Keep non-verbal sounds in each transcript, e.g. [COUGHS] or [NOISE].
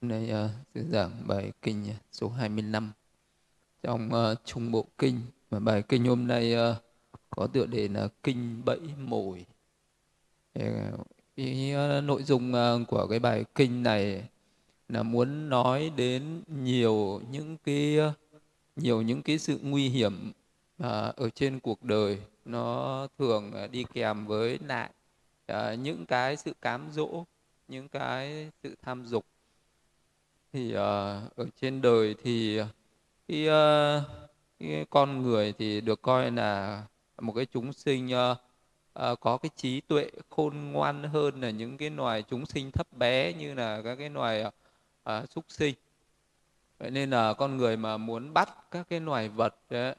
nay uh, ờ, sư giảng bài kinh ờ, số 25 trong uh, trung bộ kinh và bài kinh hôm nay uh, có tựa đề là kinh bẫy mồi. Ý, uh, nội dung uh, của cái bài kinh này là muốn nói đến nhiều những cái uh, nhiều những cái sự nguy hiểm uh, ở trên cuộc đời. Nó thường uh, đi kèm với lại uh, những cái sự cám dỗ, những cái sự tham dục thì uh, ở trên đời thì cái, uh, ờ, cái con người thì được coi là một cái chúng sinh uh, uh, có cái trí tuệ khôn ngoan hơn là những cái loài chúng sinh thấp bé như là các cái loài uh, súc sinh. Vậy nên là con người mà muốn bắt các cái loài vật đấy,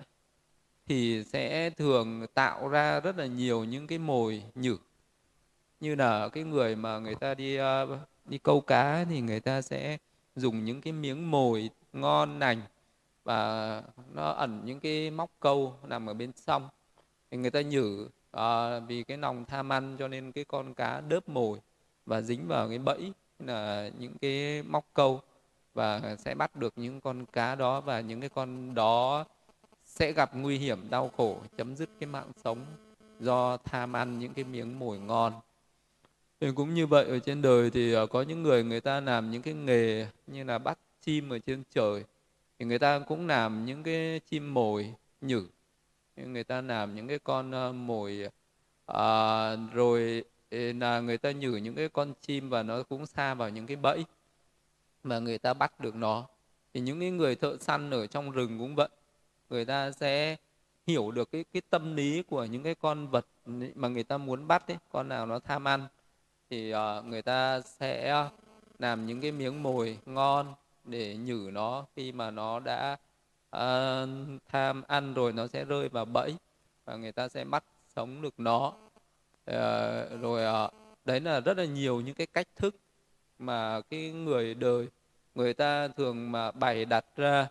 thì sẽ thường tạo ra rất là nhiều những cái mồi nhử. Như là cái người mà người ta đi uh, đi câu cá thì người ta sẽ dùng những cái miếng mồi ngon lành và nó ẩn những cái móc câu nằm ở bên trong. Thì người ta nhử à, vì cái lòng tham ăn cho nên cái con cá đớp mồi và dính vào cái bẫy là những cái móc câu và sẽ bắt được những con cá đó và những cái con đó sẽ gặp nguy hiểm đau khổ chấm dứt cái mạng sống do tham ăn những cái miếng mồi ngon thì cũng như vậy ở trên đời thì à, có những người người ta làm những cái nghề như là bắt chim ở trên trời. Thì người ta cũng làm những cái chim mồi nhử. Người ta làm những cái con à, mồi à, rồi là người ta nhử những cái con chim và nó cũng xa vào những cái bẫy mà người ta bắt được nó. Thì những cái người thợ săn ở trong rừng cũng vậy. Người ta sẽ hiểu được cái cái tâm lý của những cái con vật mà người ta muốn bắt ấy con nào nó tham ăn thì uh, người ta sẽ ờ, làm những cái miếng mồi ngon để nhử nó. Khi mà nó đã uh, tham ăn rồi nó sẽ rơi vào bẫy và người ta sẽ bắt sống được nó. Uh, rồi uh, đấy là rất là nhiều những cái cách thức mà cái người đời người ta thường mà bày đặt ra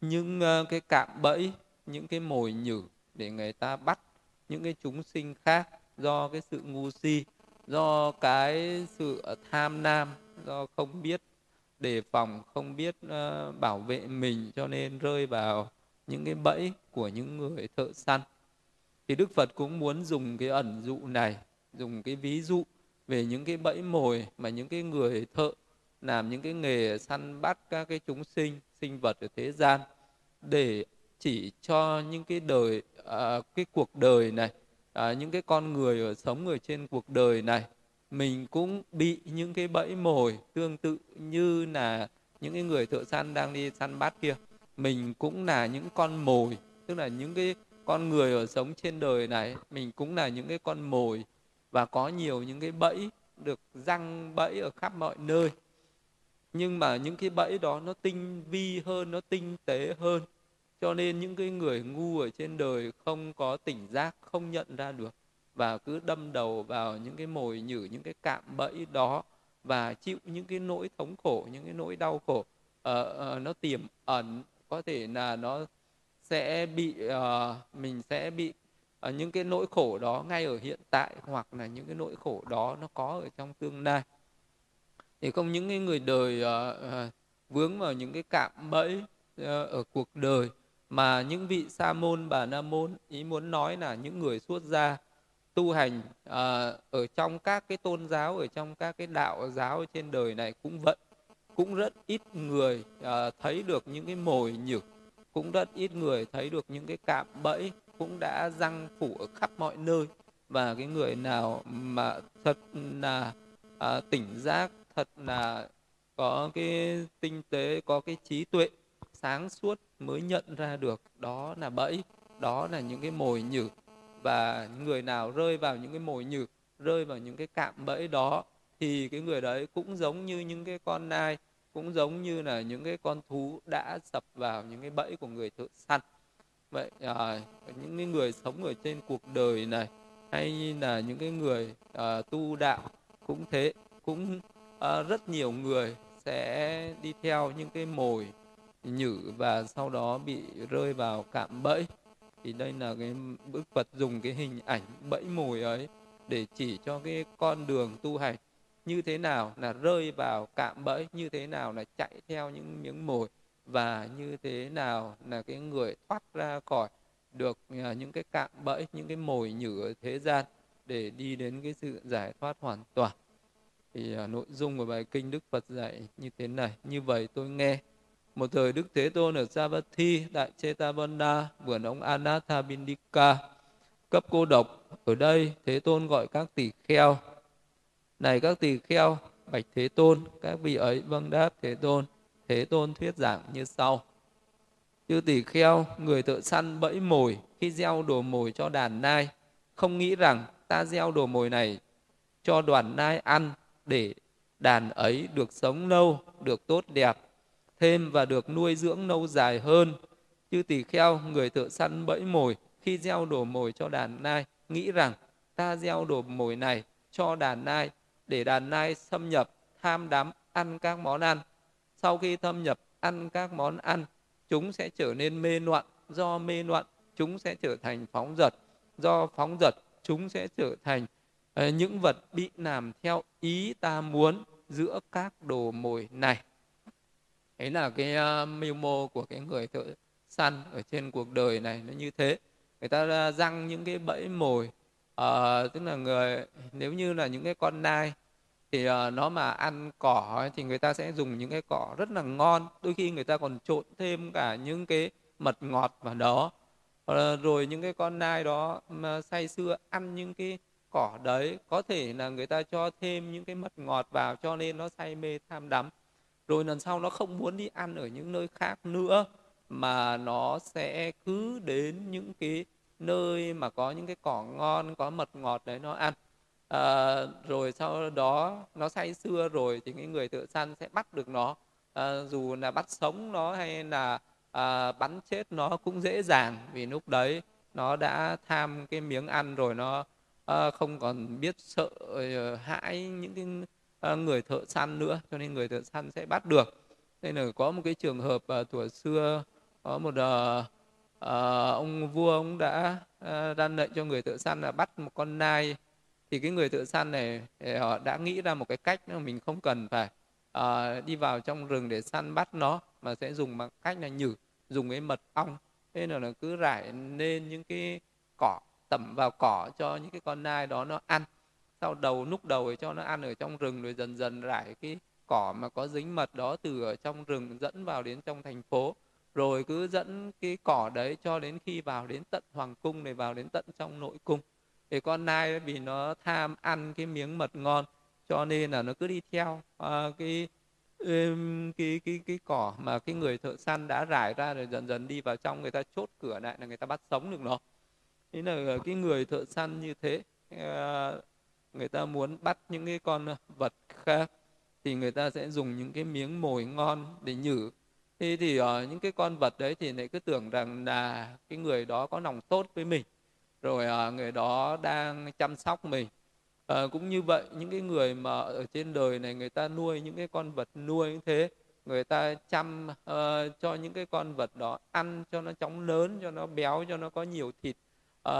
những uh, cái cạm bẫy những cái mồi nhử để người ta bắt những cái chúng sinh khác do cái sự ngu si do cái sự tham lam do không biết đề phòng không biết uh, bảo vệ mình cho nên rơi vào những cái bẫy của những người thợ săn. Thì đức phật cũng muốn dùng cái ẩn dụ này dùng cái ví dụ về những cái bẫy mồi mà những cái người thợ làm những cái nghề săn bắt các cái chúng sinh sinh vật ở thế gian để chỉ cho những cái đời à, cái cuộc đời này à, những cái con người ở sống ở trên cuộc đời này mình cũng bị những cái bẫy mồi tương tự như là những cái người thợ săn đang đi săn bắt kia. Mình cũng là những con mồi tức là những cái con người ở sống trên đời này mình cũng là những cái con mồi và có nhiều những cái bẫy được răng bẫy ở khắp mọi nơi. Nhưng mà những cái bẫy đó nó tinh vi hơn nó tinh tế hơn cho nên những cái người ngu ở trên đời không có tỉnh giác không nhận ra được và cứ đâm đầu vào những cái mồi nhử những cái cạm bẫy đó và chịu những cái nỗi thống khổ những cái nỗi đau khổ uh, uh, nó tiềm ẩn. Có thể là nó sẽ bị uh, mình sẽ bị uh, những cái nỗi khổ đó ngay ở hiện tại hoặc là những cái nỗi khổ đó nó có ở trong tương lai. Thì không những cái người đời uh, uh, vướng vào những cái cạm bẫy uh, ở cuộc đời mà những vị sa môn bà na môn ý muốn nói là những người xuất gia tu hành uh, ở trong các cái tôn giáo ở trong các cái đạo giáo trên đời này cũng vậy cũng rất ít người uh, thấy được những cái mồi nhử cũng rất ít người thấy được những cái cạm bẫy cũng đã răng phủ ở khắp mọi nơi. Và cái người nào mà thật là uh, tỉnh giác thật là có cái tinh tế có cái trí tuệ sáng suốt mới nhận ra được đó là bẫy đó là những cái mồi nhử. Và người nào rơi vào những cái mồi nhử rơi vào những cái cạm bẫy đó thì cái người đấy cũng giống như những cái con nai cũng giống như là những cái con thú đã sập vào những cái bẫy của người thợ săn. Vậy à, những cái người sống ở trên cuộc đời này hay là những cái người à, tu đạo cũng thế cũng à, rất nhiều người sẽ đi theo những cái mồi nhử và sau đó bị rơi vào cạm bẫy. Thì đây là cái bức Phật dùng cái hình ảnh bẫy mồi ấy để chỉ cho cái con đường tu hành. Như thế nào là rơi vào cạm bẫy, như thế nào là chạy theo những miếng mồi, và như thế nào là cái người thoát ra khỏi được à, những cái cạm bẫy, những cái mồi nhử ở thế gian để đi đến cái sự giải thoát hoàn toàn. Thì à, nội dung của bài kinh Đức Phật dạy như thế này. Như vậy tôi nghe một thời Đức Thế Tôn ở Savatthi tại Chetavana vườn ông Anathabindika cấp cô độc, ở đây Thế Tôn gọi các tỷ kheo. Này các tỳ kheo, bạch thế tôn, các vị ấy vâng đáp thế tôn. Thế tôn thuyết giảng như sau. Chư tỳ kheo, người thợ săn bẫy mồi, khi gieo đồ mồi cho đàn nai, không nghĩ rằng ta gieo đồ mồi này cho đoàn nai ăn để đàn ấy được sống lâu, được tốt đẹp thêm và được nuôi dưỡng lâu dài hơn. Chư tỳ kheo, người tự săn bẫy mồi, khi gieo đồ mồi cho đàn nai, nghĩ rằng ta gieo đồ mồi này cho đàn nai, để đàn nai xâm nhập, tham đắm, ăn các món ăn. Sau khi thâm nhập, ăn các món ăn, chúng sẽ trở nên mê loạn. Do mê loạn, chúng sẽ trở thành phóng dật. Do phóng dật, chúng sẽ trở thành ờ, những vật bị làm theo ý ta muốn giữa các đồ mồi này ấy là cái uh, mưu mô của cái người thợ săn ở trên cuộc đời này nó như thế. Người ta ờ, răng những cái bẫy mồi uh, tức là người nếu như là những cái con nai thì uh, nó mà ăn cỏ ấy, thì người ta sẽ dùng những cái cỏ rất là ngon. Đôi khi người ta còn trộn thêm cả những cái mật ngọt vào đó. Uh, rồi những cái con nai đó mà say sưa ăn những cái cỏ đấy có thể là người ta cho thêm những cái mật ngọt vào cho nên nó say mê tham đắm rồi lần sau nó không muốn đi ăn ở những nơi khác nữa mà nó sẽ cứ đến những cái nơi mà có những cái cỏ ngon có mật ngọt đấy nó ăn. À, rồi sau đó nó say xưa rồi thì cái người thợ săn sẽ bắt được nó. À, dù là bắt sống nó hay là à, bắn chết nó cũng dễ dàng vì lúc đấy nó đã tham cái miếng ăn rồi nó à, không còn biết sợ ờ, hãi những cái Ờ, người thợ săn nữa cho nên người thợ săn sẽ bắt được. Nên là có một cái trường hợp uh, tuổi xưa có một uh, uh, ông vua ông đã uh, ra lệnh cho người thợ săn là bắt một con nai. Thì cái người thợ săn này họ đã nghĩ ra một cái cách mà mình không cần phải uh, đi vào trong rừng để săn bắt nó mà sẽ dùng bằng cách là nhử dùng cái mật ong. Thế là nó cứ rải lên những cái cỏ tẩm vào cỏ cho những cái con nai đó nó ăn sau đầu núc đầu thì cho nó ăn ở trong rừng rồi dần dần rải cái cỏ mà có dính mật đó từ ở trong rừng dẫn vào đến trong thành phố. Rồi cứ dẫn cái cỏ đấy cho đến khi vào đến tận hoàng cung này vào đến tận trong nội cung. Thì con nai vì nó tham ăn cái miếng mật ngon cho nên là nó cứ đi theo uh, cái um, cái cái cái cỏ mà cái người thợ săn đã rải ra rồi dần dần đi vào trong người ta chốt cửa lại là người ta bắt sống được nó. Thế là cái người thợ săn như thế uh, người ta muốn bắt những cái con vật khác thì người ta sẽ dùng những cái miếng mồi ngon để nhử. Thế thì uh, những cái con vật đấy thì lại cứ tưởng rằng là cái người đó có lòng tốt với mình rồi ờ, người đó đang chăm sóc mình. À, cũng như vậy những cái người mà ở trên đời này người ta nuôi những cái con vật nuôi như thế người ta chăm uh, cho những cái con vật đó ăn cho nó chóng lớn cho nó béo cho nó có nhiều thịt uh,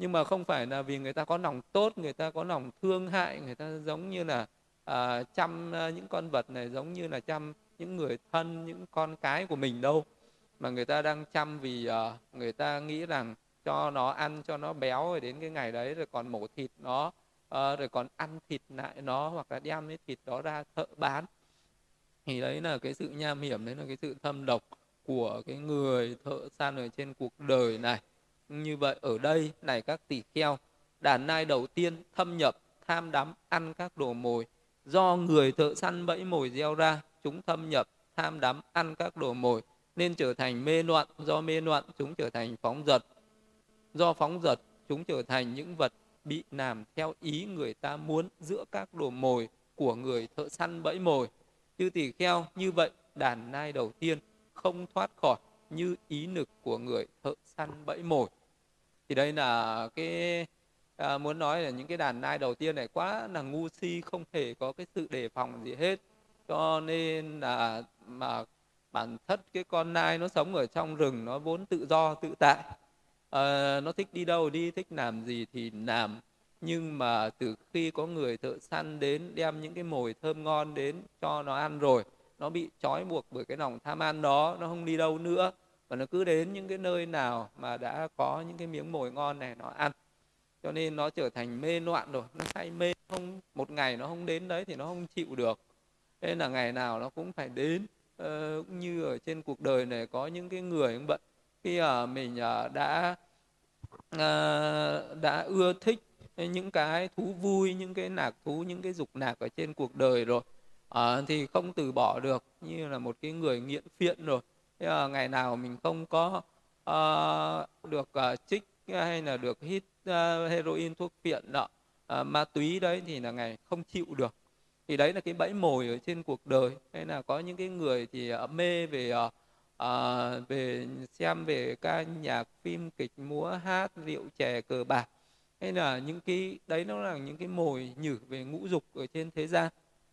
nhưng mà không phải là vì người ta có lòng tốt người ta có lòng thương hại người ta giống như là uh, chăm à, những con vật này giống như là chăm những người thân những con cái của mình đâu. Mà người ta đang chăm vì uh, người ta nghĩ rằng cho nó ăn cho nó béo rồi đến cái ngày đấy rồi còn mổ thịt nó uh, rồi còn ăn thịt lại nó hoặc là đem cái thịt đó ra thợ bán. Thì đấy là cái sự nham hiểm đấy là cái sự thâm độc của cái người thợ săn ở trên cuộc đời này như vậy ở đây này các tỷ kheo, đàn nai đầu tiên thâm nhập, tham đắm, ăn các đồ mồi. Do người thợ săn bẫy mồi gieo ra, chúng thâm nhập, tham đắm, ăn các đồ mồi, nên trở thành mê loạn. Do mê loạn, chúng trở thành phóng dật. Do phóng dật, chúng trở thành những vật bị làm theo ý người ta muốn giữa các đồ mồi của người thợ săn bẫy mồi. Chư tỷ kheo, như vậy đàn nai đầu tiên không thoát khỏi như ý lực của người thợ săn bẫy mồi thì đây là cái à, muốn nói là những cái đàn nai đầu tiên này quá là ngu si không hề có cái sự đề phòng gì hết. Cho nên là mà bản thân cái con nai nó sống ở trong rừng nó vốn tự do tự tại. À, nó thích đi đâu đi thích làm gì thì làm. Nhưng mà từ khi có người thợ săn đến đem những cái mồi thơm ngon đến cho nó ăn rồi nó bị trói buộc bởi cái lòng tham ăn đó nó không đi đâu nữa và nó cứ đến những cái nơi nào mà đã có những cái miếng mồi ngon này nó ăn. Cho nên nó trở thành mê loạn rồi. Nó say mê không một ngày nó không đến đấy thì nó không chịu được. Nên là ngày nào nó cũng phải đến uh, như ở trên cuộc đời này có những cái người cũng vậy khi uh, mình uh, đã uh, đã ưa thích những cái thú vui những cái nạc thú những cái dục nạc ở trên cuộc đời rồi uh, thì không từ bỏ được. Như là một cái người nghiện phiện rồi thế là ngày nào mình không có uh, được uh, trích hay là được hít uh, heroin thuốc phiện đó uh, ma túy đấy thì là ngày không chịu được. Thì đấy là cái bẫy mồi ở trên cuộc đời. Hay là có những cái người thì uh, mê về uh, uh, về xem về ca nhạc phim kịch múa hát rượu chè cờ bạc. Hay là những cái đấy nó là những cái mồi nhử về ngũ dục ở trên thế gian.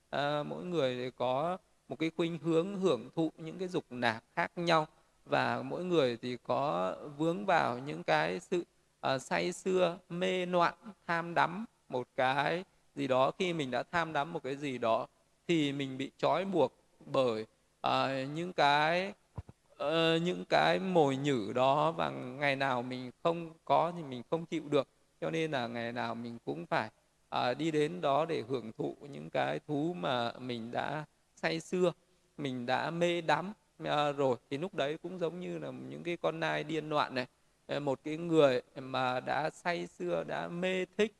À, mỗi người có một cái khuynh hướng hưởng thụ những cái dục nạc khác nhau. Và mỗi người thì có vướng vào những cái sự uh, say xưa mê loạn tham đắm một cái gì đó. Khi mình đã tham đắm một cái gì đó thì mình bị trói buộc bởi uh, những cái uh, những cái mồi nhử đó. Và ngày nào mình không có thì mình không chịu được. Cho nên là ngày nào mình cũng phải uh, đi đến đó để hưởng thụ những cái thú mà mình đã say xưa mình đã mê đắm à, rồi. Thì lúc đấy cũng giống như là những cái con nai điên loạn này. Ờ, một cái người mà đã say xưa đã mê thích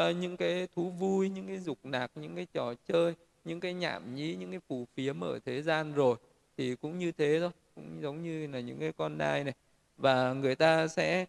uh, những cái thú vui những cái dục nạc những cái trò chơi những cái nhảm nhí những cái phù phiếm ở thế gian rồi thì cũng như thế thôi. Cũng giống như là những cái con nai này. Và người ta sẽ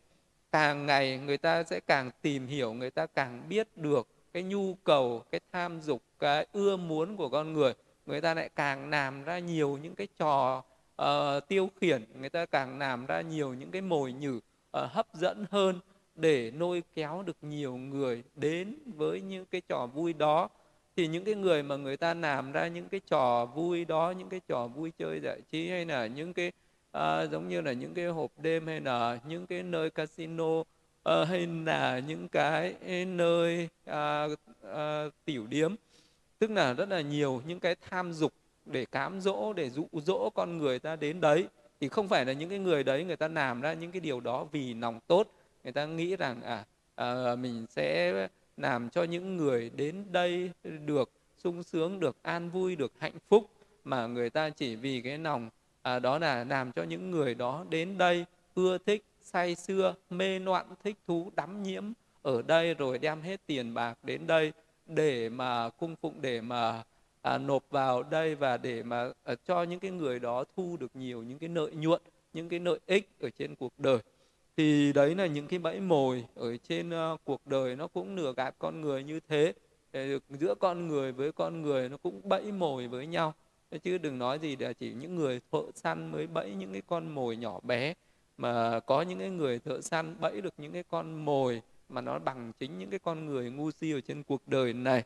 càng ngày người ta sẽ càng tìm hiểu người ta càng biết được cái nhu cầu cái tham dục cái ưa muốn của con người người ta lại càng làm ra nhiều những cái trò uh, tiêu khiển người ta càng làm ra nhiều những cái mồi nhử uh, hấp dẫn hơn để nôi kéo được nhiều người đến với những cái trò vui đó. Thì những cái người mà người ta làm ra những cái trò vui đó những cái trò vui chơi giải trí hay là những cái uh, giống như là những cái hộp đêm hay là những cái nơi casino uh, hay là những cái nơi uh, uh, tiểu điếm tức là rất là nhiều những cái tham dục để cám dỗ để dụ dỗ con người ta đến đấy. Thì không phải là những cái người đấy người ta làm ra những cái điều đó vì lòng tốt. Người ta nghĩ rằng à, à mình sẽ làm cho những người đến đây được sung sướng được an vui được hạnh phúc. Mà người ta chỉ vì cái lòng à, đó là làm cho những người đó đến đây ưa thích say xưa mê loạn thích thú đắm nhiễm. Ở đây rồi đem hết tiền bạc đến đây để mà cung phụng để mà à, nộp vào đây và để mà à, cho những cái người đó thu được nhiều những cái lợi nhuận những cái lợi ích ở trên cuộc đời. Thì đấy là những cái bẫy mồi ở trên uh, cuộc đời nó cũng nửa gạt con người như thế. Được giữa con người với con người nó cũng bẫy mồi với nhau. Chứ đừng nói gì là chỉ những người thợ săn mới bẫy những cái con mồi nhỏ bé mà có những cái người thợ săn bẫy được những cái con mồi mà nó bằng chính những cái con người ngu si ở trên cuộc đời này.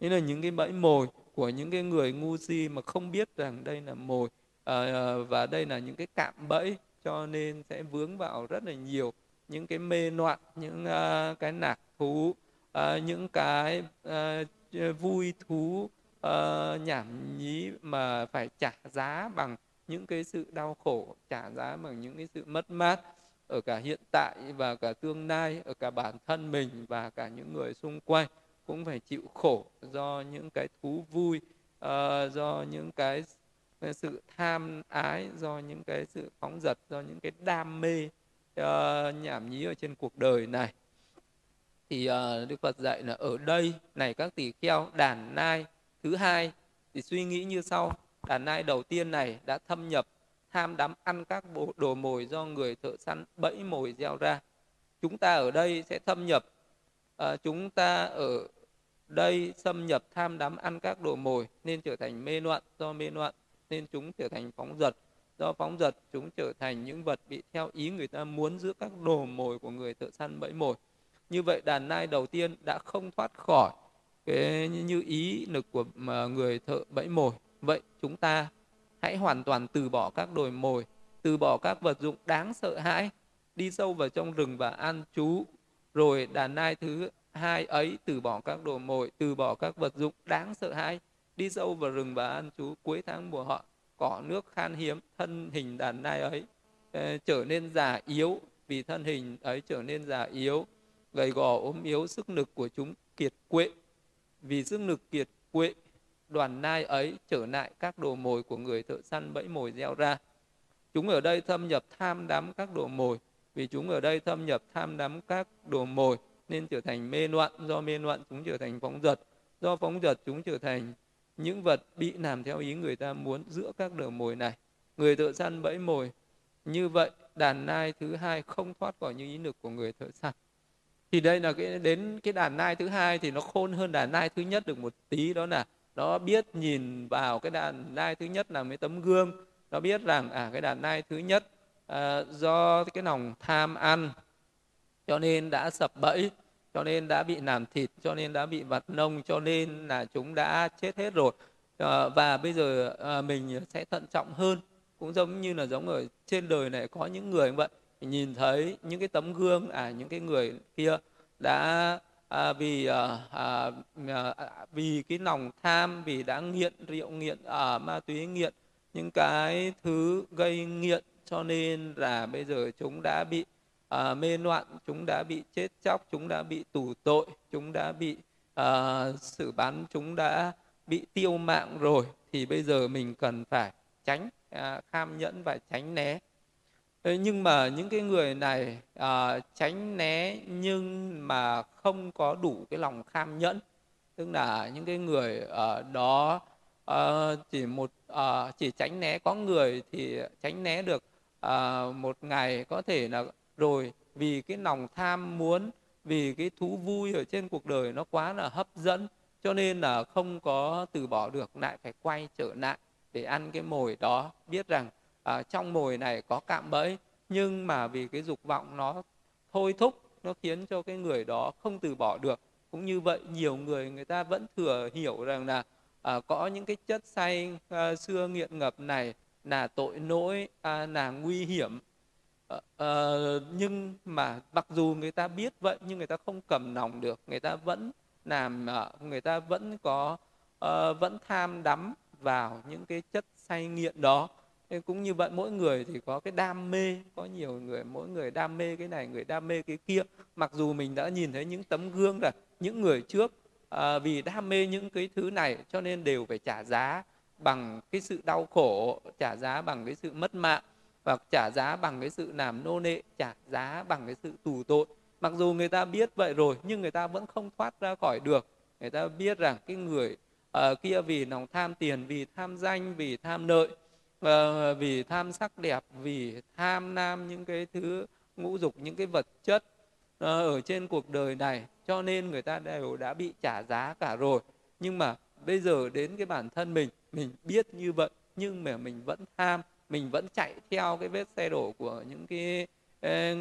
Đây là những cái bẫy mồi của những cái người ngu si mà không biết rằng đây là mồi à, à, và đây là những cái cạm bẫy cho nên sẽ vướng vào rất là nhiều những cái mê loạn những uh, cái nạc thú uh, những cái uh, vui thú uh, nhảm nhí mà phải trả giá bằng những cái sự đau khổ trả giá bằng những cái sự mất mát ở cả hiện tại và cả tương lai ở cả bản thân mình và cả những người xung quanh cũng phải chịu khổ do những cái thú vui uh, do những cái sự tham ái do những cái sự phóng dật do những cái đam mê uh, nhảm nhí ở trên cuộc đời này. Thì uh, đức phật dạy là ở đây này các tỷ kheo đàn nai thứ hai. Thì suy nghĩ như sau đàn nai đầu tiên này đã thâm nhập tham đắm ăn các bộ đồ mồi do người thợ săn bẫy mồi gieo ra. Chúng ta ở đây sẽ thâm nhập à, chúng ta ở đây xâm nhập tham đắm ăn các đồ mồi nên trở thành mê loạn. Do mê loạn nên chúng trở thành phóng dật. Do phóng dật chúng trở thành những vật bị theo ý người ta muốn giữa các đồ mồi của người thợ săn bẫy mồi. Như vậy đàn nai đầu tiên đã không thoát khỏi cái như ý lực của người thợ bẫy mồi. Vậy chúng ta hãy hoàn toàn từ bỏ các đồi mồi, từ bỏ các vật dụng đáng sợ hãi, đi sâu vào trong rừng và an trú. Rồi đàn nai thứ hai ấy, từ bỏ các đồ mồi, từ bỏ các vật dụng đáng sợ hãi, đi sâu vào rừng và ăn trú. Cuối tháng mùa họ, cỏ nước khan hiếm, thân hình đàn nai ấy ờ, trở nên già yếu. Vì thân hình ấy trở nên già yếu, gầy gò ốm yếu, sức lực của chúng kiệt quệ. Vì sức lực kiệt quệ đoàn nai ấy trở lại các đồ mồi của người thợ săn bẫy mồi gieo ra. Chúng ở đây thâm nhập tham đắm các đồ mồi. Vì chúng ở đây thâm nhập tham đắm các đồ mồi, nên trở thành mê loạn. Do mê loạn, chúng trở thành phóng dật. Do phóng dật, chúng trở thành những vật bị làm theo ý người ta muốn giữa các đồ mồi này. Người thợ săn bẫy mồi, như vậy đàn nai thứ hai không thoát khỏi những ý lực của người thợ săn. Thì đây là cái, đến cái đàn nai thứ hai thì nó khôn hơn đàn nai thứ nhất được một tí đó là nó biết nhìn vào cái đàn nai thứ nhất là mấy tấm gương. Nó biết rằng à cái đàn nai thứ nhất à, do cái lòng tham ăn cho nên đã sập bẫy cho nên đã bị làm thịt cho nên đã bị vặt nông cho nên là chúng đã chết hết rồi. À, và bây giờ à, mình sẽ thận trọng hơn. Cũng giống như là giống ở trên đời này có những người như vậy nhìn thấy những cái tấm gương à những cái người kia đã à, vì à, à, à, vì cái lòng tham vì đã nghiện rượu nghiện à, ma túy nghiện những cái thứ gây nghiện cho nên là bây giờ chúng đã bị à, mê loạn chúng đã bị chết chóc chúng đã bị tù tội chúng đã bị à, xử bắn chúng đã bị tiêu mạng rồi thì bây giờ mình cần phải tránh à, kham nhẫn và tránh né nhưng mà những cái người này à, tránh né nhưng mà không có đủ cái lòng kham nhẫn. Tức là những cái người ở đó à, chỉ một à, chỉ tránh né có người thì tránh né được à, một ngày có thể là rồi vì cái lòng tham muốn vì cái thú vui ở trên cuộc đời nó quá là hấp dẫn cho nên là không có từ bỏ được lại phải quay trở lại để ăn cái mồi đó. Biết rằng uh, trong mồi này có cạm bẫy nhưng mà vì cái dục vọng nó thôi thúc nó khiến cho cái người đó không từ bỏ được. Cũng như vậy nhiều người người ta vẫn thừa hiểu rằng là à, có những cái chất say à, ờ, xưa nghiện ngập này là tội lỗi à, là nguy hiểm. À, à, nhưng mà mặc dù người ta biết vậy nhưng người ta không cầm lòng được. Người ta vẫn làm à, người ta vẫn có à, vẫn tham đắm vào những cái chất say nghiện đó. Cũng như vậy mỗi người thì có cái đam mê có nhiều người mỗi người đam mê cái này người đam mê cái kia. Mặc dù mình đã nhìn thấy những tấm gương là những người trước à, vì đam mê những cái thứ này cho nên đều phải trả giá bằng cái sự đau khổ trả giá bằng cái sự mất mạng và trả giá bằng cái sự làm nô nệ trả giá bằng cái sự tù tội. Mặc dù người ta biết vậy rồi nhưng người ta vẫn không thoát ra khỏi được. Người ta biết rằng cái người uh, kia vì lòng tham tiền vì tham danh vì tham lợi và vì tham sắc đẹp, vì tham nam những cái thứ ngũ dục, những cái vật chất ờ, ở trên cuộc đời này. Cho nên người ta đều đã bị trả giá cả rồi. Nhưng mà bây giờ đến cái bản thân mình mình biết như vậy, nhưng mà mình vẫn tham, mình vẫn chạy theo cái vết xe đổ của những cái ờ,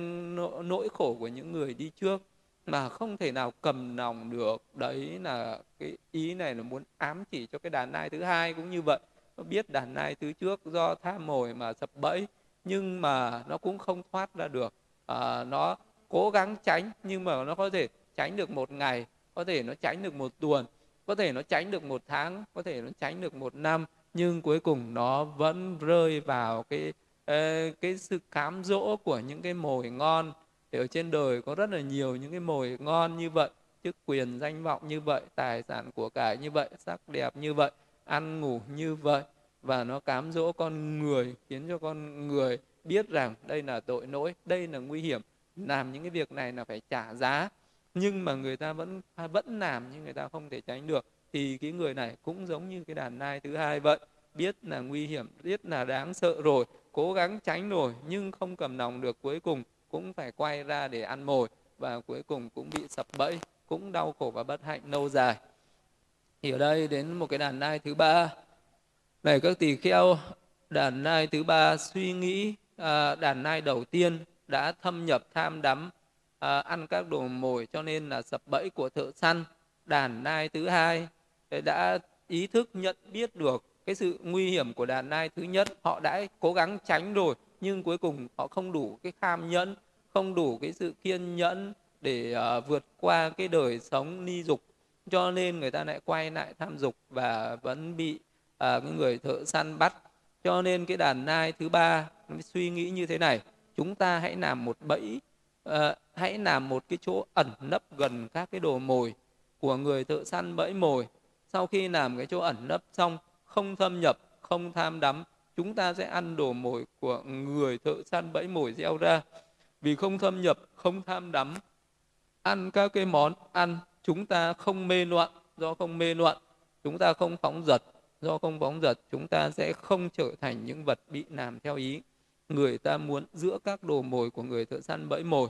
nỗi khổ của những người đi trước. Mà không thể nào cầm lòng được. Đấy là cái ý này là muốn ám chỉ cho cái đàn nai thứ hai cũng như vậy nó biết đàn nai thứ trước do tham mồi mà sập bẫy nhưng mà nó cũng không thoát ra được. À, nó cố gắng tránh nhưng mà nó có thể tránh được một ngày có thể nó tránh được một tuần có thể nó tránh được một tháng có thể nó tránh được một năm nhưng cuối cùng nó vẫn rơi vào cái ờ, cái sự cám dỗ của những cái mồi ngon. Thì ở trên đời có rất là nhiều những cái mồi ngon như vậy chức quyền danh vọng như vậy tài sản của cải như vậy sắc đẹp như vậy ăn ngủ như vậy và nó cám dỗ con người, khiến cho con người biết rằng đây là tội lỗi, đây là nguy hiểm. Làm những cái việc này là phải trả giá. Nhưng mà người ta vẫn à, vẫn làm nhưng người ta không thể tránh được. Thì cái người này cũng giống như cái đàn nai thứ hai vậy, biết là nguy hiểm, biết là đáng sợ rồi, cố gắng tránh rồi nhưng không cầm lòng được, cuối cùng cũng phải quay ra để ăn mồi và cuối cùng cũng bị sập bẫy, cũng đau khổ và bất hạnh lâu dài thì ở đây đến một cái đàn nai thứ ba. Này các tỳ kheo đàn nai thứ ba suy nghĩ à, đàn nai đầu tiên đã thâm nhập tham đắm à, ăn các đồ mồi cho nên là sập bẫy của thợ săn. Đàn nai thứ hai à, đã ý thức nhận biết được cái sự nguy hiểm của đàn nai thứ nhất. Họ đã cố gắng tránh rồi nhưng cuối cùng họ không đủ cái kham nhẫn không đủ cái sự kiên nhẫn để uh, vượt qua cái đời sống ni dục cho nên người ta lại quay lại tham dục và vẫn bị uh, cái người thợ săn bắt. Cho nên cái đàn nai thứ ba suy nghĩ như thế này. Chúng ta hãy làm một bẫy uh, hãy làm một cái chỗ ẩn nấp gần các cái đồ mồi của người thợ săn bẫy mồi. Sau khi làm cái chỗ ẩn nấp xong không thâm nhập không tham đắm chúng ta sẽ ăn đồ mồi của người thợ săn bẫy mồi gieo ra. Vì không thâm nhập không tham đắm ăn các cái món ăn chúng ta không mê loạn, do không mê loạn. Chúng ta không phóng dật, do không phóng dật, chúng ta sẽ không trở thành những vật bị làm theo ý. Người ta muốn giữa các đồ mồi của người thợ săn bẫy mồi.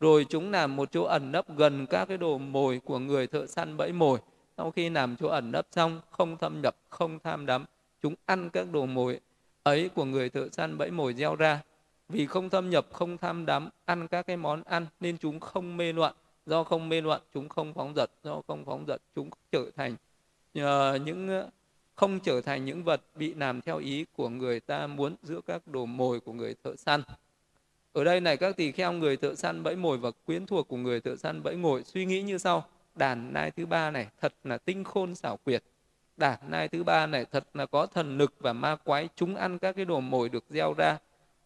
Rồi chúng làm một chỗ ẩn nấp gần các cái đồ mồi của người thợ săn bẫy mồi. Sau khi làm chỗ ẩn nấp xong, không thâm nhập, không tham đắm, chúng ăn các đồ mồi ấy của người thợ săn bẫy mồi gieo ra. Vì không thâm nhập, không tham đắm, ăn các cái món ăn nên chúng không mê loạn do không mê loạn chúng không phóng dật. Do không phóng dật chúng trở thành uh, những ờ, không trở thành những vật bị làm theo ý của người ta muốn giữa các đồ mồi của người thợ săn. Ở đây này các tỳ kheo người thợ săn bẫy mồi và quyến thuộc của người thợ săn bẫy ngồi suy nghĩ như sau. Đàn nai thứ ba này thật là tinh khôn xảo quyệt. Đàn nai thứ ba này thật là có thần lực và ma quái. Chúng ăn các cái đồ mồi được gieo ra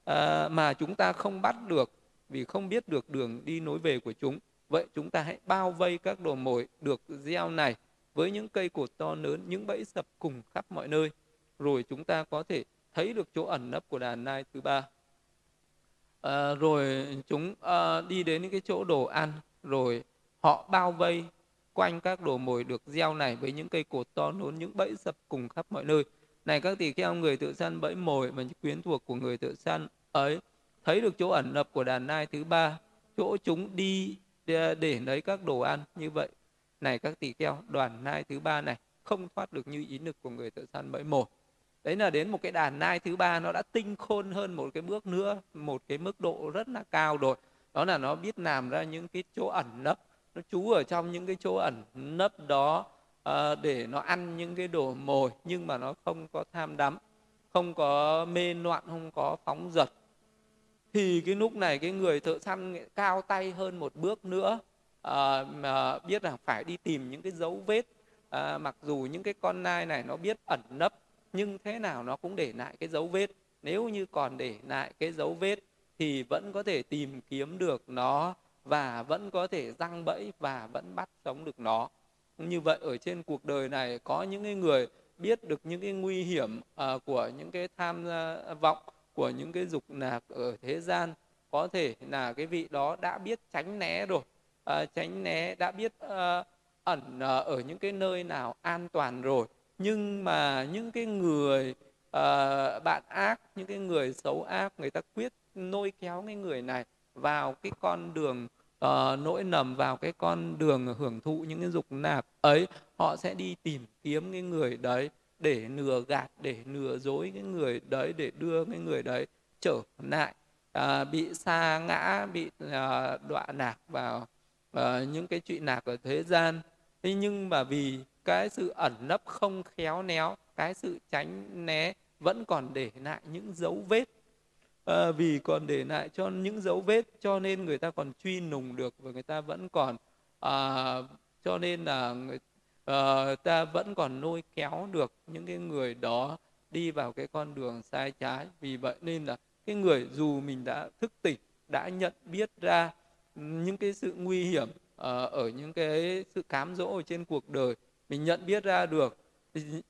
à, mà chúng ta không bắt được vì không biết được đường đi nối về của chúng vậy chúng ta hãy bao vây các đồ mồi được gieo này với những cây cột to lớn những bẫy sập cùng khắp mọi nơi. Rồi chúng ta có thể thấy được chỗ ẩn nấp của đàn nai thứ ba. À, rồi chúng à, đi đến những cái chỗ đồ ăn. Rồi họ bao vây quanh các đồ mồi được gieo này với những cây cột to lớn những bẫy sập cùng khắp mọi nơi. Này các tỳ kheo người tự săn bẫy mồi và những quyến thuộc của người tự săn ấy thấy được chỗ ẩn nấp của đàn nai thứ ba. Chỗ chúng đi để, lấy các đồ ăn như vậy. Này các tỳ kheo đoàn nai thứ ba này không thoát được như ý lực của người tự săn bẫy mồi đấy là đến một cái đàn nai thứ ba nó đã tinh khôn hơn một cái bước nữa một cái mức độ rất là cao rồi. Đó là nó biết làm ra những cái chỗ ẩn nấp. Nó trú ở trong những cái chỗ ẩn nấp đó à, để nó ăn những cái đồ mồi nhưng mà nó không có tham đắm không có mê loạn không có phóng dật thì cái lúc này cái người thợ săn cao tay hơn một bước nữa à, mà biết là phải đi tìm những cái dấu vết à, mặc dù những cái con nai này nó biết ẩn nấp nhưng thế nào nó cũng để lại cái dấu vết. Nếu như còn để lại cái dấu vết thì vẫn có thể tìm kiếm được nó và vẫn có thể răng bẫy và vẫn bắt sống được nó. Như vậy ở trên cuộc đời này có những cái người biết được những cái nguy hiểm uh, của những cái tham uh, vọng của những cái dục lạc ở thế gian. Có thể là cái vị đó đã biết tránh né rồi. À, tránh né đã biết uh, ẩn uh, ở những cái nơi nào an toàn rồi. Nhưng mà những cái người uh, bạn ác những cái người xấu ác người ta quyết nôi kéo cái người này vào cái con đường uh, nỗi nầm vào cái con đường hưởng thụ những cái dục lạc ấy họ sẽ đi tìm kiếm cái người đấy để lừa gạt để lừa dối cái người đấy để đưa cái người đấy trở lại à, bị xa ngã bị à, đọa lạc vào à, những cái chuyện lạc ở thế gian. Thế nhưng mà vì cái sự ẩn nấp không khéo léo cái sự tránh né vẫn còn để lại những dấu vết. À, vì còn để lại cho những dấu vết cho nên người ta còn truy nùng được và người ta vẫn còn à, cho nên là người uh, ta vẫn còn lôi kéo được những cái người đó đi vào cái con đường sai trái. Vì vậy nên là cái người dù mình đã thức tỉnh đã nhận biết ra những cái sự nguy hiểm uh, ở những cái sự cám dỗ ở trên cuộc đời mình nhận biết ra được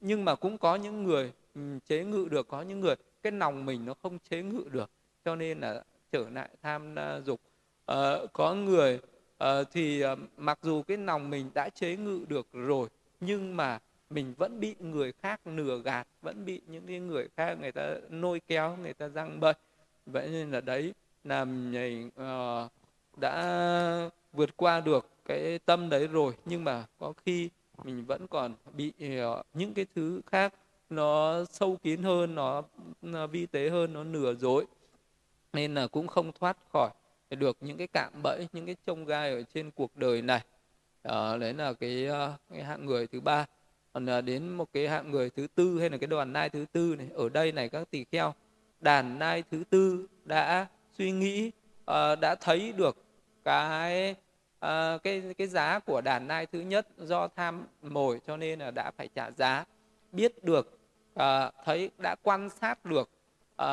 nhưng mà cũng có những người ừ, chế ngự được có những người cái lòng mình nó không chế ngự được cho nên là trở lại tham dục. Uh, có người uh, thì uh, mặc dù cái lòng mình đã chế ngự được rồi nhưng mà mình vẫn bị người khác nửa gạt vẫn bị những cái người khác người ta nôi kéo người ta răng bậy. Vậy nên là đấy làm mình uh, đã vượt qua được cái tâm đấy rồi nhưng mà có khi mình vẫn còn bị uh, những cái thứ khác nó sâu kín hơn nó, nó vi tế hơn nó nửa dối. Nên là cũng không thoát khỏi được những cái cạm bẫy những cái trông gai ở trên cuộc đời này. À, đấy là cái, ờ, cái hạng người thứ ba. Còn ờ, đến một cái hạng người thứ tư hay là cái đoàn nai thứ tư này ở đây này các tỳ kheo đàn nai thứ tư đã suy nghĩ uh, đã thấy được cái à, cái cái giá của đàn nai thứ nhất do tham mồi cho nên là đã phải trả giá. Biết được à, thấy đã quan sát được à,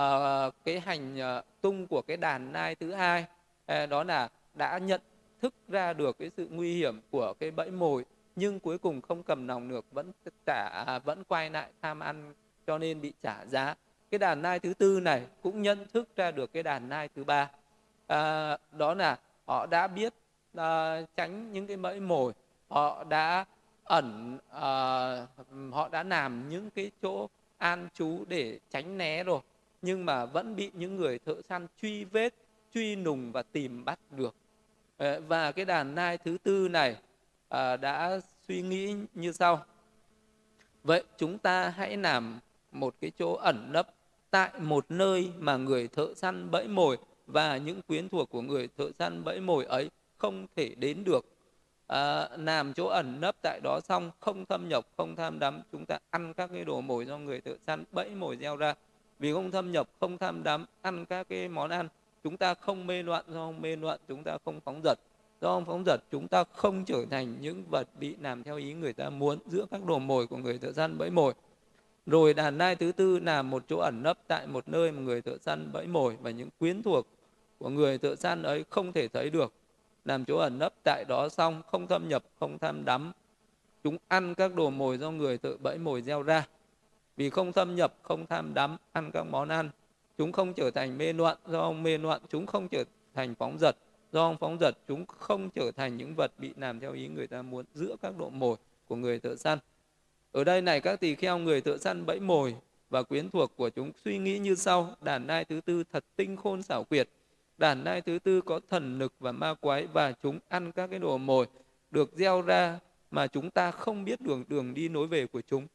cái hành à, tung của cái đàn nai thứ hai. Ờ, đó là đã nhận thức ra được cái sự nguy hiểm của cái bẫy mồi nhưng cuối cùng không cầm lòng được vẫn trả à, vẫn quay lại tham ăn cho nên bị trả giá. Cái đàn nai thứ tư này cũng nhận thức ra được cái đàn nai thứ ba. À, đó là họ đã biết à, tránh những cái bẫy mồi. Họ đã ẩn à, họ đã làm những cái chỗ an trú để tránh né rồi nhưng mà vẫn bị những người thợ săn truy vết truy nùng và tìm bắt được. Ờ, và cái đàn nai thứ tư này à, đã suy nghĩ như sau. Vậy chúng ta hãy làm một cái chỗ ẩn nấp tại một nơi mà người thợ săn bẫy mồi và những quyến thuộc của người thợ săn bẫy mồi ấy không thể đến được. À, làm chỗ ẩn nấp tại đó xong không thâm nhập không tham đắm chúng ta ăn các cái đồ mồi do người thợ săn bẫy mồi gieo ra. Vì không thâm nhập không tham đắm ăn các cái món ăn chúng ta không mê loạn do không mê loạn, chúng ta không phóng dật. Do không phóng dật, chúng ta không trở thành những vật bị làm theo ý người ta muốn giữa các đồ mồi của người thợ săn bẫy mồi. Rồi đàn nai thứ tư là một chỗ ẩn nấp tại một nơi mà người thợ săn bẫy mồi và những quyến thuộc của người thợ săn ấy không thể thấy được. Làm chỗ ẩn nấp tại đó xong, không thâm nhập, không tham đắm. Chúng ăn các đồ mồi do người tự bẫy mồi gieo ra. Vì không thâm nhập, không tham đắm, ăn các món ăn chúng không trở thành mê loạn do ông mê loạn, chúng không trở thành phóng dật do ông phóng dật, chúng không trở thành những vật bị làm theo ý người ta muốn, giữa các độ mồi của người thợ săn. Ở đây này, các tỳ kheo người thợ săn bẫy mồi và quyến thuộc của chúng suy nghĩ như sau. Đàn nai thứ tư thật tinh khôn xảo quyệt. Đàn nai thứ tư có thần lực và ma quái và chúng ăn các cái đồ mồi được gieo ra mà chúng ta không biết đường đường đi nối về của chúng.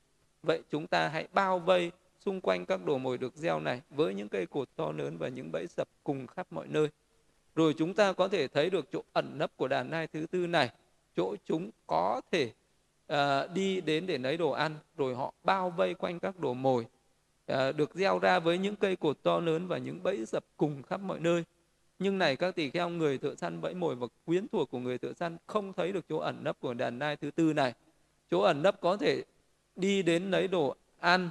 Vậy chúng ta hãy bao vây xung quanh các đồ mồi được gieo này với những cây cột to lớn và những bẫy sập cùng khắp mọi nơi. Rồi chúng ta có thể thấy được chỗ ẩn nấp của đàn nai thứ tư này. Chỗ chúng có thể uh, đi đến để lấy đồ ăn rồi họ bao vây quanh các đồ mồi uh, được gieo ra với những cây cột to lớn và những bẫy sập cùng khắp mọi nơi. Nhưng này các tỷ kheo người thợ săn bẫy mồi và quyến thuộc của người thợ săn không thấy được chỗ ẩn nấp của đàn nai thứ tư này. Chỗ ẩn nấp có thể đi đến lấy đồ ăn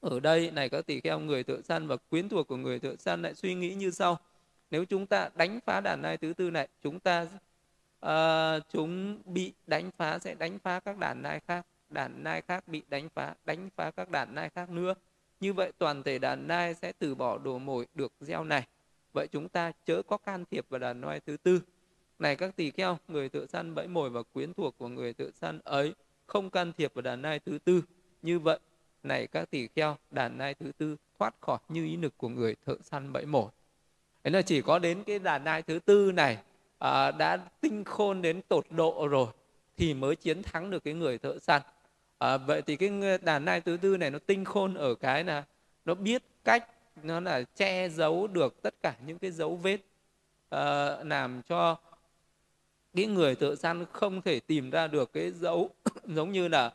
ở đây này các tỳ kheo người thợ săn và quyến thuộc của người thợ săn lại suy nghĩ như sau. Nếu chúng ta đánh phá đàn nai thứ tư này chúng ta uh, chúng bị đánh phá sẽ đánh phá các đàn nai khác đàn nai khác bị đánh phá đánh phá các đàn nai khác nữa. Như vậy toàn thể đàn nai sẽ từ bỏ đồ mồi được gieo này. Vậy chúng ta chớ có can thiệp vào đàn nai thứ tư. Này các tỳ kheo người tự săn bẫy mồi và quyến thuộc của người tự săn ấy không can thiệp vào đàn nai thứ tư. Như vậy này các tỳ kheo đàn nai thứ tư thoát khỏi như ý lực của người thợ săn bẫy mồi ấy là chỉ có đến cái đàn nai thứ tư này à, đã tinh khôn đến tột độ rồi thì mới chiến thắng được cái người thợ săn. À, vậy thì cái đàn nai thứ tư này nó tinh khôn ở cái là nó biết cách nó là che giấu được tất cả những cái dấu vết à, làm cho cái người thợ săn không thể tìm ra được cái dấu [COUGHS] giống như là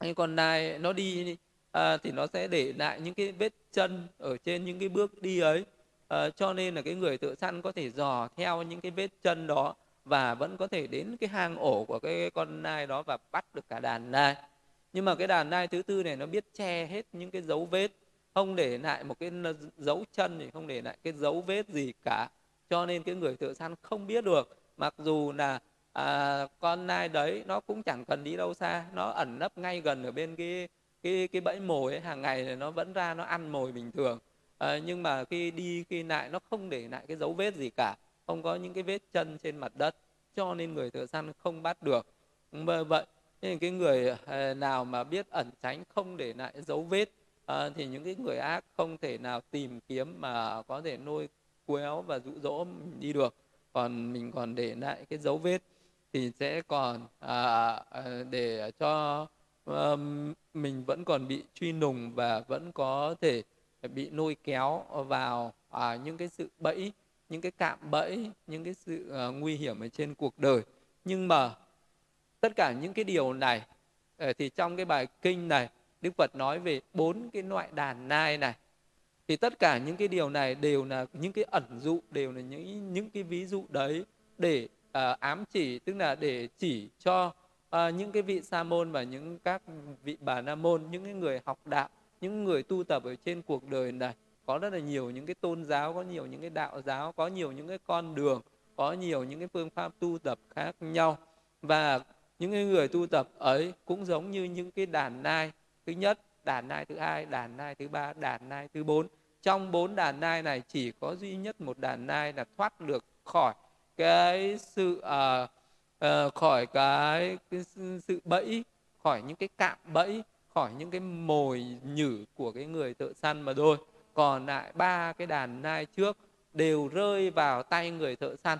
nhưng con nai nó đi à, thì nó sẽ để lại những cái vết chân ở trên những cái bước đi ấy. À, cho nên là cái người thợ săn có thể dò theo những cái vết chân đó và vẫn có thể đến cái hang ổ của cái con nai đó và bắt được cả đàn nai. Nhưng mà cái đàn nai thứ tư này nó biết che hết những cái dấu vết không để lại một cái dấu chân thì không để lại cái dấu vết gì cả. Cho nên cái người thợ săn không biết được. Mặc dù là à, con nai đấy nó cũng chẳng cần đi đâu xa. Nó ẩn nấp ngay gần ở bên cái cái cái bẫy mồi ấy. Hàng ngày nó vẫn ra nó ăn mồi bình thường. À, nhưng mà khi đi khi lại nó không để lại cái dấu vết gì cả. Không có những cái vết chân trên mặt đất. Cho nên người thợ săn không bắt được. Vậy nên cái người à, nào mà biết ẩn tránh không để lại dấu vết à, thì những cái người ác không thể nào tìm kiếm mà có thể nuôi quéo và dụ dỗ mình đi được. Còn mình còn để lại cái dấu vết thì sẽ còn à, à để cho à, mình vẫn còn bị truy nùng và vẫn có thể bị lôi kéo vào à, những cái sự bẫy những cái cạm bẫy những cái sự à, nguy hiểm ở trên cuộc đời. Nhưng mà tất cả những cái điều này ờ, thì trong cái bài kinh này đức phật nói về bốn cái loại đàn nai này. Thì tất cả những cái điều này đều là những cái ẩn dụ đều là những những cái ví dụ đấy để à, ám chỉ tức là để chỉ cho à, những cái vị sa môn và những các vị bà na môn những cái người học đạo những người tu tập ở trên cuộc đời này. Có rất là nhiều những cái tôn giáo có nhiều những cái đạo giáo có nhiều những cái con đường có nhiều những cái phương pháp tu tập khác nhau. Và những cái người tu tập ấy cũng giống như những cái đàn nai thứ nhất đàn nai thứ hai đàn nai thứ ba đàn nai thứ bốn. Trong bốn đàn nai này chỉ có duy nhất một đàn nai là thoát được khỏi cái sự uh, uh, khỏi cái, cái sự bẫy khỏi những cái cạm bẫy khỏi những cái mồi nhử của cái người thợ săn mà thôi. Còn lại ba cái đàn nai trước đều rơi vào tay người thợ săn.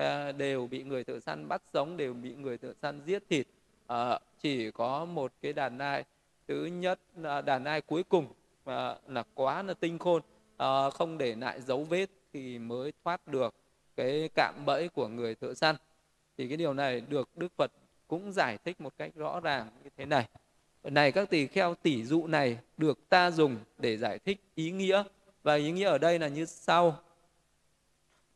Uh, đều bị người thợ săn bắt sống đều bị người thợ săn giết thịt. Uh, chỉ có một cái đàn nai thứ nhất đàn nai cuối cùng uh, là quá là tinh khôn. Uh, không để lại dấu vết thì mới thoát được cái cạm bẫy của người thợ săn. Thì cái điều này được đức phật cũng giải thích một cách rõ ràng như thế này. Này, các tỳ kheo tỷ dụ này được ta dùng để giải thích ý nghĩa. Và ý nghĩa ở đây là như sau.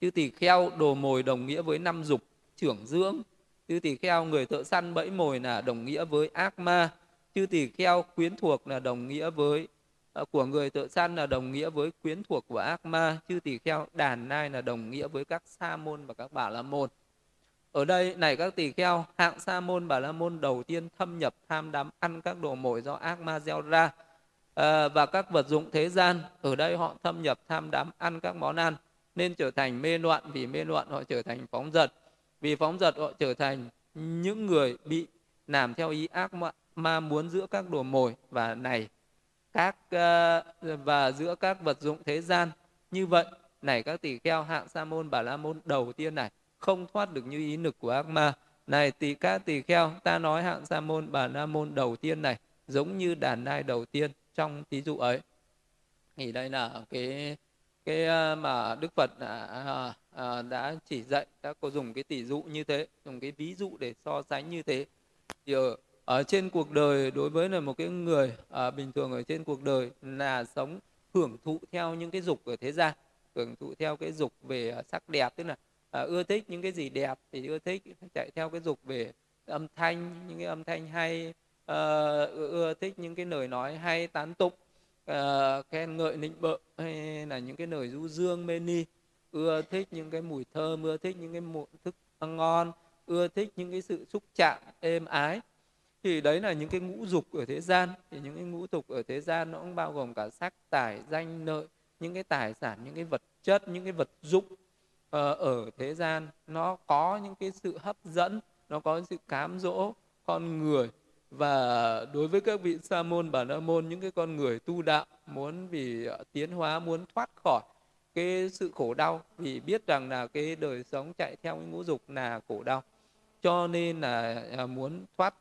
Chư tỳ kheo đồ mồi đồng nghĩa với năm dục trưởng dưỡng. Chư tỳ kheo người thợ săn bẫy mồi là đồng nghĩa với ác ma. Chư tỳ kheo quyến thuộc là đồng nghĩa với Ờ, của người tự săn là đồng nghĩa với quyến thuộc của ác ma chư tỳ kheo đàn nai là đồng nghĩa với các sa môn và các bà la môn. Ở đây này các tỳ kheo hạng sa môn bà la môn đầu tiên thâm nhập tham đắm ăn các đồ mồi do ác ma gieo ra à, và các vật dụng thế gian. Ở đây họ thâm nhập tham đắm ăn các món ăn nên trở thành mê loạn. Vì mê loạn họ trở thành phóng dật. Vì phóng dật họ trở thành những người bị làm theo ý ác ma, ma muốn giữa các đồ mồi. Và này các uh, và giữa các vật dụng thế gian. Như vậy này các tỷ kheo hạng sa môn bà la môn đầu tiên này không thoát được như ý lực của ác ma. Này tỷ các tỷ kheo ta nói hạng sa môn bà la môn đầu tiên này giống như đàn nai đầu tiên trong thí dụ ấy. Thì đây là cái cái ờ, mà đức phật đã, ờ, đã chỉ dạy đã có dùng cái tỷ dụ như thế dùng cái ví dụ để so sánh như thế. Thì ở, ở trên cuộc đời đối với là một cái người à, bình thường ở trên cuộc đời là sống hưởng thụ theo những cái dục ở thế gian hưởng thụ theo cái dục về à, sắc đẹp tức là à, ưa thích những cái gì đẹp thì ưa thích chạy theo cái dục về âm thanh những cái âm thanh hay à, ưa thích những cái lời nói hay tán tục à, ờ, khen ngợi nịnh bợ hay là những cái lời du dương mê ni. Ưa thích những cái mùi thơm ưa thích những cái mùi thức ngon ưa thích những cái sự xúc chạm êm ái thì đấy là những cái ngũ dục ở thế gian. Thì những cái ngũ dục ở thế gian nó cũng bao gồm cả sắc tài danh lợi những cái tài sản những cái vật chất những cái vật dụng Ờ, ở thế gian. Nó có những cái sự hấp dẫn nó có sự cám dỗ con người. Và đối với các vị sa môn bà la môn những cái con người tu đạo muốn vì ờ, tiến hóa muốn thoát khỏi cái sự khổ đau vì biết rằng là cái đời sống chạy theo cái ngũ dục là khổ đau. Cho nên là à, muốn thoát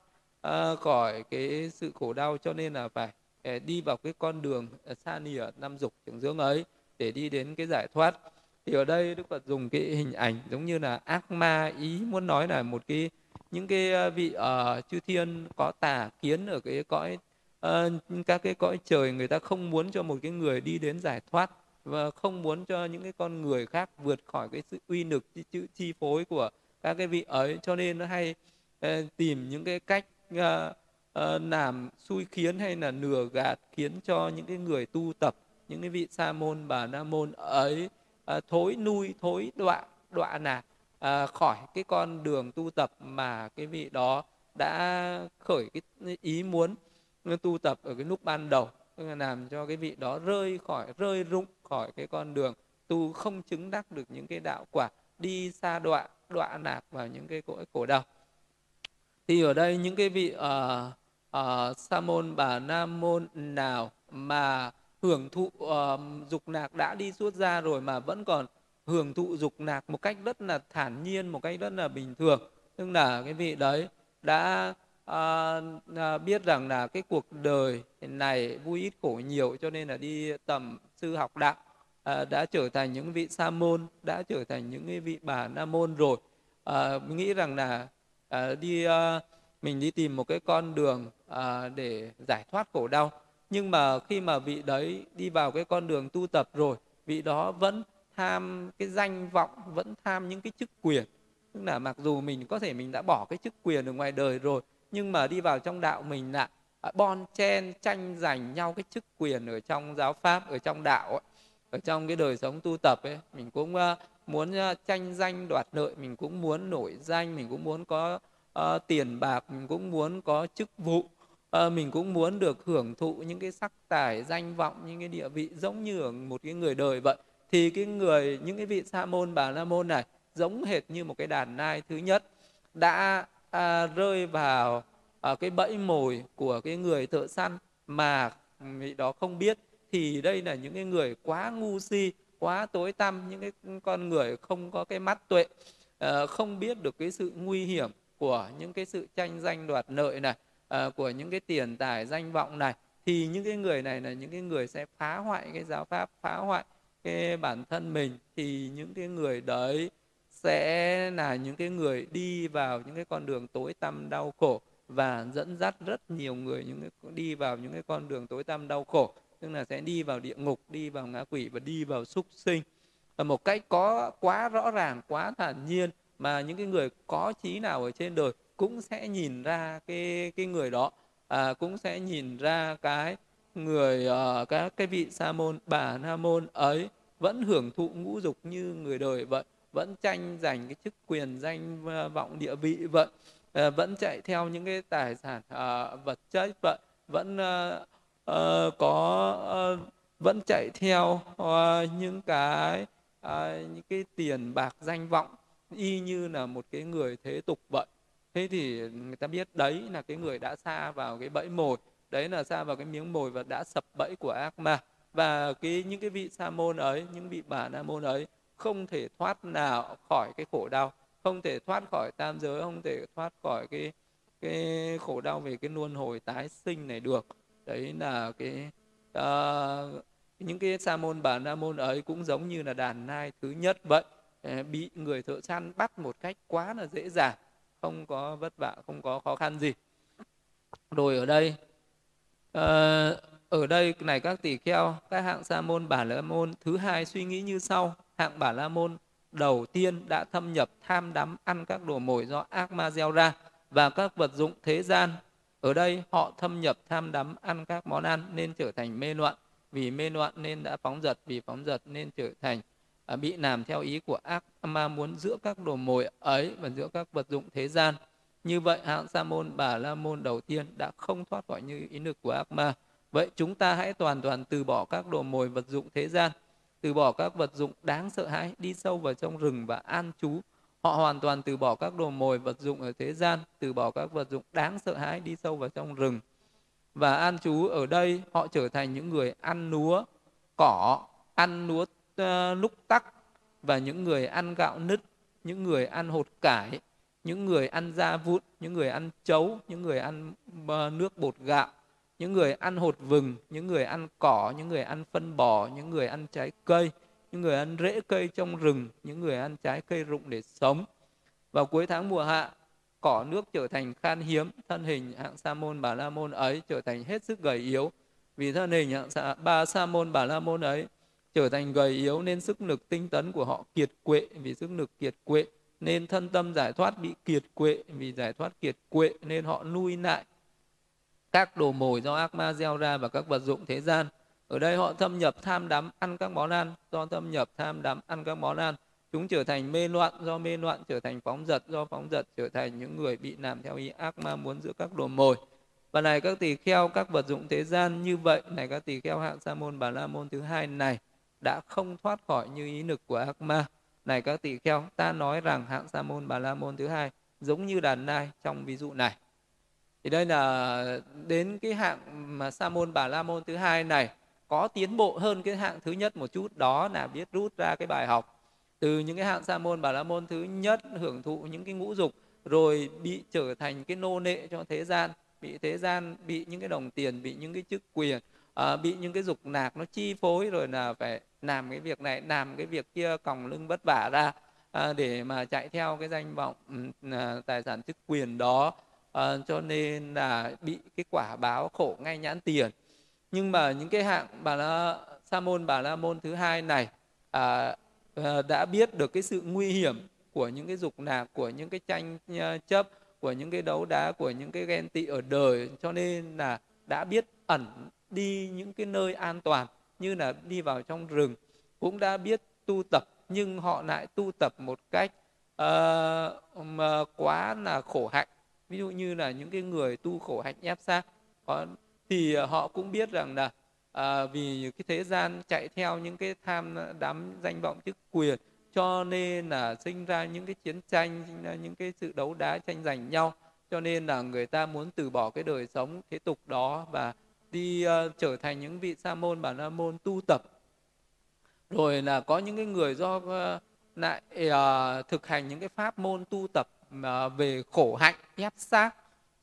uh, khỏi cái sự khổ đau cho nên là phải uh, đi vào cái con đường ờ, uh, xa nìa năm dục trưởng dưỡng ấy để đi đến cái giải thoát. Thì ở đây đức phật dùng cái hình ảnh giống như là ác ma ý muốn nói là một cái những cái ờ, vị uh, chư thiên có tà kiến ở cái cõi uh, các cái cõi trời người ta không muốn cho một cái người đi đến giải thoát và không muốn cho những cái con người khác vượt khỏi cái sự uy lực chi chi phối của các cái vị ấy. Cho nên nó hay uh, tìm những cái cách uh, uh, làm xui khiến hay là nửa gạt khiến cho những cái người tu tập những cái vị sa môn bà na môn ấy uh, thối nuôi thối đọa đọa nạt uh, khỏi cái con đường tu tập mà cái vị đó đã khởi cái ý muốn tu tập ở cái lúc ban đầu. Là làm cho cái vị đó rơi khỏi rơi rụng khỏi cái con đường tu không chứng đắc được những cái đạo quả đi xa đọa đọa nạt vào những cái cõi khổ đau thì ở đây những cái vị uh, uh, sa môn bà nam môn nào mà hưởng thụ uh, dục lạc đã đi suốt ra rồi mà vẫn còn hưởng thụ dục lạc một cách rất là thản nhiên một cách rất là bình thường tức là cái vị đấy đã uh, uh, biết rằng là cái cuộc đời này vui ít khổ nhiều cho nên là đi tầm sư học đạo uh, đã trở thành những vị sa môn đã trở thành những cái vị bà nam môn rồi. Uh, mình nghĩ rằng là Ờ, đi ờ, mình đi tìm một cái con đường ờ, để giải thoát khổ đau nhưng mà khi mà vị đấy đi vào cái con đường tu tập rồi vị đó vẫn tham cái danh vọng vẫn tham những cái chức quyền tức là mặc dù mình có thể mình đã bỏ cái chức quyền ở ngoài đời rồi nhưng mà đi vào trong đạo mình là bon chen tranh giành nhau cái chức quyền ở trong giáo pháp ở trong đạo ấy. ở trong cái đời sống tu tập ấy mình cũng uh, muốn tranh danh đoạt lợi mình cũng muốn nổi danh mình cũng muốn có uh, tiền bạc mình cũng muốn có chức vụ. Uh, mình cũng muốn được hưởng thụ những cái sắc tài danh vọng những cái địa vị giống như ở một cái người đời vậy. Thì cái người những cái vị sa môn bà la môn này giống hệt như một cái đàn nai thứ nhất đã à, rơi vào à, cái bẫy mồi của cái người thợ săn mà ừ, vị đó không biết. Thì đây là những cái người quá ngu si quá tối tăm, những cái con người không có cái mắt tuệ ờ, không biết được cái sự nguy hiểm của những cái sự tranh danh đoạt lợi này ờ, của những cái tiền tài danh vọng này, thì những cái người này là những cái người sẽ phá hoại cái giáo pháp, phá hoại cái bản thân mình, thì những cái người đấy sẽ là những cái người đi vào những cái con đường tối tăm đau khổ và dẫn dắt rất nhiều người, những cái, đi vào những cái con đường tối tăm đau khổ tức là sẽ đi vào địa ngục đi vào ngã quỷ và đi vào súc sinh. Và một cách có quá rõ ràng quá thản nhiên mà những cái người có trí nào ở trên đời cũng sẽ nhìn ra cái cái người đó. À, cũng sẽ nhìn ra cái người uh, các cái vị sa môn bà na môn ấy vẫn hưởng thụ ngũ dục như người đời vậy vẫn tranh giành cái chức quyền danh vọng địa vị vậy uh, vẫn chạy theo những cái tài sản uh, vật chất vậy vẫn uh, uh, có uh, vẫn chạy theo uh, những cái uh, những cái tiền bạc danh vọng y như là một cái người thế tục vậy thế thì người ta biết đấy là cái người đã xa vào cái bẫy mồi đấy là xa vào cái miếng mồi và đã sập bẫy của ác ma. Và cái những cái vị sa môn ấy những vị bà na môn ấy không thể thoát nào khỏi cái khổ đau không thể thoát khỏi tam giới không thể thoát khỏi cái cái khổ đau về cái luân hồi tái sinh này được đấy là cái uh, những cái sa môn bà la môn ấy cũng giống như là đàn nai thứ nhất vậy. Ờ, bị người thợ săn bắt một cách quá là dễ dàng không có vất vả không có khó khăn gì. Rồi ở đây uh, ở đây này các tỷ kheo các hạng sa môn bà la môn thứ hai suy nghĩ như sau. Hạng bà la môn đầu tiên đã thâm nhập tham đắm ăn các đồ mồi do ác ma gieo ra và các vật dụng thế gian ở đây họ thâm nhập tham đắm ăn các món ăn nên trở thành mê loạn. Vì mê loạn nên đã phóng dật vì phóng dật nên trở thành à, bị làm theo ý của ác ma muốn giữa các đồ mồi ấy và giữa các vật dụng thế gian. Như vậy hạng sa môn bà la môn đầu tiên đã không thoát khỏi như ý lực của ác ma. Vậy chúng ta hãy toàn toàn từ bỏ các đồ mồi vật dụng thế gian từ bỏ các vật dụng đáng sợ hãi đi sâu vào trong rừng và an trú họ hoàn toàn từ bỏ các đồ mồi vật dụng ở thế gian từ bỏ các vật dụng đáng sợ hãi đi sâu vào trong rừng và an trú ở đây họ trở thành những người ăn lúa cỏ ăn lúa uh, lúc tắc và những người ăn gạo nứt những người ăn hột cải những người ăn da vụn những người ăn chấu những người ăn uh, nước bột gạo những người ăn hột vừng những người ăn cỏ những người ăn phân bò những người ăn trái cây những người ăn rễ cây trong rừng những người ăn trái cây rụng để sống. Vào cuối tháng mùa hạ cỏ nước trở thành khan hiếm thân hình hạng sa môn bà la môn ấy trở thành hết sức gầy yếu. Vì thân hình hạng sa, ba sa môn bà la môn ấy trở thành gầy yếu nên sức lực tinh tấn của họ kiệt quệ. Vì sức lực kiệt quệ nên thân tâm giải thoát bị kiệt quệ. Vì giải thoát kiệt quệ nên họ nuôi lại các đồ mồi do ác ma gieo ra và các vật dụng thế gian ở đây họ thâm nhập tham đắm ăn các món ăn. Do thâm nhập tham đắm ăn các món ăn, chúng trở thành mê loạn. Do mê loạn trở thành phóng dật. Do phóng dật trở thành những người bị làm theo ý ác ma muốn giữ các đồ mồi. Và này, các tỳ kheo, các vật dụng thế gian như vậy, này, các tỳ kheo hạng sa môn bà la môn thứ hai này, đã không thoát khỏi như ý lực của ác ma. Này, các tỳ kheo, ta nói rằng hạng sa môn bà la môn thứ hai giống như đàn nai trong ví dụ này. Thì đây là đến cái hạng mà sa môn bà la môn thứ hai này có tiến bộ hơn cái hạng thứ nhất một chút đó là biết rút ra cái bài học. Từ những cái hạng sa môn bà la môn thứ nhất hưởng thụ những cái ngũ dục rồi bị trở thành cái nô nệ cho thế gian bị thế gian bị những cái đồng tiền bị những cái chức quyền à, bị những cái dục nạc nó chi phối rồi là phải làm cái việc này làm cái việc kia còng lưng vất vả ra à, để mà chạy theo cái danh vọng à, tài sản chức quyền đó. À, cho nên là bị cái quả báo khổ ngay nhãn tiền nhưng mà những cái hạng bà la sa môn bà la môn thứ hai này à, à, đã biết được cái sự nguy hiểm của những cái dục nạp của những cái tranh ờ, chấp của những cái đấu đá của những cái ghen tị ở đời. Cho nên là đã biết ẩn đi những cái nơi an toàn như là đi vào trong rừng cũng đã biết tu tập nhưng họ lại tu tập một cách uh, mà quá là khổ hạnh. Ví dụ như là những cái người tu khổ hạnh ép sát có thì ờ, họ cũng biết rằng là à, vì cái thế gian chạy theo những cái tham ờ, đắm danh vọng chức quyền cho nên là sinh ra những cái chiến tranh sinh ra những cái sự đấu đá tranh giành nhau cho nên là người ta muốn từ bỏ cái đời sống thế tục đó và đi uh, trở thành những vị sa môn bản la môn tu tập. Rồi là có những cái người do uh, lại uh, thực hành những cái pháp môn tu tập uh, về khổ hạnh ép xác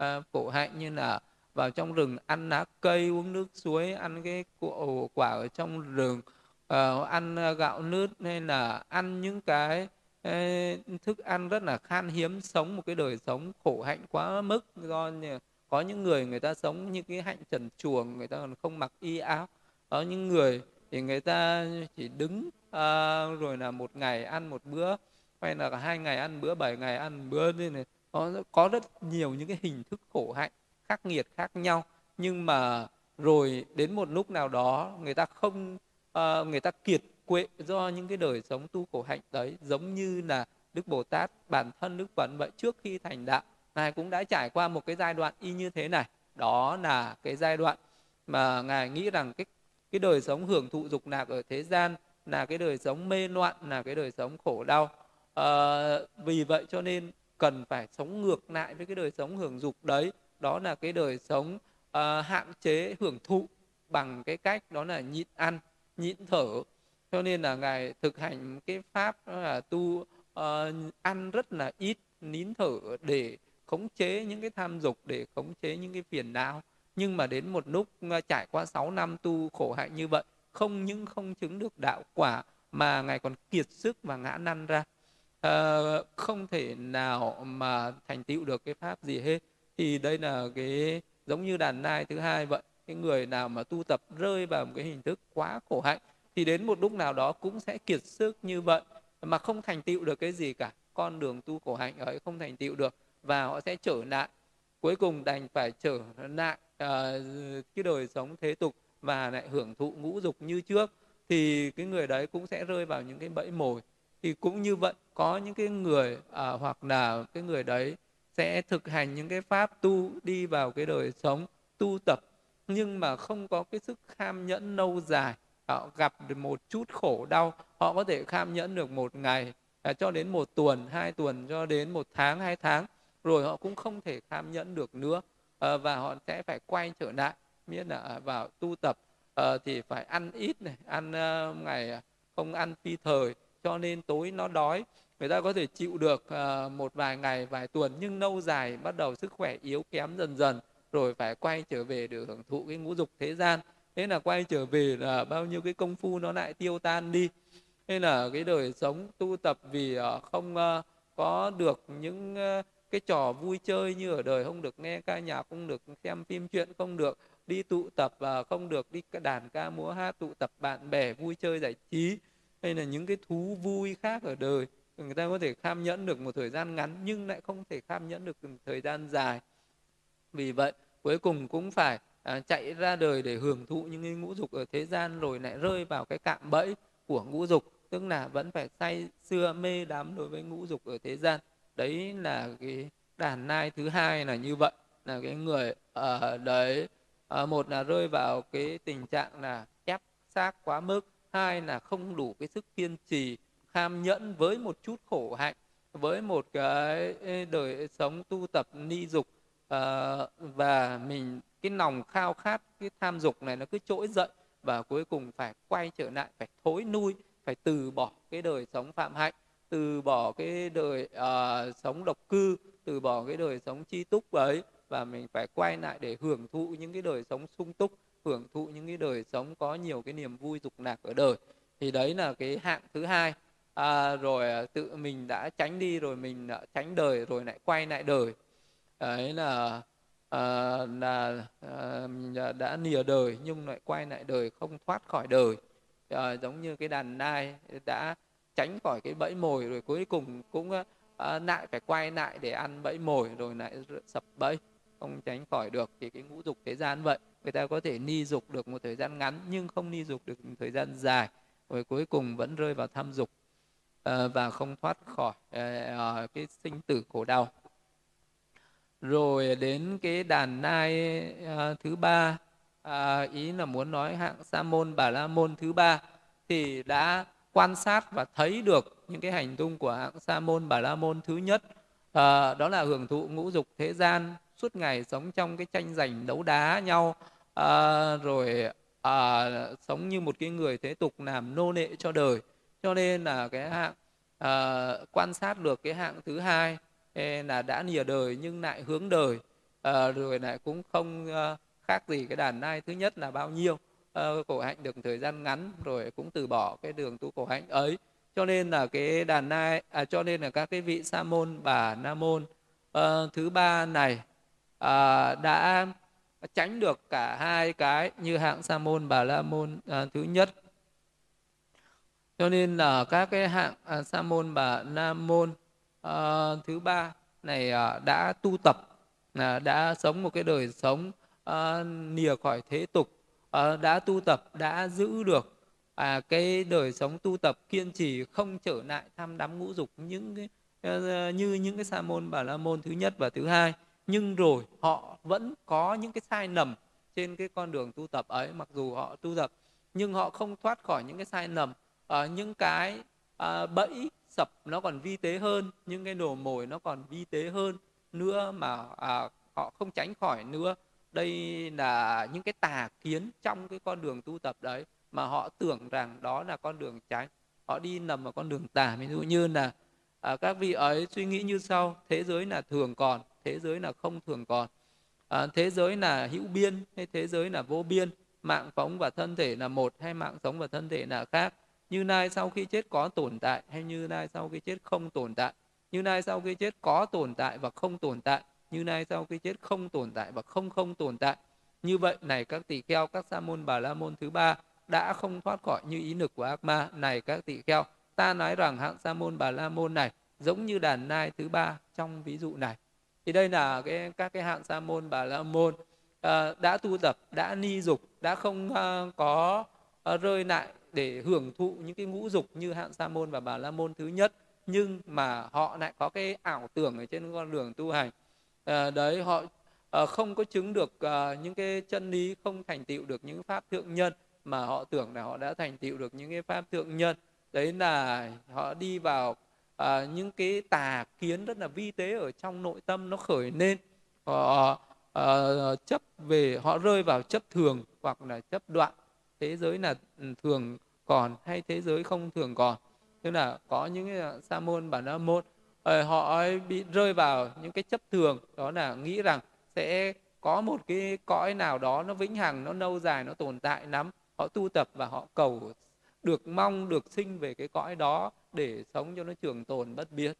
uh, khổ hạnh như là vào trong rừng ăn lá cây uống nước suối ăn cái quả ở trong rừng uh, ăn ờ, gạo nứt hay là ăn những cái uh, thức ăn rất là khan hiếm sống một cái đời sống khổ hạnh quá mức. Do có những người người ta sống như cái hạnh trần chuồng người ta còn không mặc y áo. Có những người thì người ta chỉ đứng uh, rồi là một ngày ăn một bữa hay là hai ngày ăn bữa bảy ngày ăn bữa nên này. Có có rất nhiều những cái hình thức khổ hạnh khắc nghiệt khác nhau nhưng mà rồi đến một lúc nào đó người ta không uh, người ta kiệt quệ do những cái đời sống tu khổ hạnh đấy giống như là đức bồ tát bản thân đức phật vậy trước khi thành đạo ngài cũng đã trải qua một cái giai đoạn y như thế này. Đó là cái giai đoạn mà ngài nghĩ rằng cái cái đời sống hưởng thụ dục lạc ở thế gian là cái đời sống mê loạn là cái đời sống khổ đau. À, vì vậy cho nên cần phải sống ngược lại với cái đời sống hưởng dục đấy đó là cái đời sống uh, hạn chế hưởng thụ bằng cái cách đó là nhịn ăn nhịn thở. Cho nên là ngài thực hành cái pháp đó là tu uh, ăn rất là ít nín thở để khống chế những cái tham dục để khống chế những cái phiền não. Nhưng mà đến một lúc ờ, trải qua 6 năm tu khổ hạnh như vậy không những không chứng được đạo quả mà ngài còn kiệt sức và ngã năn ra. À, không thể nào mà thành tựu được cái pháp gì hết thì đây là cái giống như đàn nai thứ hai vậy cái người nào mà tu tập rơi vào một cái hình thức quá khổ hạnh thì đến một lúc nào đó cũng sẽ kiệt sức như vậy mà không thành tựu được cái gì cả. Con đường tu khổ hạnh ấy không thành tựu được và họ sẽ trở nạn. Cuối cùng đành phải trở nạn uh, cái đời sống thế tục và lại hưởng thụ ngũ dục như trước. Thì cái người đấy cũng sẽ rơi vào những cái bẫy mồi. Thì cũng như vậy có những cái người uh, hoặc là cái người đấy sẽ thực hành những cái pháp tu đi vào cái đời sống tu tập nhưng mà không có cái sức kham nhẫn lâu dài. Họ gặp được một chút khổ đau họ có thể kham nhẫn được một ngày à, cho đến một tuần hai tuần cho đến một tháng hai tháng rồi họ cũng không thể kham nhẫn được nữa. À, và họ sẽ phải quay trở lại miễn là vào tu tập. À, thì phải ăn ít này ăn uh, ngày à, không ăn phi thời cho nên tối nó đói người ta có thể chịu được à, một vài ngày, vài tuần, nhưng lâu dài bắt đầu sức khỏe yếu kém dần dần, rồi phải quay trở về để hưởng thụ cái ngũ dục thế gian. Thế là quay trở về là bao nhiêu cái công phu nó lại tiêu tan đi. Thế là cái đời sống tu tập vì à, không à, có được những cái trò vui chơi như ở đời không được nghe ca nhạc, không được xem phim truyện, không được đi tụ tập và không được đi đàn ca múa hát tụ tập bạn bè vui chơi giải trí, hay là những cái thú vui khác ở đời người ta có thể kham nhẫn được một thời gian ngắn nhưng lại không thể kham nhẫn được một thời gian dài. Vì vậy cuối cùng cũng phải à, chạy ra đời để hưởng thụ những cái ngũ dục ở thế gian rồi lại rơi vào cái cạm bẫy của ngũ dục. Tức là vẫn phải say xưa mê đắm đối với ngũ dục ở thế gian. Đấy là cái đàn nai thứ hai là như vậy là cái người ở đấy uh, một là rơi vào cái tình trạng là ép xác quá mức hai là không đủ cái sức kiên trì kham nhẫn với một chút khổ hạnh với một cái đời sống tu tập ni dục uh, và mình cái lòng khao khát cái tham dục này nó cứ trỗi dậy và cuối cùng phải quay trở lại phải thối nuôi phải từ bỏ cái đời sống phạm hạnh từ bỏ cái đời uh, sống độc cư từ bỏ cái đời sống chi túc ấy. Và mình phải quay lại để hưởng thụ những cái đời sống sung túc hưởng thụ những cái đời sống có nhiều cái niềm vui dục lạc ở đời. Thì đấy là cái hạng thứ hai à, rồi à, tự mình đã tránh đi rồi mình đã tránh đời rồi lại quay lại đời. Đấy là à, là à, à đã nìa đời nhưng lại quay lại đời không thoát khỏi đời. À, giống như cái đàn nai đã tránh khỏi cái bẫy mồi rồi cuối cùng cũng à, lại phải quay lại để ăn bẫy mồi rồi lại sập bẫy không tránh khỏi được thì cái ngũ dục thế gian vậy. Người ta có thể ni dục được một thời gian ngắn nhưng không ni dục được một thời gian dài. Rồi cuối cùng vẫn rơi vào tham dục. Ờ, và không thoát khỏi ờ, ờ, cái sinh tử khổ đau. Rồi đến cái đàn nai thứ ba à, ý là muốn nói hạng sa môn bà la môn thứ ba thì đã quan sát và thấy được những cái hành tung của hạng sa môn bà la môn thứ nhất. À, đó là hưởng thụ ngũ dục thế gian suốt ngày sống trong cái tranh giành đấu đá nhau. À, rồi à, sống như một cái người thế tục làm nô nệ cho đời cho nên là cái hạng uh, quan sát được cái hạng thứ hai là đã nìa đời nhưng lại hướng đời. Uh, rồi lại cũng không uh, khác gì cái đàn nai thứ nhất là bao nhiêu. Uh, khổ hạnh được thời gian ngắn rồi cũng từ bỏ cái đường tu khổ hạnh ấy. Cho nên là cái đàn nai à, cho nên là các cái vị sa môn bà na môn uh, thứ ba này uh, đã tránh được cả hai cái như hạng sa môn bà la môn uh, thứ nhất cho nên là các cái hạng à, sa môn và nam môn à, thứ ba này à, đã tu tập à, đã sống một cái đời sống à, nìa khỏi thế tục à, đã tu tập đã giữ được à, cái đời sống tu tập kiên trì không trở lại tham đắm ngũ dục những cái như những cái sa môn bà la môn thứ nhất và thứ hai. Nhưng rồi họ vẫn có những cái sai lầm trên cái con đường tu tập ấy mặc dù họ tu tập nhưng họ không thoát khỏi những cái sai lầm uh, những cái uh, bẫy sập nó còn vi tế hơn những cái đồ mồi nó còn vi tế hơn nữa mà à, họ không tránh khỏi nữa. Đây là những cái tà kiến trong cái con đường tu tập đấy mà họ tưởng rằng đó là con đường trái. Họ đi nằm vào con đường tà. Ví dụ như là à, các vị ấy suy nghĩ như sau. Thế giới là thường còn thế giới là không thường còn. À, thế giới là hữu biên hay thế giới là vô biên mạng sống và thân thể là một hay mạng sống và thân thể là khác như nay sau khi chết có tồn tại hay như nay sau khi chết không tồn tại? Như nay sau khi chết có tồn tại và không tồn tại? Như nay sau khi chết không tồn tại và không không tồn tại? Như vậy này các tỳ kheo các sa môn bà la môn thứ ba đã không thoát khỏi như ý lực của ác ma. Này các tỳ kheo ta nói rằng hạng sa môn bà la môn này giống như đàn nai thứ ba trong ví dụ này. Thì đây là cái các cái hạng sa môn bà la môn uh, đã tu tập đã ni dục đã không uh, có uh, rơi lại để hưởng thụ những cái ngũ dục như hạng sa môn và bà la môn thứ nhất nhưng mà họ lại có cái ảo tưởng ở trên con đường tu hành. À, đấy họ à, không có chứng được à, những cái chân lý không thành tựu được những pháp thượng nhân mà họ tưởng là họ đã thành tựu được những cái pháp thượng nhân. Đấy là họ đi vào à, những cái tà kiến rất là vi tế ở trong nội tâm nó khởi lên. Họ à, chấp về họ rơi vào chấp thường hoặc là chấp đoạn thế giới là thường còn hay thế giới không thường còn? Tức là có những cái à, sa môn bản la môn ờ, họ bị rơi vào những cái chấp thường, đó là nghĩ rằng sẽ có một cái cõi nào đó nó vĩnh hằng, nó lâu dài, nó tồn tại lắm. Họ tu tập và họ cầu được mong, được sinh về cái cõi đó để sống cho nó trường tồn bất biến.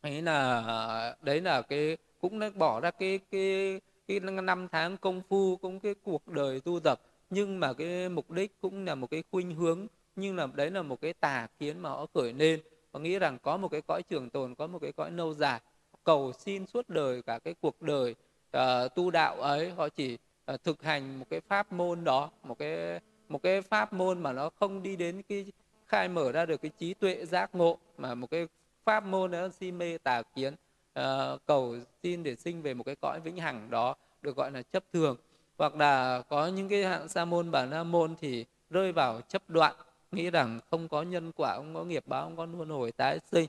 Ấy là, đấy là cái, cũng đã bỏ ra cái cái cái năm tháng công phu, cũng cái cuộc đời tu tập nhưng mà cái mục đích cũng là một cái khuynh hướng nhưng là đấy là một cái tà kiến mà họ khởi lên. Họ nghĩ rằng có một cái cõi trường tồn có một cái cõi lâu dài cầu xin suốt đời cả cái cuộc đời uh, tu đạo ấy họ chỉ uh, thực hành một cái pháp môn đó một cái một cái pháp môn mà nó không đi đến cái khai mở ra được cái trí tuệ giác ngộ mà một cái pháp môn đó si mê tà kiến uh, cầu xin để sinh về một cái cõi vĩnh hằng đó được gọi là chấp thường hoặc là có những cái hạng sa môn bản la môn thì rơi vào chấp đoạn nghĩ rằng không có nhân quả không có nghiệp báo không có luân hồi tái sinh.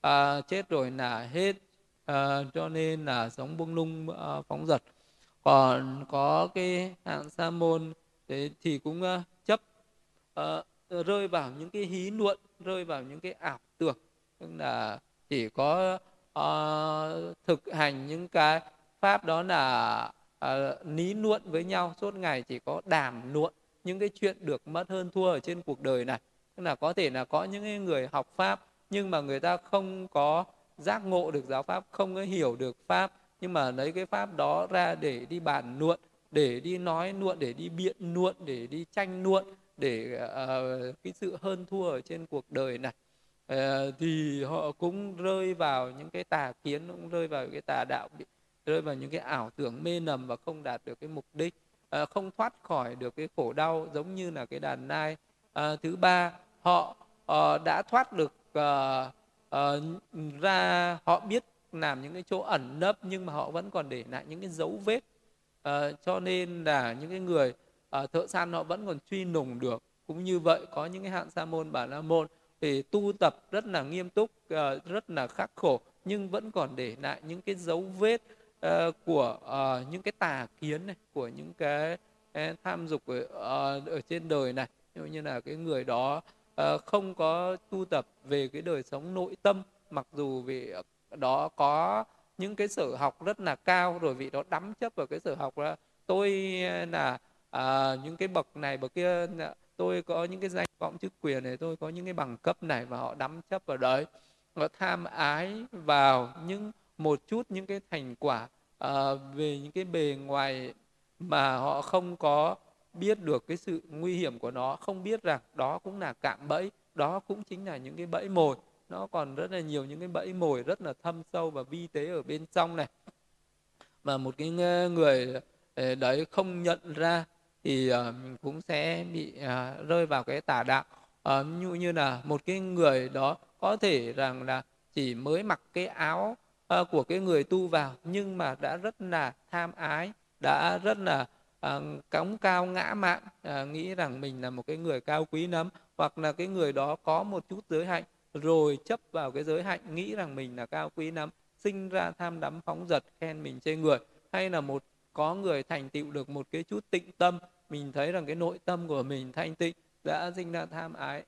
À, chết rồi là hết à, cho nên là sống buông lung à, phóng dật. Còn có cái hạng sa môn thế thì cũng à, chấp à, rơi vào những cái hí luận rơi vào những cái ảo tưởng. Tức là chỉ có à, thực hành những cái pháp đó là uh, ní nuộn với nhau suốt ngày chỉ có đàm nuộn những cái chuyện được mất hơn thua ở trên cuộc đời này. Tức là có thể là có những người học pháp nhưng mà người ta không có giác ngộ được giáo pháp không có hiểu được pháp. Nhưng mà lấy cái pháp đó ra để đi bàn luận để đi nói luận để đi biện luận để đi tranh luận để uh, cái sự hơn thua ở trên cuộc đời này. Uh, thì họ cũng rơi vào những cái tà kiến cũng rơi vào cái tà đạo rơi vào những cái ảo tưởng mê nầm và không đạt được cái mục đích à, không thoát khỏi được cái khổ đau giống như là cái đàn nai. À, thứ ba họ à, đã thoát được à, à, ra họ biết làm những cái chỗ ẩn nấp nhưng mà họ vẫn còn để lại những cái dấu vết. À, cho nên là những cái người à, thợ săn họ vẫn còn truy nùng được. Cũng như vậy có những cái hạng sa môn bà la môn thì tu tập rất là nghiêm túc rất là khắc khổ nhưng vẫn còn để lại những cái dấu vết uh, của uh, những cái tà kiến này của những cái uh, tham dục ở, uh, ở trên đời này. Như là cái người đó uh, không có tu tập về cái đời sống nội tâm mặc dù vì đó có những cái sở học rất là cao rồi vị đó đắm chấp vào cái sở học là tôi là à, những cái bậc này bậc kia tôi có những cái danh vọng chức quyền này tôi có những cái bằng cấp này và họ đắm chấp vào đấy. Họ tham ái vào những một chút những cái thành quả uh, về những cái bề ngoài mà họ không có biết được cái sự nguy hiểm của nó. Không biết rằng đó cũng là cạm bẫy đó cũng chính là những cái bẫy mồi. Nó còn rất là nhiều những cái bẫy mồi rất là thâm sâu và vi tế ở bên trong này. Mà một cái người ờ, đấy không nhận ra thì mình cũng sẽ bị rơi vào cái tà đạo. Như như là một cái người đó có thể rằng là chỉ mới mặc cái áo uh, của cái người tu vào nhưng mà đã rất là tham ái đã rất là uh, cống cao ngã mạn. Uh, nghĩ rằng mình là một cái người cao quý lắm hoặc là cái người đó có một chút giới hạnh rồi chấp vào cái giới hạnh nghĩ rằng mình là cao quý lắm sinh ra tham đắm phóng giật khen mình trên người hay là một có người thành tựu được một cái chút tịnh tâm mình thấy rằng cái nội tâm của mình thanh tịnh đã sinh ra tham ái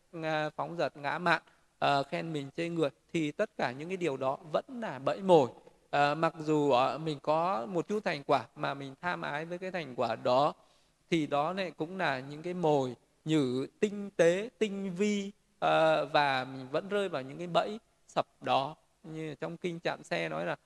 phóng giật ngã mạn uh, khen mình trên người thì tất cả những cái điều đó vẫn là bẫy mồi. Uh, mặc dù uh, mình có một chút thành quả mà mình tham ái với cái thành quả đó thì đó này cũng là những cái mồi nhử tinh tế tinh vi uh, và mình vẫn rơi vào những cái bẫy sập đó. Như trong kinh chạm xe nói là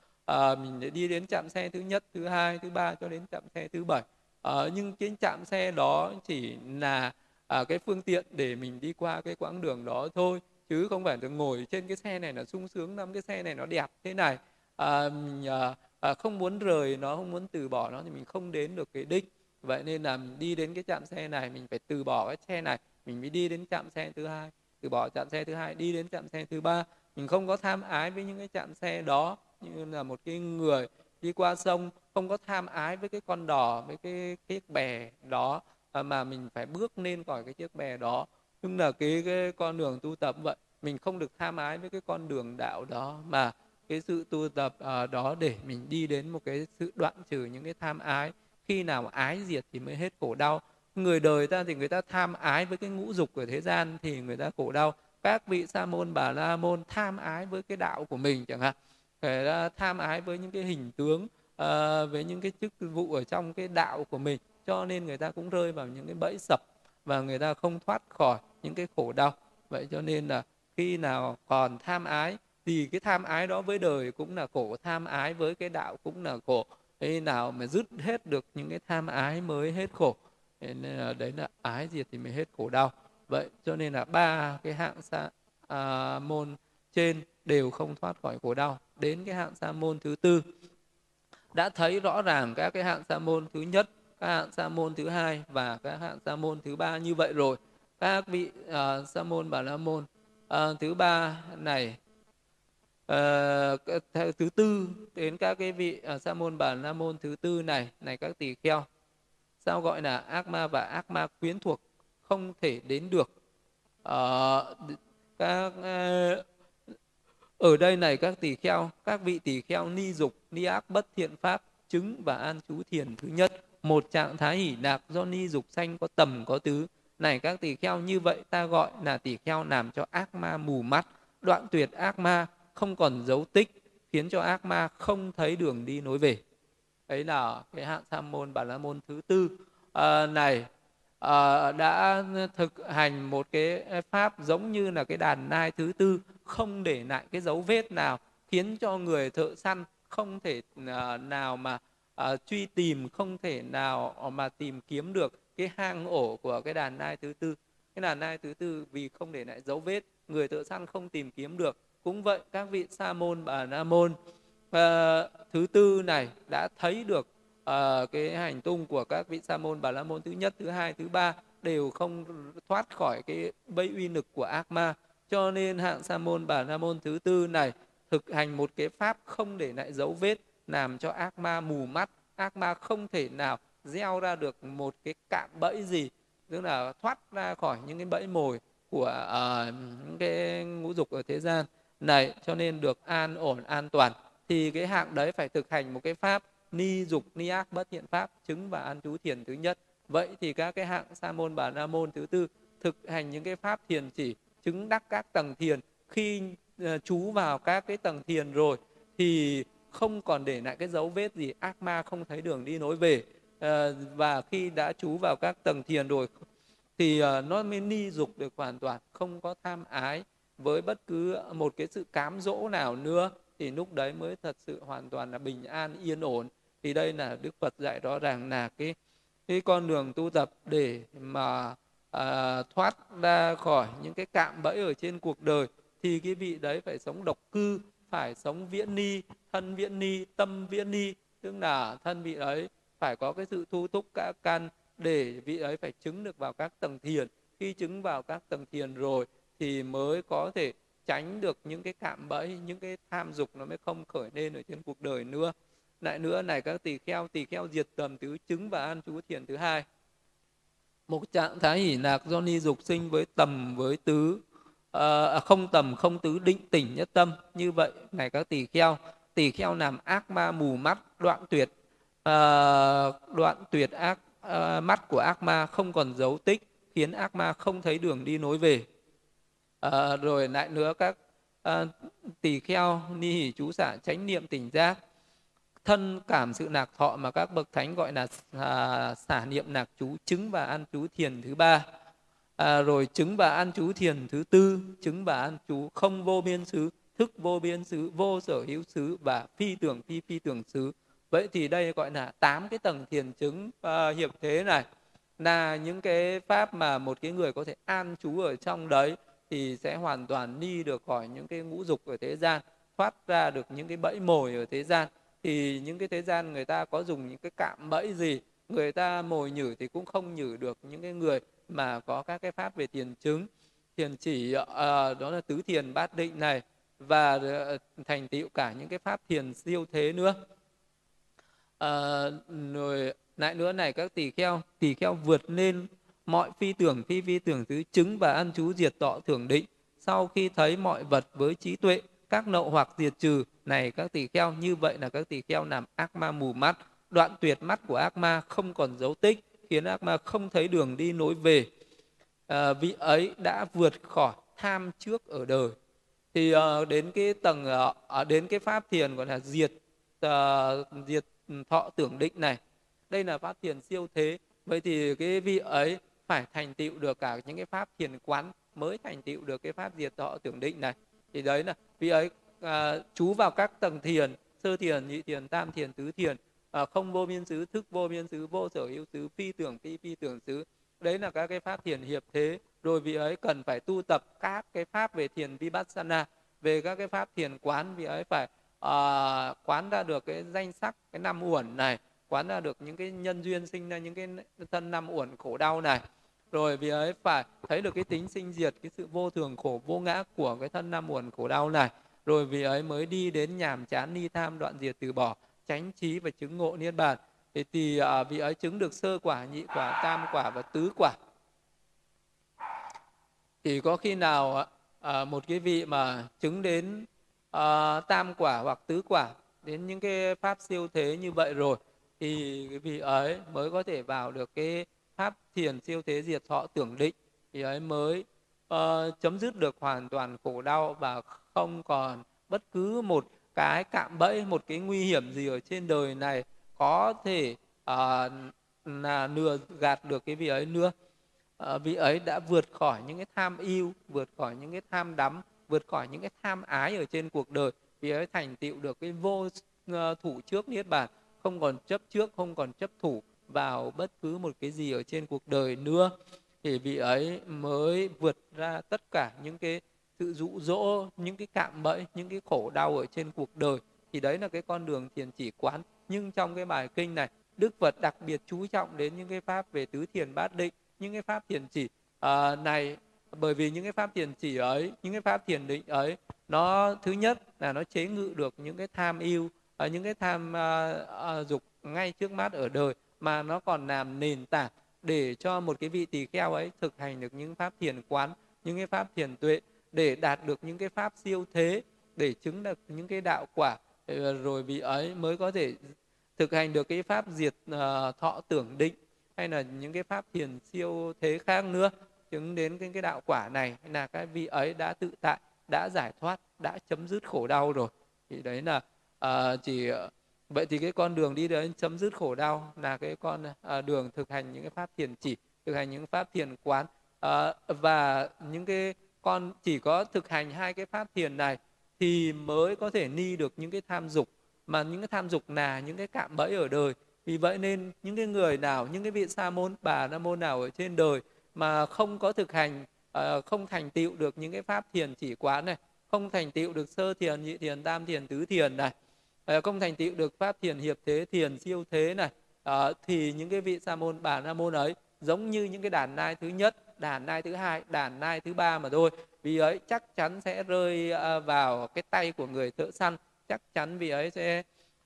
uh, mình đi đến chạm xe thứ nhất thứ hai thứ ba cho đến chạm xe thứ bảy. Uh, nhưng cái chạm xe đó chỉ là uh, cái phương tiện để mình đi qua cái quãng đường đó thôi chứ không phải được ngồi trên cái xe này là sung sướng lắm cái xe này nó đẹp thế này. À, mình à, à, không muốn rời nó không muốn từ bỏ nó thì mình không đến được cái đích. Vậy nên là mình đi đến cái trạm xe này mình phải từ bỏ cái xe này mình mới đi đến trạm xe thứ hai từ bỏ trạm xe thứ hai đi đến trạm xe thứ ba. Mình không có tham ái với những cái trạm xe đó như là một cái người đi qua sông không có tham ái với cái con đò với cái chiếc bè đó à, mà mình phải bước lên khỏi cái chiếc bè đó nhưng là cái, cái con đường tu tập vậy. Mình không được tham ái với cái con đường đạo đó mà cái sự tu tập uh, đó để mình đi đến một cái sự đoạn trừ những cái tham ái. Khi nào ái diệt thì mới hết khổ đau. Người đời ta thì người ta tham ái với cái ngũ dục của thế gian thì người ta khổ đau. Các vị sa môn bà la môn tham ái với cái đạo của mình chẳng hạn. Người ta tham ái với những cái hình tướng uh, với những cái chức vụ ở trong cái đạo của mình. Cho nên người ta cũng rơi vào những cái bẫy sập và người ta không thoát khỏi những cái khổ đau. Vậy cho nên là khi nào còn tham ái thì cái tham ái đó với đời cũng là khổ tham ái với cái đạo cũng là khổ. Khi nào mà dứt hết được những cái tham ái mới hết khổ? Nên là đấy là ái diệt thì mới hết khổ đau. Vậy cho nên là ba cái hạng sa à, môn trên đều không thoát khỏi khổ đau. Đến cái hạng sa môn thứ tư đã thấy rõ ràng các cái hạng sa môn thứ nhất các hạng sa môn thứ hai và các hạng sa môn thứ ba như vậy rồi các vị uh, sa môn bà la môn. Uh, thứ ba này uh, thứ tư đến các cái vị uh, sa môn bà la môn thứ tư này này các tỳ kheo. Sao gọi là ác ma và ác ma quyến thuộc không thể đến được? Uh, các uh, ở đây này các tỳ kheo các vị tỳ kheo ni dục ni ác bất thiện pháp chứng và an trú thiền thứ nhất. Một trạng thái hỷ lạc do ni dục sanh có tầm có tứ này các tỳ kheo như vậy ta gọi là tỳ kheo làm cho ác ma mù mắt đoạn tuyệt ác ma không còn dấu tích khiến cho ác ma không thấy đường đi nối về. Ấy là cái hạng sa môn bà la môn thứ tư. À, này à, đã thực hành một cái pháp giống như là cái đàn nai thứ tư không để lại cái dấu vết nào khiến cho người thợ săn không thể à, nào mà à, truy tìm không thể nào mà tìm kiếm được cái hang ổ của cái đàn nai thứ tư. Cái đàn nai thứ tư vì không để lại dấu vết người thợ săn không tìm kiếm được. Cũng vậy các vị sa môn bà la môn uh, thứ tư này đã thấy được uh, cái hành tung của các vị sa môn bà la môn thứ nhất thứ hai thứ ba đều không thoát khỏi cái bẫy uy lực của ác ma. Cho nên hạng sa môn bà la môn thứ tư này thực hành một cái pháp không để lại dấu vết làm cho ác ma mù mắt. Ác ma không thể nào gieo ra được một cái cạm bẫy gì tức là thoát ra khỏi những cái bẫy mồi của uh, những cái ngũ dục ở thế gian. Này cho nên được an ổn an toàn thì cái hạng đấy phải thực hành một cái pháp ni dục ni ác bất thiện pháp chứng và an trú thiền thứ nhất. Vậy thì các cái hạng sa môn bà la môn thứ tư thực hành những cái pháp thiền chỉ chứng đắc các tầng thiền. Khi ờ, uh, chú vào các cái tầng thiền rồi thì không còn để lại cái dấu vết gì ác ma không thấy đường đi nối về. Ờ, và khi đã chú vào các tầng thiền rồi thì ờ, nó mới ni dục được hoàn toàn không có tham ái với bất cứ một cái sự cám dỗ nào nữa. Thì lúc đấy mới thật sự hoàn toàn là bình an yên ổn. Thì đây là đức phật dạy rõ ràng là cái cái con đường tu tập để mà à, thoát ra khỏi những cái cạm bẫy ở trên cuộc đời thì cái vị đấy phải sống độc cư phải sống viễn ni thân viễn ni tâm viễn ni. Tức là thân vị ấy phải có cái sự thu thúc cả căn để vị ấy phải chứng được vào các tầng thiền. Khi chứng vào các tầng thiền rồi thì mới có thể tránh được những cái cạm bẫy những cái tham dục nó mới không khởi lên ở trên cuộc đời nữa. Lại nữa này các tỳ kheo tỳ kheo diệt tầm tứ chứng và an trú thiền thứ hai. Một trạng thái hỷ lạc do ni dục sinh với tầm với tứ ờ, à, không tầm không tứ định tỉnh nhất tâm. Như vậy này các tỳ kheo tỳ kheo làm ác ma mù mắt đoạn tuyệt. Ờ, đoạn tuyệt ác uh, mắt của ác ma không còn dấu tích khiến ác ma không thấy đường đi nối về. Uh, rồi lại nữa các uh, tỳ kheo ni hỷ chú xả chánh niệm tỉnh giác thân cảm sự nạc thọ mà các bậc thánh gọi là uh, xả niệm nạc chú chứng và an chú thiền thứ ba. À, rồi chứng và an chú thiền thứ tư chứng và an chú không vô biên xứ thức vô biên xứ vô sở hữu xứ và phi tưởng phi phi tưởng xứ vậy thì đây gọi là tám cái tầng thiền chứng uh, hiệp thế này. Là những cái pháp mà một cái người có thể an trú ở trong đấy thì sẽ hoàn toàn đi được khỏi những cái ngũ dục ở thế gian thoát ra được những cái bẫy mồi ở thế gian. Thì những cái thế gian người ta có dùng những cái cạm bẫy gì người ta mồi nhử thì cũng không nhử được những cái người mà có các cái pháp về tiền chứng. Thiền chỉ uh, đó là tứ thiền bát định này và uh, thành tựu cả những cái pháp thiền siêu thế nữa. Ờ, à, rồi lại nữa này các tỳ kheo tỳ kheo vượt lên mọi phi tưởng phi phi tưởng tứ chứng và ăn chú diệt tọ thưởng định. Sau khi thấy mọi vật với trí tuệ các nậu hoặc diệt trừ. Này các tỳ kheo như vậy là các tỳ kheo làm ác ma mù mắt. Đoạn tuyệt mắt của ác ma không còn dấu tích khiến ác ma không thấy đường đi nối về. À, vị ấy đã vượt khỏi tham trước ở đời. Thì uh, đến cái tầng uh, đến cái pháp thiền gọi là diệt uh, diệt Ừ, thọ tưởng định này. Đây là pháp thiền siêu thế. Vậy thì cái vị ấy phải thành tựu được cả những cái pháp thiền quán mới thành tựu được cái pháp diệt thọ tưởng định này. Thì đấy là vị ấy à, chú vào các tầng thiền sơ thiền nhị thiền tam thiền tứ thiền à, không vô biên xứ thức vô biên xứ vô sở hữu xứ phi tưởng phi phi tưởng xứ. Đấy là các cái pháp thiền hiệp thế. Rồi vị ấy cần phải tu tập các cái pháp về thiền vipassana về các cái pháp thiền quán vị ấy phải uh, quán ra được cái danh sắc cái năm uẩn này quán ra được những cái nhân duyên sinh ra những cái thân năm uẩn khổ đau này. Rồi vì ấy phải thấy được cái tính sinh diệt cái sự vô thường khổ vô ngã của cái thân năm uẩn khổ đau này. Rồi vì ấy mới đi đến nhàm chán ni tham đoạn diệt từ bỏ tránh trí và chứng ngộ niết bàn. Thì, thì à, vị ấy chứng được sơ quả nhị quả tam quả và tứ quả. Thì có khi nào à, một cái vị mà chứng đến uh, tam quả hoặc tứ quả. Đến những cái pháp siêu thế như vậy rồi thì cái vị ấy mới có thể vào được cái pháp thiền siêu thế diệt thọ tưởng định. Thì ấy mới uh, chấm dứt được hoàn toàn khổ đau và không còn bất cứ một cái cạm bẫy một cái nguy hiểm gì ở trên đời này có thể uh, là lừa gạt được cái vị ấy nữa. Uh, vị ấy đã vượt khỏi những cái tham yêu vượt khỏi những cái tham đắm vượt khỏi những cái tham ái ở trên cuộc đời. Vì ấy thành tựu được cái vô ờ, thủ trước niết bàn không còn chấp trước không còn chấp thủ vào bất cứ một cái gì ở trên cuộc đời nữa. Thì vị ấy mới vượt ra tất cả những cái sự dụ dỗ những cái cạm bẫy những cái khổ đau ở trên cuộc đời. Thì đấy là cái con đường thiền chỉ quán. Nhưng trong cái bài kinh này đức phật đặc biệt chú trọng đến những cái pháp về tứ thiền bát định những cái pháp thiền chỉ uh, này bởi vì những cái pháp thiền chỉ ấy những cái pháp thiền định ấy nó thứ nhất là nó chế ngự được những cái tham yêu à, những cái tham uh, uh, dục ngay trước mắt ở đời mà nó còn làm nền tảng để cho một cái vị tỳ kheo ấy thực hành được những pháp thiền quán những cái pháp thiền tuệ để đạt được những cái pháp siêu thế để chứng được những cái đạo quả ờ, rồi vị ấy mới có thể thực hành được cái pháp diệt uh, thọ tưởng định hay là những cái pháp thiền siêu thế khác nữa chứng đến cái, cái đạo quả này là cái vị ấy đã tự tại đã giải thoát đã chấm dứt khổ đau rồi. Thì đấy là uh, chỉ ờ, vậy thì cái con đường đi đến chấm dứt khổ đau là cái con uh, đường thực hành những cái pháp thiền chỉ thực hành những pháp thiền quán. Uh, và những cái con chỉ có thực hành hai cái pháp thiền này thì mới có thể ni được những cái tham dục. Mà những cái tham dục là những cái cạm bẫy ở đời. Vì vậy nên những cái người nào những cái vị sa môn bà la môn nào ở trên đời mà không có thực hành ờ, không thành tựu được những cái pháp thiền chỉ quán này không thành tựu được sơ thiền nhị thiền tam thiền tứ thiền này ờ, không thành tựu được pháp thiền hiệp thế thiền siêu thế này ờ, thì những cái vị sa môn bà la môn ấy giống như những cái đàn nai thứ nhất đàn nai thứ hai đàn nai thứ ba mà thôi. Vì ấy chắc chắn sẽ rơi vào cái tay của người thợ săn chắc chắn vì ấy sẽ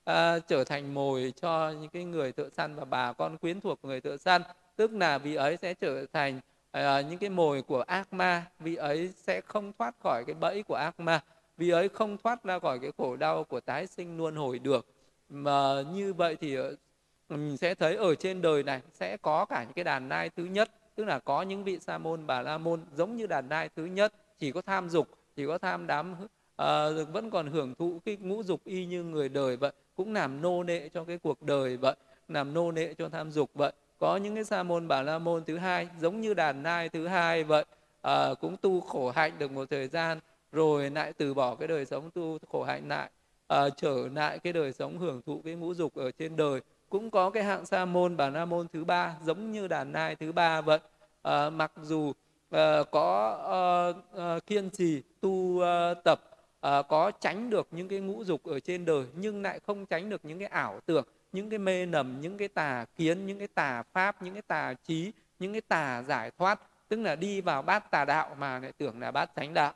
uh, trở thành mồi cho những cái người thợ săn và bà con quyến thuộc người thợ săn tức là vị ấy sẽ trở thành uh, những cái mồi của ác ma. Vị ấy sẽ không thoát khỏi cái bẫy của ác ma. Vị ấy không thoát ra khỏi cái khổ đau của tái sinh luân hồi được. Mà như vậy thì ờ, mình sẽ thấy ở trên đời này sẽ có cả những cái đàn nai thứ nhất. Tức là có những vị sa môn bà la môn giống như đàn nai thứ nhất. Chỉ có tham dục chỉ có tham đám à, vẫn còn hưởng thụ cái ngũ dục y như người đời vậy. Cũng làm nô nệ cho cái cuộc đời vậy làm nô nệ cho tham dục vậy có những cái sa môn bà la môn thứ hai giống như đàn nai thứ hai vậy. À, cũng tu khổ hạnh được một thời gian rồi lại từ bỏ cái đời sống tu khổ hạnh lại à, trở lại cái đời sống hưởng thụ cái ngũ dục ở trên đời. Cũng có cái hạng sa môn bà la môn thứ ba giống như đàn nai thứ ba vậy. À, mặc dù à, có à, à, kiên trì tu à, tập à, có tránh được những cái ngũ dục ở trên đời nhưng lại không tránh được những cái ảo tưởng những cái mê nầm những cái tà kiến những cái tà pháp những cái tà trí những cái tà giải thoát. Tức là đi vào bát tà đạo mà lại tưởng là bát chánh đạo.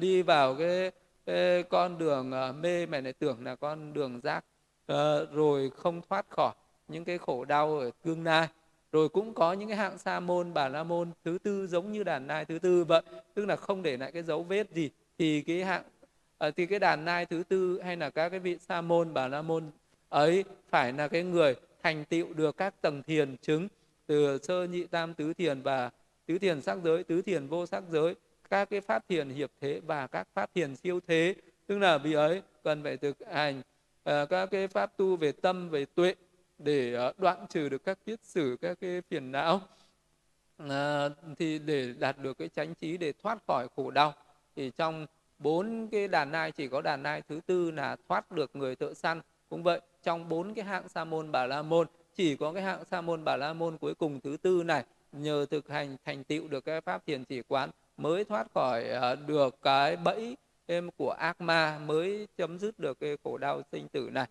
Đi vào cái, cái con đường ờ, mê mà lại tưởng là con đường giác. Ờ, rồi không thoát khỏi những cái khổ đau ở tương lai rồi cũng có những cái hạng sa môn bà la môn thứ tư giống như đàn nai thứ tư vậy. Tức là không để lại cái dấu vết gì. Thì cái hạng ờ, thì cái đàn nai thứ tư hay là các cái vị sa môn bà la môn ấy phải là cái người thành tựu được các tầng thiền chứng từ sơ nhị tam tứ thiền và tứ thiền sắc giới tứ thiền vô sắc giới các cái pháp thiền hiệp thế và các pháp thiền siêu thế. Tức là vì ấy cần phải thực hành uh, các cái pháp tu về tâm về tuệ để uh, đoạn trừ được các kiết sử các cái phiền não. Uh, thì để đạt được cái chánh trí để thoát khỏi khổ đau. Thì trong bốn cái đàn nai chỉ có đàn nai thứ tư là thoát được người thợ săn cũng vậy trong bốn cái hạng sa môn bà la môn chỉ có cái hạng sa môn bà la môn cuối cùng thứ tư này nhờ thực hành thành tựu được cái pháp thiền chỉ quán mới thoát khỏi ờ, được cái bẫy em của ác ma mới chấm dứt được cái khổ đau sinh tử này.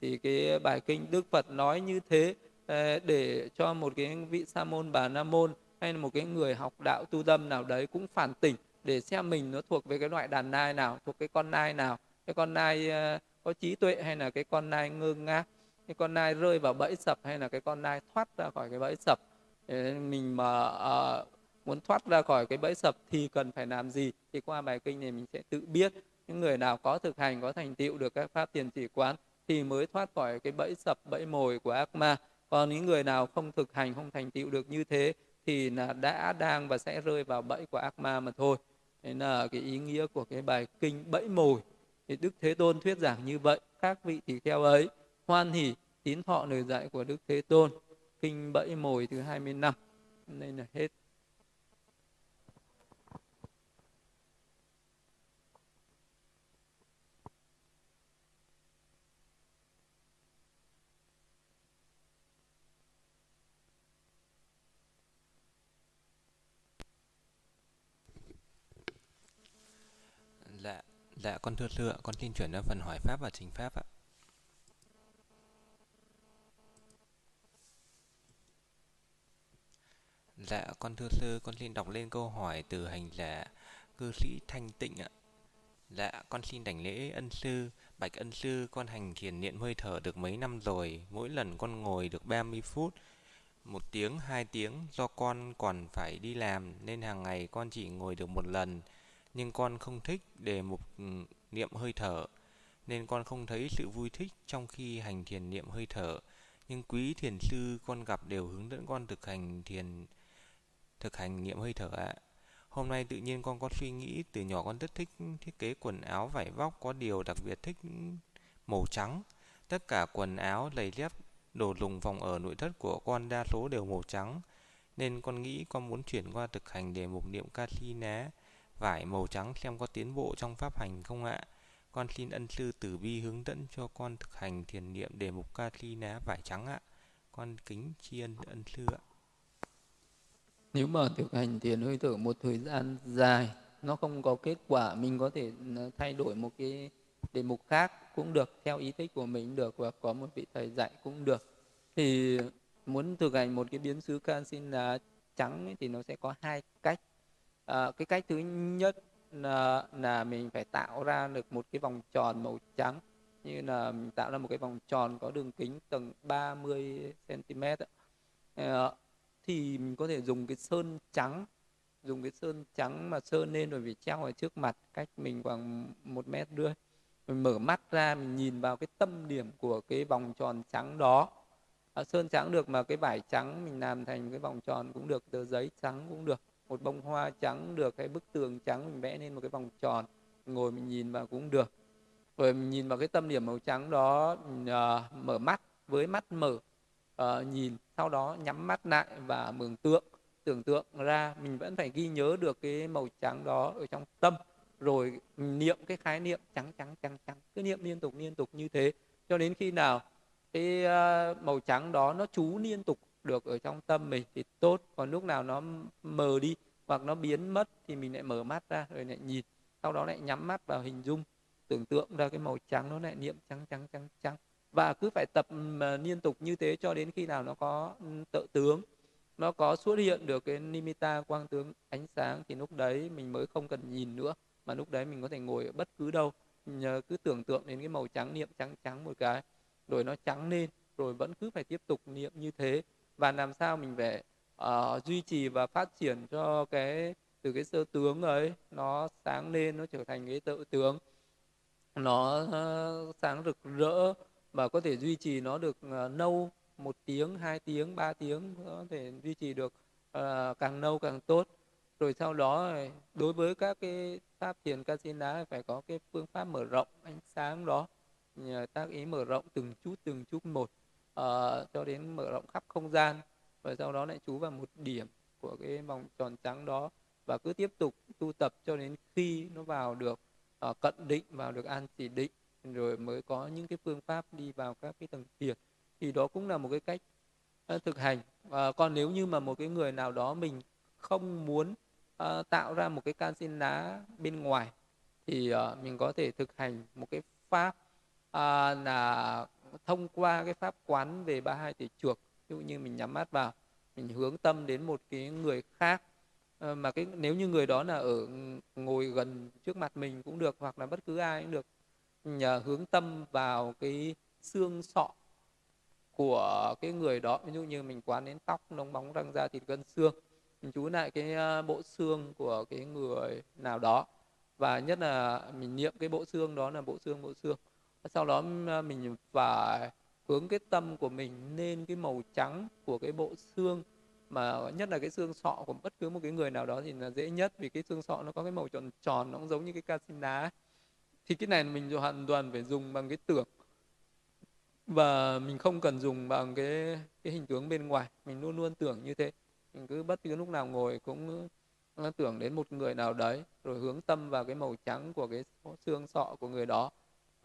Thì cái bài kinh đức phật nói như thế ờ, để cho một cái vị sa môn bà la môn hay là một cái người học đạo tu tâm nào đấy cũng phản tỉnh để xem mình nó thuộc về cái loại đàn nai nào thuộc cái con nai nào. Cái con nai uh, có trí tuệ hay là cái con nai ngơ ngác cái con nai rơi vào bẫy sập hay là cái con nai thoát ra khỏi cái bẫy sập? Mình mà uh, muốn thoát ra khỏi cái bẫy sập thì cần phải làm gì? Thì qua bài kinh này mình sẽ tự biết những người nào có thực hành có thành tựu được các pháp tiền chỉ quán thì mới thoát khỏi cái bẫy sập bẫy mồi của ác ma. Còn những người nào không thực hành không thành tựu được như thế thì là đã đang và sẽ rơi vào bẫy của ác ma mà thôi. Thế là cái ý nghĩa của cái bài kinh bẫy mồi thì Đức Thế Tôn thuyết giảng như vậy, các vị thì kheo ấy, hoan hỉ tín thọ lời dạy của Đức Thế Tôn, kinh bẫy mồi thứ 20 năm. Nên là hết. Dạ con thưa sư ạ, con xin chuyển sang phần hỏi pháp và trình pháp ạ. Dạ con thưa sư, con xin đọc lên câu hỏi từ hành giả cư sĩ Thanh Tịnh ạ. Dạ con xin đảnh lễ ân sư, bạch ân sư con hành thiền niệm hơi thở được mấy năm rồi, mỗi lần con ngồi được 30 phút, một tiếng, hai tiếng do con còn phải đi làm nên hàng ngày con chỉ ngồi được một lần nhưng con không thích để một ừ, niệm hơi thở. Nên con không thấy sự vui thích trong khi hành thiền niệm hơi thở. Nhưng quý thiền sư con gặp đều hướng dẫn con thực hành thiền, thực hành niệm hơi thở ạ. Hôm nay tự nhiên con có suy nghĩ từ nhỏ con rất thích thiết kế quần áo vải vóc có điều đặc biệt thích màu trắng. Tất cả quần áo giày dép đồ dùng phòng ở nội thất của con đa số đều màu trắng. Nên con nghĩ con muốn chuyển qua thực hành đề mục niệm ca si ná vải màu trắng xem có tiến bộ trong pháp hành không ạ. Con xin ân sư tử bi hướng dẫn cho con thực hành thiền niệm đề mục ca thi ná vải trắng ạ. Con kính tri ân ân sư ạ. Nếu mà thực hành thiền hơi thở một thời gian dài nó không có kết quả mình có thể ờ, thay đổi một cái đề mục khác cũng được theo ý thích của mình được và có một vị thầy dạy cũng được thì muốn thực hành một cái biến xứ can xin trắng ấy, thì nó sẽ có hai cách à, cái cách thứ nhất là, là mình phải tạo ra được một cái vòng tròn màu trắng như là mình tạo ra một cái vòng tròn có đường kính tầng 30 cm à, thì mình có thể dùng cái sơn trắng dùng cái sơn trắng mà sơn lên rồi phải treo ở trước mặt cách mình khoảng một mét rưỡi. Mình mở mắt ra mình nhìn vào cái tâm điểm của cái vòng tròn trắng đó. À, sơn trắng được mà cái vải trắng mình làm thành cái vòng tròn cũng được tờ giấy trắng cũng được một bông hoa trắng được hay bức tường trắng mình vẽ lên một cái vòng tròn. Ngồi mình nhìn vào cũng được. Rồi mình nhìn vào cái tâm điểm màu trắng đó uh, mở mắt với mắt mở uh, nhìn sau đó nhắm mắt lại và mường tượng tưởng tượng ra mình vẫn phải ghi nhớ được cái màu trắng đó ở trong tâm. Rồi niệm cái khái niệm trắng trắng trắng trắng cứ niệm liên tục liên tục như thế. Cho đến khi nào cái uh, màu trắng đó nó trú liên tục được ở trong tâm mình thì tốt, còn lúc nào nó mờ đi hoặc nó biến mất thì mình lại mở mắt ra rồi lại nhìn, sau đó lại nhắm mắt vào hình dung, tưởng tượng ra cái màu trắng nó lại niệm trắng trắng trắng trắng. Và cứ phải tập mà liên tục như thế cho đến khi nào nó có ừ, tự tướng, nó có xuất hiện được cái nimitta quang tướng ánh sáng thì lúc đấy mình mới không cần nhìn nữa, mà lúc đấy mình có thể ngồi ở bất cứ đâu, nhờ cứ tưởng tượng đến cái màu trắng niệm trắng trắng một cái, rồi nó trắng lên, rồi vẫn cứ phải tiếp tục niệm như thế và làm sao mình phải uh, duy trì và phát triển cho cái từ cái sơ tướng ấy nó sáng lên nó trở thành cái tự tướng. Nó uh, sáng rực rỡ và có thể duy trì nó được ờ, uh, lâu một tiếng hai tiếng ba tiếng có thể duy trì được uh, càng lâu càng tốt. Rồi sau đó đối với các cái pháp thiền casina phải có cái phương pháp mở rộng ánh sáng đó tác ý mở rộng từng chút từng chút một uh, cho đến mở rộng khắp không gian và sau đó lại chú vào một điểm của cái vòng tròn trắng đó và cứ tiếp tục tu tập cho đến khi nó vào được uh, cận định vào được an chỉ định rồi mới có những cái phương pháp đi vào các cái tầng thiền. Thì đó cũng là một cái cách uh, thực hành. Uh, còn nếu như mà một cái người nào đó mình không muốn uh, tạo ra một cái can xin lá bên ngoài thì uh, mình có thể thực hành một cái pháp uh, là thông qua cái pháp quán về ba hai tỷ chuộc, ví dụ như mình nhắm mắt vào, mình hướng tâm đến một cái người khác ờ, mà cái, nếu như người đó là ở ngồi gần trước mặt mình cũng được, hoặc là bất cứ ai cũng được, nhờ hướng tâm vào cái xương sọ của cái người đó. Ví dụ như mình quán đến tóc nông bóng, răng da, thịt gân, xương, mình chú lại cái ờ, bộ xương của cái người nào đó, và nhất là mình niệm cái bộ xương đó là bộ xương bộ xương sau đó à, mình phải hướng cái tâm của mình lên cái màu trắng của cái bộ xương. Mà nhất là cái xương sọ của bất cứ một cái người nào đó thì là dễ nhất, vì cái xương sọ nó có cái màu tròn tròn, nó cũng giống như cái casin đá thì cái này mình hoàn toàn phải dùng bằng cái tưởng và mình không cần dùng bằng cái cái hình tướng bên ngoài, mình luôn luôn tưởng như thế. Mình cứ bất cứ lúc nào ngồi cũng à, tưởng đến một người nào đấy, rồi hướng tâm vào cái màu trắng của cái xương sọ của người đó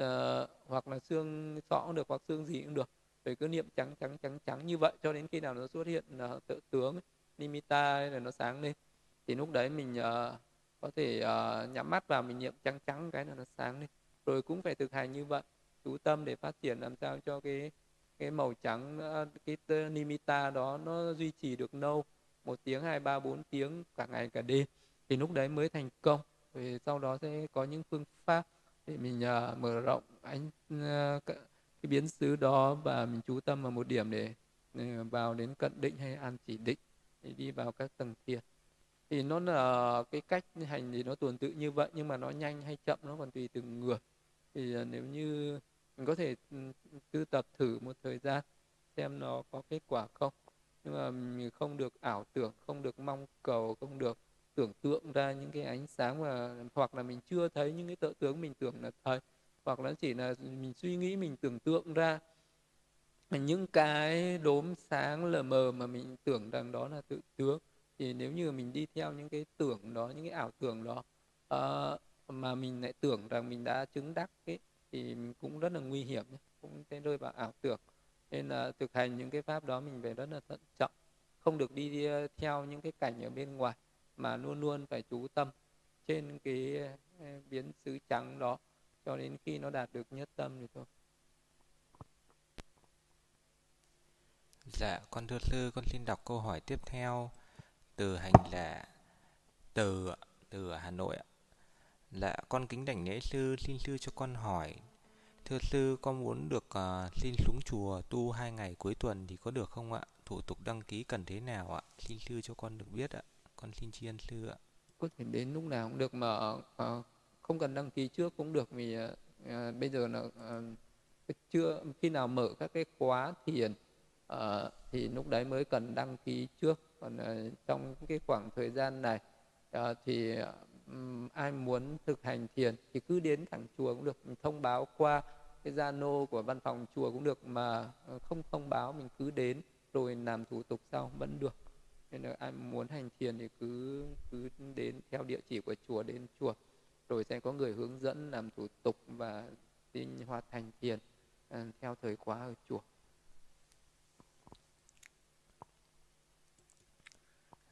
uh, hoặc là xương sọ cũng được hoặc xương gì cũng được. Rồi cứ niệm trắng trắng trắng trắng như vậy cho đến khi nào nó xuất hiện uh, tự tướng nimitta là nó sáng lên. Thì lúc đấy mình uh, có thể uh, nhắm mắt vào mình niệm trắng trắng cái là nó sáng lên. Rồi cũng phải thực hành như vậy. Chú tâm để phát triển làm sao cho cái cái màu trắng cái nimitta đó nó duy trì được lâu. Một tiếng hai ba bốn tiếng cả ngày cả đêm. Thì lúc đấy mới thành công. Rồi sau đó sẽ có những phương pháp để mình uh, mở rộng ánh uh, cái biến xứ đó và mình chú tâm vào một điểm để uh, vào đến cận định hay an chỉ định để đi vào các tầng thiền. Thì nó là cái cách hành thì nó tuần tự như vậy nhưng mà nó nhanh hay chậm nó còn tùy từng người. Thì uh, nếu như mình có thể ừ, tư tập thử một thời gian xem nó có kết quả không. Nhưng mà mình không được ảo tưởng không được mong cầu không được tưởng tượng ra những cái ánh sáng mà hoặc là mình chưa thấy những cái tự tướng mình tưởng là thấy hoặc là chỉ là mình suy nghĩ mình tưởng tượng ra những cái đốm sáng lờ mờ mà mình tưởng rằng đó là tự tướng. Thì nếu như mình đi theo những cái tưởng đó những cái ảo tưởng đó uh, mà mình lại tưởng rằng mình đã chứng đắc ấy, thì mình cũng rất là nguy hiểm cũng sẽ rơi vào ảo tưởng. Nên là thực hành những cái pháp đó mình phải rất là thận trọng không được đi theo những cái cảnh ở bên ngoài mà luôn luôn phải chú tâm trên cái ờ, biến xứ trắng đó cho đến khi nó đạt được nhất tâm thì thôi Dạ, con thưa sư, con xin đọc câu hỏi tiếp theo từ hành lạ, từ từ Hà Nội ạ. Dạ, con kính đảnh lễ sư, xin sư cho con hỏi. Thưa sư, con muốn được uh, xin xuống chùa tu hai ngày cuối tuần thì có được không ạ? Thủ tục đăng ký cần thế nào ạ? Xin sư cho con được biết ạ con xin tri ân sư ạ. Có thể đến lúc nào cũng được mà uh, không cần đăng ký trước cũng được vì uh, bây giờ là uh, chưa khi nào mở các cái khóa thiền uh, thì lúc đấy mới cần đăng ký trước. Còn uh, trong cái khoảng thời gian này uh, thì um, ai muốn thực hành thiền thì cứ đến thẳng chùa cũng được mình thông báo qua cái zalo của văn phòng chùa cũng được mà không thông báo mình cứ đến rồi làm thủ tục sau vẫn được nên là ai muốn hành thiền thì cứ cứ đến theo địa chỉ của chùa đến chùa rồi sẽ có người hướng dẫn làm thủ tục và sinh hoạt hành thiền à, theo thời khóa ở chùa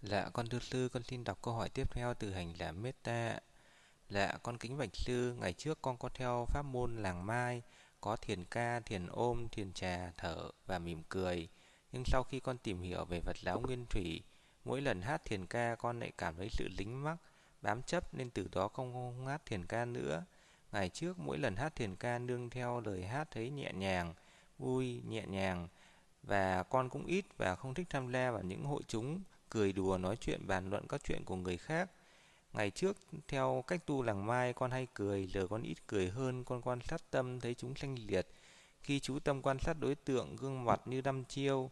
Dạ, con thưa sư, con xin đọc câu hỏi tiếp theo từ hành giả Meta. Dạ, con kính bạch sư, ngày trước con có theo pháp môn làng mai, có thiền ca, thiền ôm, thiền trà, thở và mỉm cười. Nhưng sau khi con tìm hiểu về Phật giáo Nguyên Thủy, mỗi lần hát thiền ca con lại cảm thấy sự lính mắc, bám chấp nên từ đó không, không hát thiền ca nữa. Ngày trước mỗi lần hát thiền ca nương theo lời hát thấy nhẹ nhàng, vui, nhẹ nhàng và con cũng ít và không thích tham gia vào những hội chúng cười đùa nói chuyện bàn luận các chuyện của người khác. Ngày trước theo cách tu làng mai con hay cười, giờ con ít cười hơn, con quan sát tâm thấy chúng thanh liệt. Khi chú tâm quan sát đối tượng gương mặt như đăm chiêu,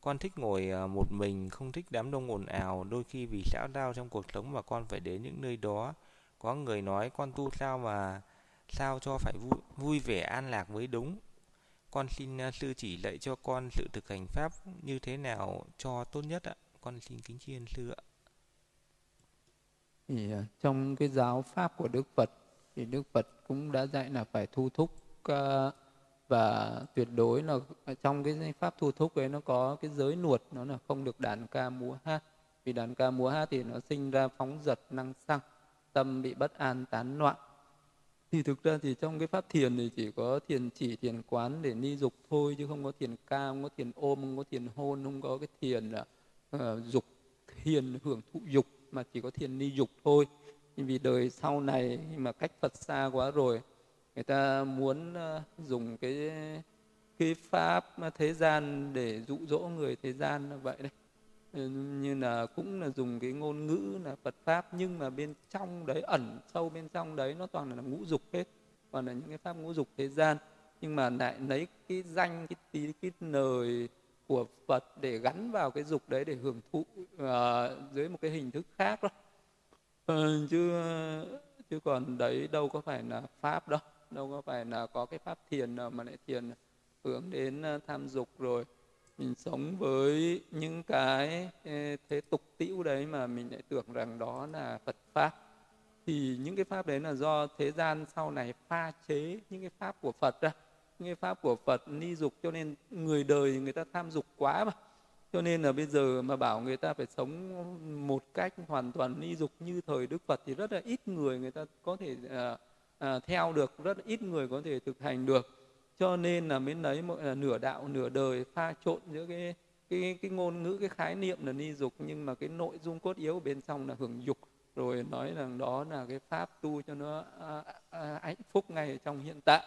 con thích ngồi ờ, một mình, không thích đám đông ồn ào, đôi khi vì xã giao trong cuộc sống mà con phải đến những nơi đó. Có người nói con tu sao mà sao cho phải vui, vui vẻ an lạc với đúng. Con xin ờ, sư chỉ dạy cho con sự thực hành pháp như thế nào cho tốt nhất ạ. Con xin kính tri ân sư ạ. Thì ờ, trong cái giáo pháp của Đức Phật thì Đức Phật cũng đã dạy là phải thu thúc uh, và tuyệt đối là trong cái pháp thu thúc ấy nó có cái giới nuột nó là không được đàn ca múa hát. Vì đàn ca múa hát thì nó sinh ra phóng giật năng xăng tâm bị bất an tán loạn. Thì thực ra thì trong cái pháp thiền thì chỉ có thiền chỉ thiền quán để ni dục thôi chứ không có thiền ca không có thiền ôm không có thiền hôn không có cái thiền là uh, dục thiền hưởng thụ dục mà chỉ có thiền ni dục thôi. Vì đời sau này mà cách Phật xa quá rồi người ta muốn ờ, dùng cái cái pháp thế gian để dụ dỗ người thế gian là vậy đấy. Ừ, như là cũng là dùng cái ngôn ngữ là Phật pháp nhưng mà bên trong đấy ẩn sâu bên trong đấy nó toàn là ngũ dục hết. Còn là những cái pháp ngũ dục thế gian. Nhưng mà lại lấy cái danh cái tí cái lời của Phật để gắn vào cái dục đấy để hưởng thụ uh, dưới một cái hình thức khác đó. Uh, chứ chứ còn đấy đâu có phải là pháp đâu đâu có phải là có cái pháp thiền nào mà lại thiền hướng đến ờ, tham dục rồi. Mình sống với những cái thế tục tĩu đấy mà mình lại tưởng rằng đó là Phật pháp. Thì những cái pháp đấy là do thế gian sau này pha chế những cái pháp của Phật ra những cái pháp của Phật ni dục cho nên người đời người ta tham dục quá mà. Cho nên là bây giờ mà bảo người ta phải sống một cách hoàn toàn ni dục như thời đức phật thì rất là ít người người ta có thể uh, à, theo được rất ít người có thể thực hành được. Cho nên là mới lấy một là nửa đạo nửa đời pha trộn giữa cái cái cái ngôn ngữ cái khái niệm là ni dục nhưng mà cái nội dung cốt yếu bên trong là hưởng dục. Rồi nói rằng đó là cái pháp tu cho nó à, à, hạnh phúc ngay ở trong hiện tại.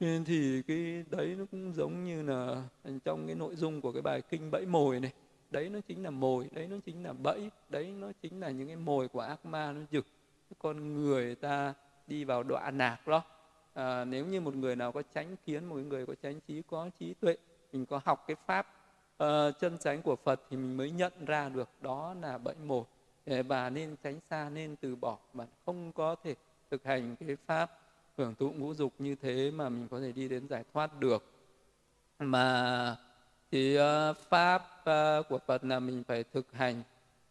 Nên thì cái đấy nó cũng giống như là trong cái nội dung của cái bài kinh bẫy mồi này. Đấy nó chính là mồi đấy nó chính là bẫy đấy nó chính là những cái mồi của ác ma nó giựt con người ta đi vào đọa nạc đó. À, nếu như một người nào có tránh kiến một người có tránh trí có trí tuệ mình có học cái pháp uh, chân tránh của phật thì mình mới nhận ra được đó là bẫy một. Và nên tránh xa nên từ bỏ mà không có thể thực hành cái pháp hưởng thụ ngũ dục như thế mà mình có thể đi đến giải thoát được. Mà thì uh, pháp uh, của Phật là mình phải thực hành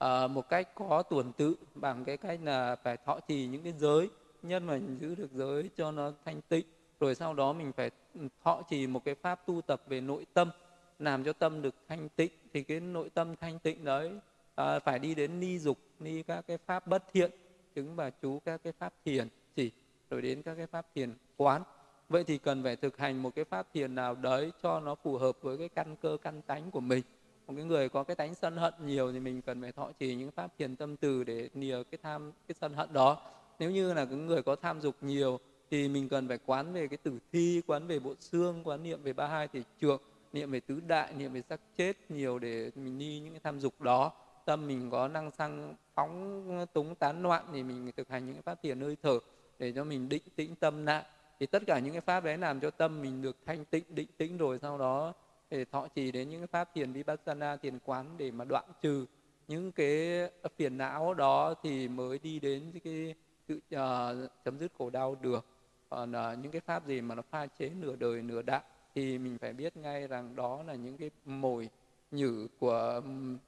uh, một cách có tuần tự bằng cái cách là phải thọ trì những cái giới nhất là mình giữ được giới cho nó thanh tịnh rồi sau đó mình phải thọ trì một cái pháp tu tập về nội tâm làm cho tâm được thanh tịnh thì cái nội tâm thanh tịnh đấy à, phải đi đến ni dục ni các cái pháp bất thiện chứng và chú các cái pháp thiền chỉ rồi đến các cái pháp thiền quán. Vậy thì cần phải thực hành một cái pháp thiền nào đấy cho nó phù hợp với cái căn cơ căn tánh của mình. Một cái người có cái tánh sân hận nhiều thì mình cần phải thọ trì những pháp thiền tâm từ để nìa cái tham cái sân hận đó nếu như là cái người có tham dục nhiều thì mình cần phải quán về cái tử thi, quán về bộ xương, quán niệm về ba hai thể trượng, niệm về tứ đại, niệm về sắc chết nhiều để mình đi những cái tham dục đó. Tâm mình có năng sang phóng, túng, tán loạn thì mình thực hành những cái pháp thiền hơi thở để cho mình định tĩnh tâm lại thì tất cả những cái pháp đấy làm cho tâm mình được thanh tịnh, định tĩnh rồi sau đó để thọ trì đến những cái pháp thiền vipassana, thiền quán để mà đoạn trừ những cái phiền não đó thì mới đi đến cái sự uh, ờ, chấm dứt khổ đau được còn uh, những cái pháp gì mà nó pha chế nửa đời nửa đạo thì mình phải biết ngay rằng đó là những cái mồi nhử của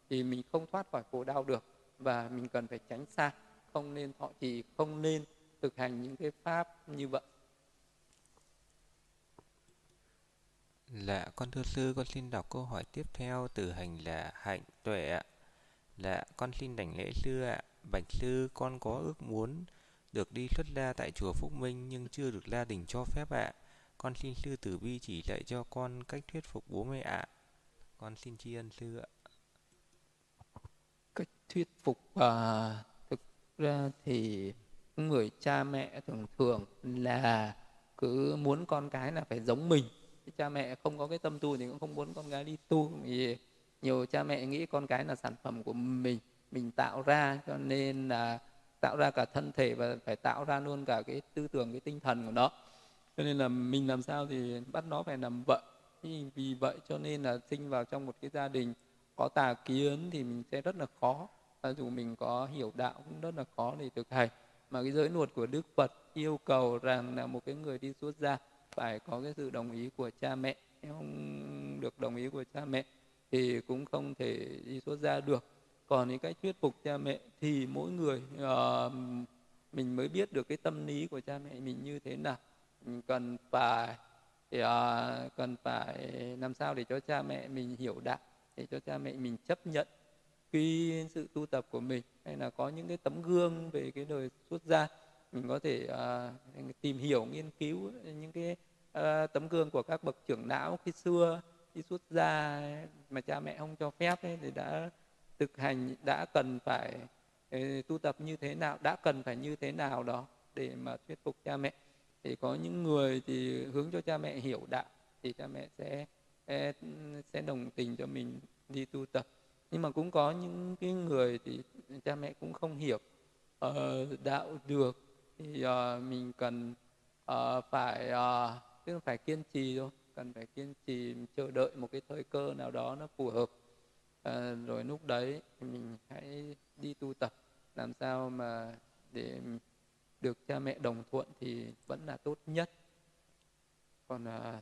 thì mình không thoát khỏi khổ đau được và mình cần phải tránh xa không nên họ thì không nên thực hành những cái pháp như vậy Dạ, con thưa sư, con xin đọc câu hỏi tiếp theo từ hành là hạnh tuệ ạ. Dạ, con xin đảnh lễ sư ạ. Bạch sư, con có ước muốn được đi xuất gia tại chùa Phúc Minh nhưng chưa được gia đình cho phép ạ. Con xin sư tử vi chỉ dạy cho con cách thuyết phục bố mẹ ạ. Con xin tri ân sư ạ. Cách thuyết phục à, thực ra thì người cha mẹ thường thường là cứ muốn con cái là phải giống mình cha mẹ không có cái tâm tu thì cũng không muốn con cái đi tu vì nhiều cha mẹ nghĩ con cái là sản phẩm của mình mình tạo ra cho nên là tạo ra cả thân thể và phải tạo ra luôn cả cái tư tưởng, cái tinh thần của nó. Cho nên là mình làm sao thì bắt nó phải làm vợ. Vì vậy cho nên là sinh vào trong một cái gia đình có tà kiến thì mình sẽ rất là khó. Dù mình có hiểu đạo cũng rất là khó để thực hành. Mà cái giới luật của đức phật yêu cầu rằng là một cái người đi xuất gia phải có cái sự đồng ý của cha mẹ. Không được đồng ý của cha mẹ thì cũng không thể đi xuất gia được còn những cách thuyết phục cha mẹ thì mỗi người uh, mình mới biết được cái tâm lý của cha mẹ mình như thế nào. Mình cần phải thì, uh, cần phải làm sao để cho cha mẹ mình hiểu đạo để cho cha mẹ mình chấp nhận cái sự tu tập của mình. Hay là có những cái tấm gương về cái đời xuất gia mình có thể uh, tìm hiểu nghiên cứu những cái uh, tấm gương của các bậc trưởng lão khi xưa khi xuất gia mà cha mẹ không cho phép ấy, thì đã thực hành đã cần phải ừ, tu tập như thế nào đã cần phải như thế nào đó để mà thuyết phục cha mẹ. Thì có những người thì hướng cho cha mẹ hiểu đạo thì cha mẹ sẽ ừ, sẽ đồng tình cho mình đi tu tập. Nhưng mà cũng có những cái người thì cha mẹ cũng không hiểu uh, đạo được thì uh, mình cần uh, phải uh, tức là phải kiên trì thôi cần phải kiên trì chờ đợi một cái thời cơ nào đó nó phù hợp à, rồi lúc đấy mình hãy đi tu tập. Làm sao mà để được cha mẹ đồng thuận thì vẫn là tốt nhất. Còn à,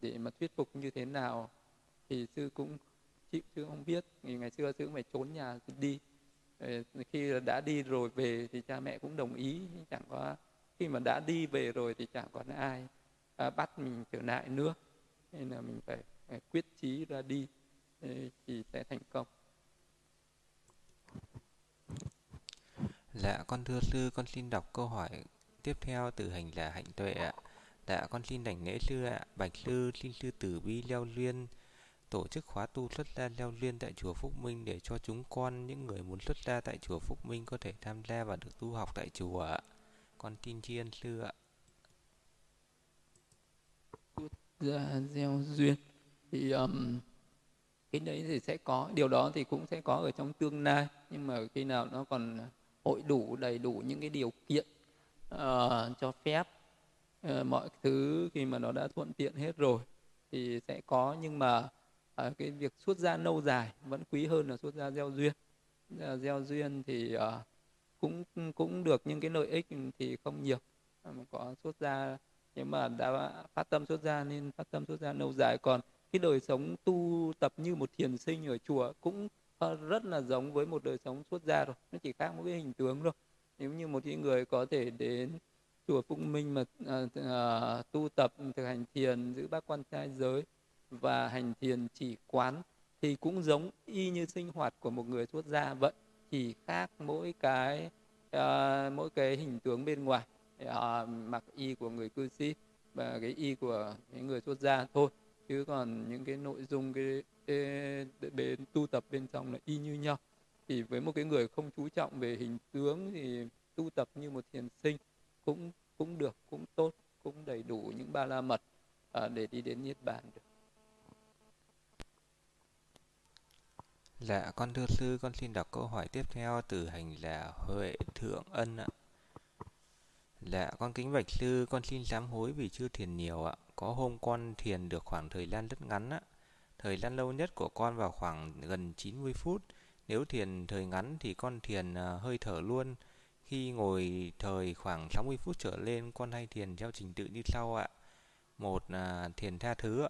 để mà thuyết phục như thế nào thì sư cũng chịu sư không biết. Ngày ngày xưa sư cũng phải trốn nhà đi. Ờ, khi đã đi rồi về thì cha mẹ cũng đồng ý. Chẳng có khi mà đã đi về rồi thì chẳng còn ai à, bắt mình trở lại nữa. Nên là mình phải, phải quyết chí ra đi thì sẽ thành công Dạ con thưa sư con xin đọc câu hỏi tiếp theo từ hành là hạnh tuệ ạ Dạ con xin đảnh lễ sư ạ Bạch sư xin sư tử bi leo duyên tổ chức khóa tu xuất gia leo duyên tại chùa Phúc Minh để cho chúng con những người muốn xuất gia tại chùa Phúc Minh có thể tham gia và được tu học tại chùa ạ. Con tin tri ân sư ạ. Xuất gia gieo duyên thì um, cái đấy thì sẽ có điều đó thì cũng sẽ có ở trong tương lai. Nhưng mà khi nào nó còn hội đủ đầy đủ những cái điều kiện uh, cho phép uh, mọi thứ khi mà nó đã thuận tiện hết rồi thì sẽ có. Nhưng mà uh, cái việc xuất gia lâu dài vẫn quý hơn là xuất gia gieo duyên. Uh, gieo duyên thì uh, cũng cũng được nhưng cái lợi ích thì không nhiều. Uh, có xuất gia nếu mà đã phát tâm xuất gia nên phát tâm xuất gia lâu dài. Còn cái đời sống tu tập như một thiền sinh ở chùa cũng ờ, rất là giống với một đời sống xuất gia rồi. Nó chỉ khác một cái hình tướng thôi. Nếu như một cái người có thể đến chùa Phúc Minh mà à, à, tu tập thực hành thiền giữ bác quan trai giới và hành thiền chỉ quán thì cũng giống y như sinh hoạt của một người xuất gia vậy. Chỉ khác mỗi cái à, mỗi cái hình tướng bên ngoài. À, mặc y của người cư sĩ và cái y của những người xuất gia thôi chứ còn những cái nội dung cái, bên tu tập bên trong là y như nhau thì với một cái người không chú trọng về hình tướng thì tu tập như một thiền sinh cũng cũng được cũng tốt cũng đầy đủ những ba la mật à, để đi đến niết bàn được Dạ, con thưa sư, con xin đọc câu hỏi tiếp theo từ hành là Huệ Thượng Ân ạ. Dạ, con kính bạch sư, con xin sám hối vì chưa thiền nhiều ạ. Có hôm con thiền được khoảng thời gian rất ngắn á, Thời gian lâu nhất của con vào khoảng gần 90 phút. Nếu thiền thời ngắn thì con thiền à, hơi thở luôn. Khi ngồi thời khoảng 60 phút trở lên, con hay thiền theo trình tự như sau ạ. Một là thiền tha thứ ạ.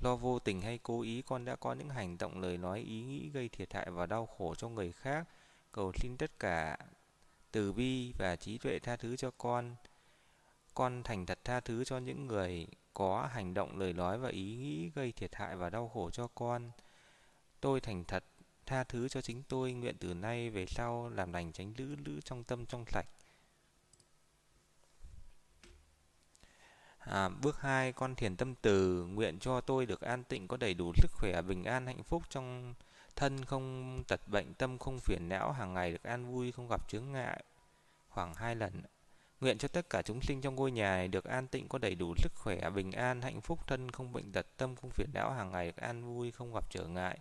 Do vô tình hay cố ý con đã có những hành động lời nói ý nghĩ gây thiệt hại và đau khổ cho người khác. Cầu xin tất cả từ bi và trí tuệ tha thứ cho con. Con thành thật tha thứ cho những người có hành động lời nói và ý nghĩ gây thiệt hại và đau khổ cho con. Tôi thành thật tha thứ cho chính tôi nguyện từ nay về sau làm lành tránh lữ lữ trong tâm trong sạch À, bước 2 con thiền tâm từ. Nguyện cho tôi được an tịnh có đầy đủ sức khỏe bình an hạnh phúc trong thân không tật bệnh tâm không phiền não hàng ngày được an vui không gặp chướng ngại. Khoảng hai lần nguyện cho tất cả chúng sinh trong ngôi nhà này được an tịnh có đầy đủ sức khỏe bình an hạnh phúc thân không bệnh tật tâm không phiền não hàng ngày được an vui không gặp trở ngại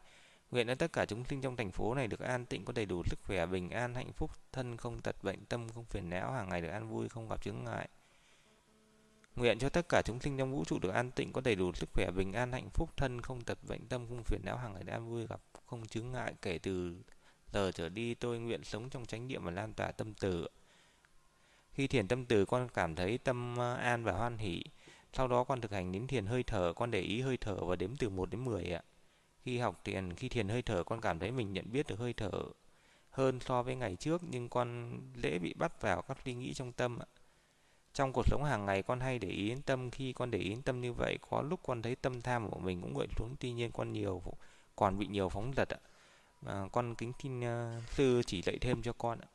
nguyện cho tất cả chúng sinh trong thành phố này được an tịnh có đầy đủ sức khỏe bình an hạnh phúc thân không tật bệnh tâm không phiền não hàng ngày được an vui không gặp chướng ngại Nguyện cho tất cả chúng sinh trong vũ trụ được an tịnh, có đầy đủ sức khỏe, bình an, hạnh phúc, thân không tật bệnh, tâm không phiền não, hàng ngày được an vui, gặp không chứng ngại. Kể từ giờ trở đi, tôi nguyện sống trong chánh niệm và lan tỏa tâm từ. Khi thiền tâm từ, con cảm thấy tâm ờ, an và hoan hỷ. Sau đó con thực hành đến thiền hơi thở, con để ý hơi thở và đếm từ 1 đến 10 ạ. Khi học thiền, khi thiền hơi thở, con cảm thấy mình nhận biết được hơi thở hơn so với ngày trước, nhưng con dễ bị bắt vào các suy nghĩ trong tâm ạ. Trong cuộc sống hàng ngày con hay để ý đến tâm khi con để ý đến tâm như vậy có lúc con thấy tâm tham của mình cũng gợi xuống tuy nhiên con nhiều còn bị nhiều phóng dật ạ. À, con kính xin uh, sư chỉ dạy thêm cho con ạ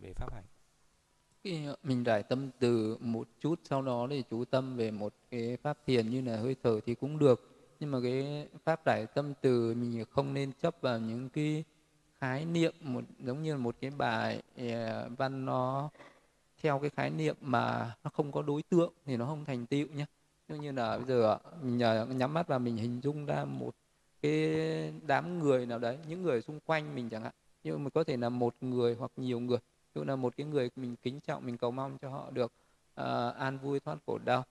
về pháp hành. Mình giải tâm từ một chút, sau đó thì chú tâm về một cái pháp thiền như là hơi thở thì cũng được. Nhưng mà cái pháp giải tâm từ mình không nên chấp vào những cái khái niệm một, giống như một cái bài ờ, văn nó theo cái khái niệm mà nó không có đối tượng thì nó không thành tựu nhé giống như là bây giờ mình nhắm mắt và mình hình dung ra một cái đám người nào đấy, những người xung quanh mình chẳng hạn. Nhưng mà có thể là một người hoặc nhiều người dụ là một cái người mình kính trọng mình cầu mong cho họ được uh, an vui thoát khổ đau.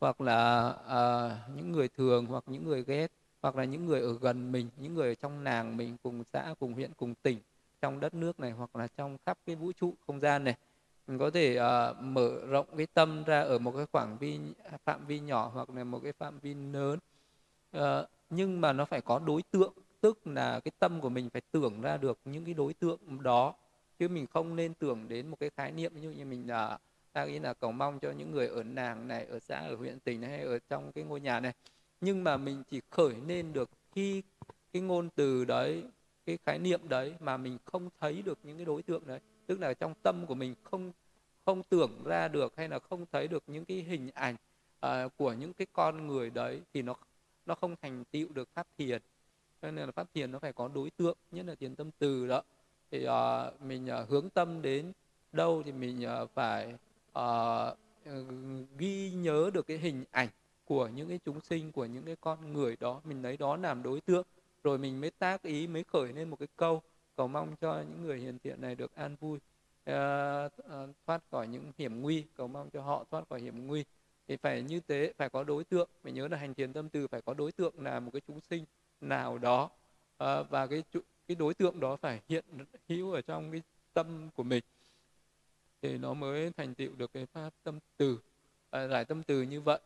Hoặc là uh, những người thường hoặc những người ghét hoặc là những người ở gần mình những người ở trong làng mình cùng xã cùng huyện cùng tỉnh trong đất nước này hoặc là trong khắp cái vũ trụ không gian này. Mình có thể uh, mở rộng cái tâm ra ở một cái khoảng vi phạm vi nhỏ hoặc là một cái phạm vi lớn. Uh, nhưng mà nó phải có đối tượng tức là cái tâm của mình phải tưởng ra được những cái đối tượng đó chứ mình không nên tưởng đến một cái khái niệm ví dụ như mình là ta nghĩ là cầu mong cho những người ở nàng này ở xã ở huyện tỉnh này hay ở trong cái ngôi nhà này. Nhưng mà mình chỉ khởi lên được khi cái ngôn từ đấy cái khái niệm đấy mà mình không thấy được những cái đối tượng đấy. Tức là trong tâm của mình không không tưởng ra được hay là không thấy được những cái hình ảnh uh, của những cái con người đấy thì nó nó không thành tựu được pháp thiền. Cho nên là pháp thiền nó phải có đối tượng nhất là thiền tâm từ đó thì uh, mình uh, hướng tâm đến đâu thì mình uh, phải uh, ghi nhớ được cái hình ảnh của những cái chúng sinh của những cái con người đó mình lấy đó làm đối tượng. Rồi mình mới tác ý mới khởi lên một cái câu cầu mong cho những người hiền thiện này được an vui. Uh, thoát khỏi những hiểm nguy cầu mong cho họ thoát khỏi hiểm nguy. Thì phải như thế phải có đối tượng. Phải nhớ là hành thiền tâm từ phải có đối tượng là một cái chúng sinh nào đó. Uh, và cái cái đối tượng đó phải hiện hữu ở trong cái tâm của mình thì nó mới thành tựu được cái pháp tâm từ à, giải tâm từ như vậy.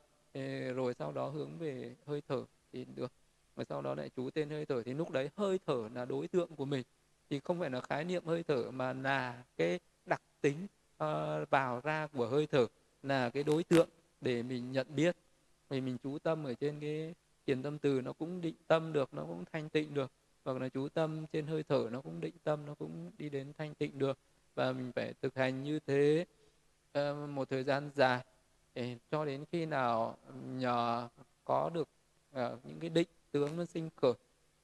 Rồi sau đó hướng về hơi thở thì được và sau đó lại chú tên hơi thở. Thì lúc đấy hơi thở là đối tượng của mình thì không phải là khái niệm hơi thở mà là cái đặc tính uh, vào ra của hơi thở là cái đối tượng để mình nhận biết. Vì mình chú tâm ở trên cái tiền tâm từ nó cũng định tâm được nó cũng thanh tịnh được hoặc là chú tâm trên hơi thở nó cũng định tâm nó cũng đi đến thanh tịnh được. Và mình phải thực hành như thế uh, một thời gian dài để cho đến khi nào nhờ có được uh, những cái định tướng nó sinh khởi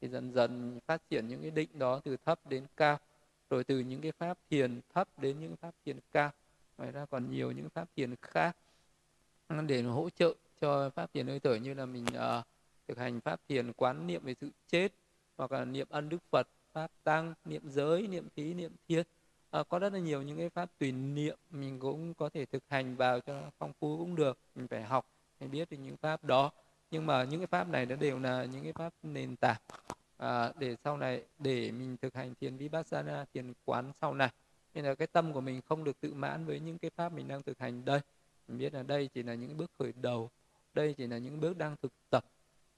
thì dần dần phát triển những cái định đó từ thấp đến cao. Rồi từ những cái pháp thiền thấp đến những pháp thiền cao. Ngoài ra còn nhiều những pháp thiền khác để hỗ trợ cho pháp thiền hơi thở như là mình uh, thực hành pháp thiền quán niệm về sự chết hoặc là niệm ân đức phật pháp tăng niệm giới niệm thí niệm thiết à, có rất là nhiều những cái pháp tùy niệm mình cũng có thể thực hành vào cho phong phú cũng được mình phải học mình biết được những pháp đó. Nhưng mà những cái pháp này nó đều là những cái pháp nền tảng à, để sau này để mình thực hành thiền vipassana thiền quán sau này. Nên là cái tâm của mình không được tự mãn với những cái pháp mình đang thực hành đây. Mình biết là đây chỉ là những bước khởi đầu đây chỉ là những bước đang thực tập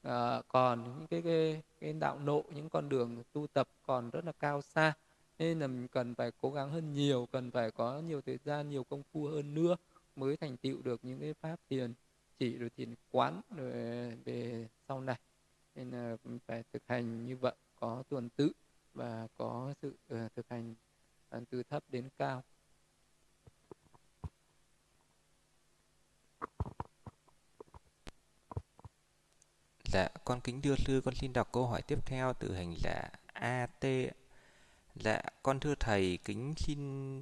à, còn những cái, cái cái đạo nộ những con đường tu tập còn rất là cao xa nên là mình cần phải cố gắng hơn nhiều cần phải có nhiều thời gian nhiều công phu hơn nữa mới thành tựu được những cái pháp thiền chỉ rồi thiền quán rồi về sau này. Nên là phải thực hành như vậy có tuần tự và có sự uh, thực hành ờ, từ thấp đến cao. Dạ, con kính thưa sư, con xin đọc câu hỏi tiếp theo từ hành giả AT Dạ, con thưa thầy, kính xin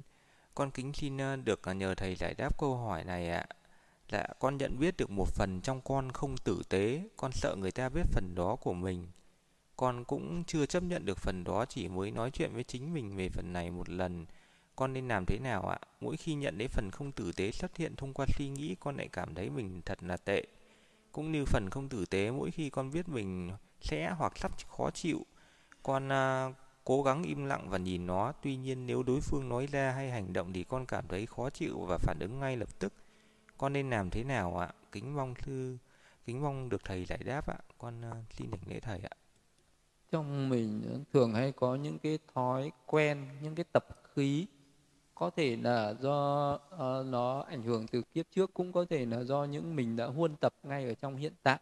con kính xin ờ, được ờ, nhờ thầy giải đáp câu hỏi này ạ. Dạ, con nhận biết được một phần trong con không tử tế, con sợ người ta biết phần đó của mình. Con cũng chưa chấp nhận được phần đó, chỉ mới nói chuyện với chính mình về phần này một lần. Con nên làm thế nào ạ? Mỗi khi nhận thấy phần không tử tế xuất hiện thông qua suy nghĩ, con lại cảm thấy mình thật là tệ. Cũng như phần không tử tế, mỗi khi con biết mình sẽ hoặc sắp khó chịu, con uh, cố gắng im lặng và nhìn nó. Tuy nhiên nếu đối phương nói ra hay hành động thì con cảm thấy khó chịu và phản ứng ngay lập tức. Con nên làm thế nào ạ? Kính mong thư kính mong được thầy giải đáp ạ. Con uh, xin đảnh lễ thầy ạ. Trong mình thường hay có những cái thói quen những cái tập khí có thể là do uh, nó ảnh hưởng từ kiếp trước cũng có thể là do những mình đã huân tập ngay ở trong hiện tại.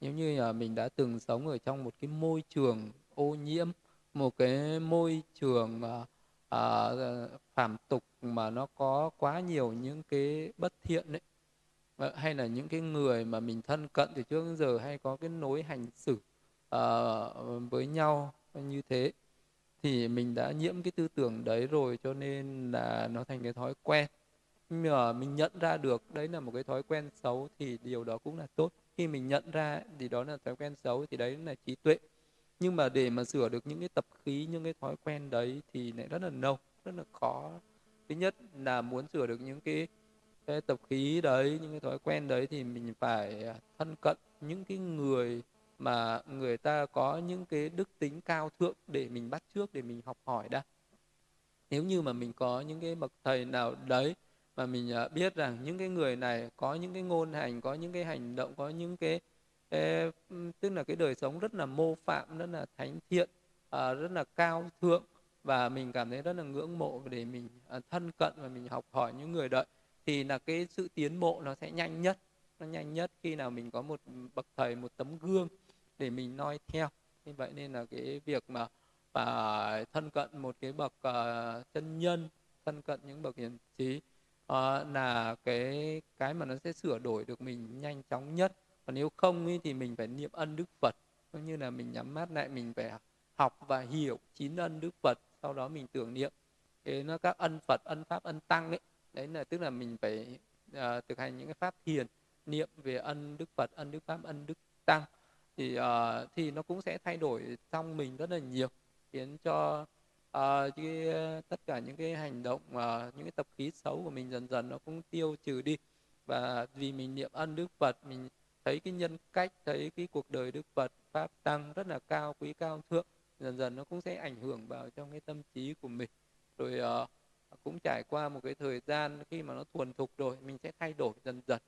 Nếu như là mình đã từng sống ở trong một cái môi trường ô nhiễm một cái môi trường ờ, ờ, uh, uh, phạm tục mà nó có quá nhiều những cái bất thiện đấy hay là những cái người mà mình thân cận từ trước đến giờ hay có cái nối hành xử uh, với nhau như thế thì mình đã nhiễm cái tư tưởng đấy rồi cho nên là nó thành cái thói quen. Nhưng mà mình nhận ra được đấy là một cái thói quen xấu thì điều đó cũng là tốt. Khi mình nhận ra thì đó là thói quen xấu thì đấy là trí tuệ. Nhưng mà để mà sửa được những cái tập khí những cái thói quen đấy thì lại rất là lâu rất là khó. Thứ nhất là muốn sửa được những cái, cái tập khí đấy những cái thói quen đấy thì mình phải thân cận những cái người mà người ta có những cái đức tính cao thượng để mình bắt trước để mình học hỏi đã. Nếu như mà mình có những cái bậc thầy nào đấy mà mình à, biết rằng những cái người này có những cái ngôn hành có những cái hành động có những cái tức là cái đời sống rất là mô phạm rất là thánh thiện à, rất là cao thượng và mình cảm thấy rất là ngưỡng mộ để mình à, thân cận và mình học hỏi những người đợi thì là cái sự tiến bộ nó sẽ nhanh nhất. Nó nhanh nhất khi nào mình có một bậc thầy một tấm gương để mình noi theo. Như vậy nên là cái việc mà và thân cận một cái bậc uh, chân nhân thân cận những bậc hiền trí uh, là cái cái mà nó sẽ sửa đổi được mình nhanh chóng nhất. Còn nếu không ý, thì mình phải niệm ân đức phật. Cũng như là mình nhắm mắt lại mình phải học và hiểu chín ân đức phật sau đó mình tưởng niệm. Thế nó các ân phật ân pháp ân tăng ấy đấy là tức là mình phải uh, thực hành những cái pháp thiền niệm về ân đức phật ân đức pháp ân đức tăng thì uh, thì nó cũng sẽ thay đổi trong mình rất là nhiều khiến cho uh, cái, tất cả những cái hành động uh, những cái tập khí xấu của mình dần dần nó cũng tiêu trừ đi. Và vì mình niệm ân đức phật mình thấy cái nhân cách thấy cái cuộc đời đức phật pháp tăng rất là cao quý cao thượng dần dần nó cũng sẽ ảnh hưởng vào trong cái tâm trí của mình. Rồi uh, cũng trải qua một cái thời gian khi mà nó thuần thục rồi mình sẽ thay đổi dần dần.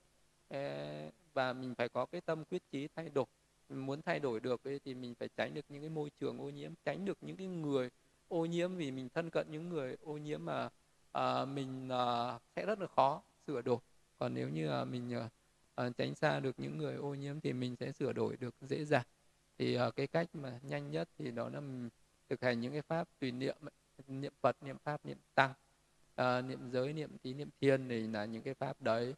Và mình phải có cái tâm quyết chí thay đổi mình muốn thay đổi được thì mình phải tránh được những cái môi trường ô nhiễm tránh được những cái người ô nhiễm vì mình thân cận những người ô nhiễm mà à, mình à, sẽ rất là khó sửa đổi. Còn nếu như à, mình à, tránh xa được những người ô nhiễm thì mình sẽ sửa đổi được dễ dàng. Thì à, cái cách mà nhanh nhất thì đó là mình thực hành những cái pháp tùy niệm niệm phật niệm pháp niệm tăng à, niệm giới niệm trí niệm thiên thì là những cái pháp đấy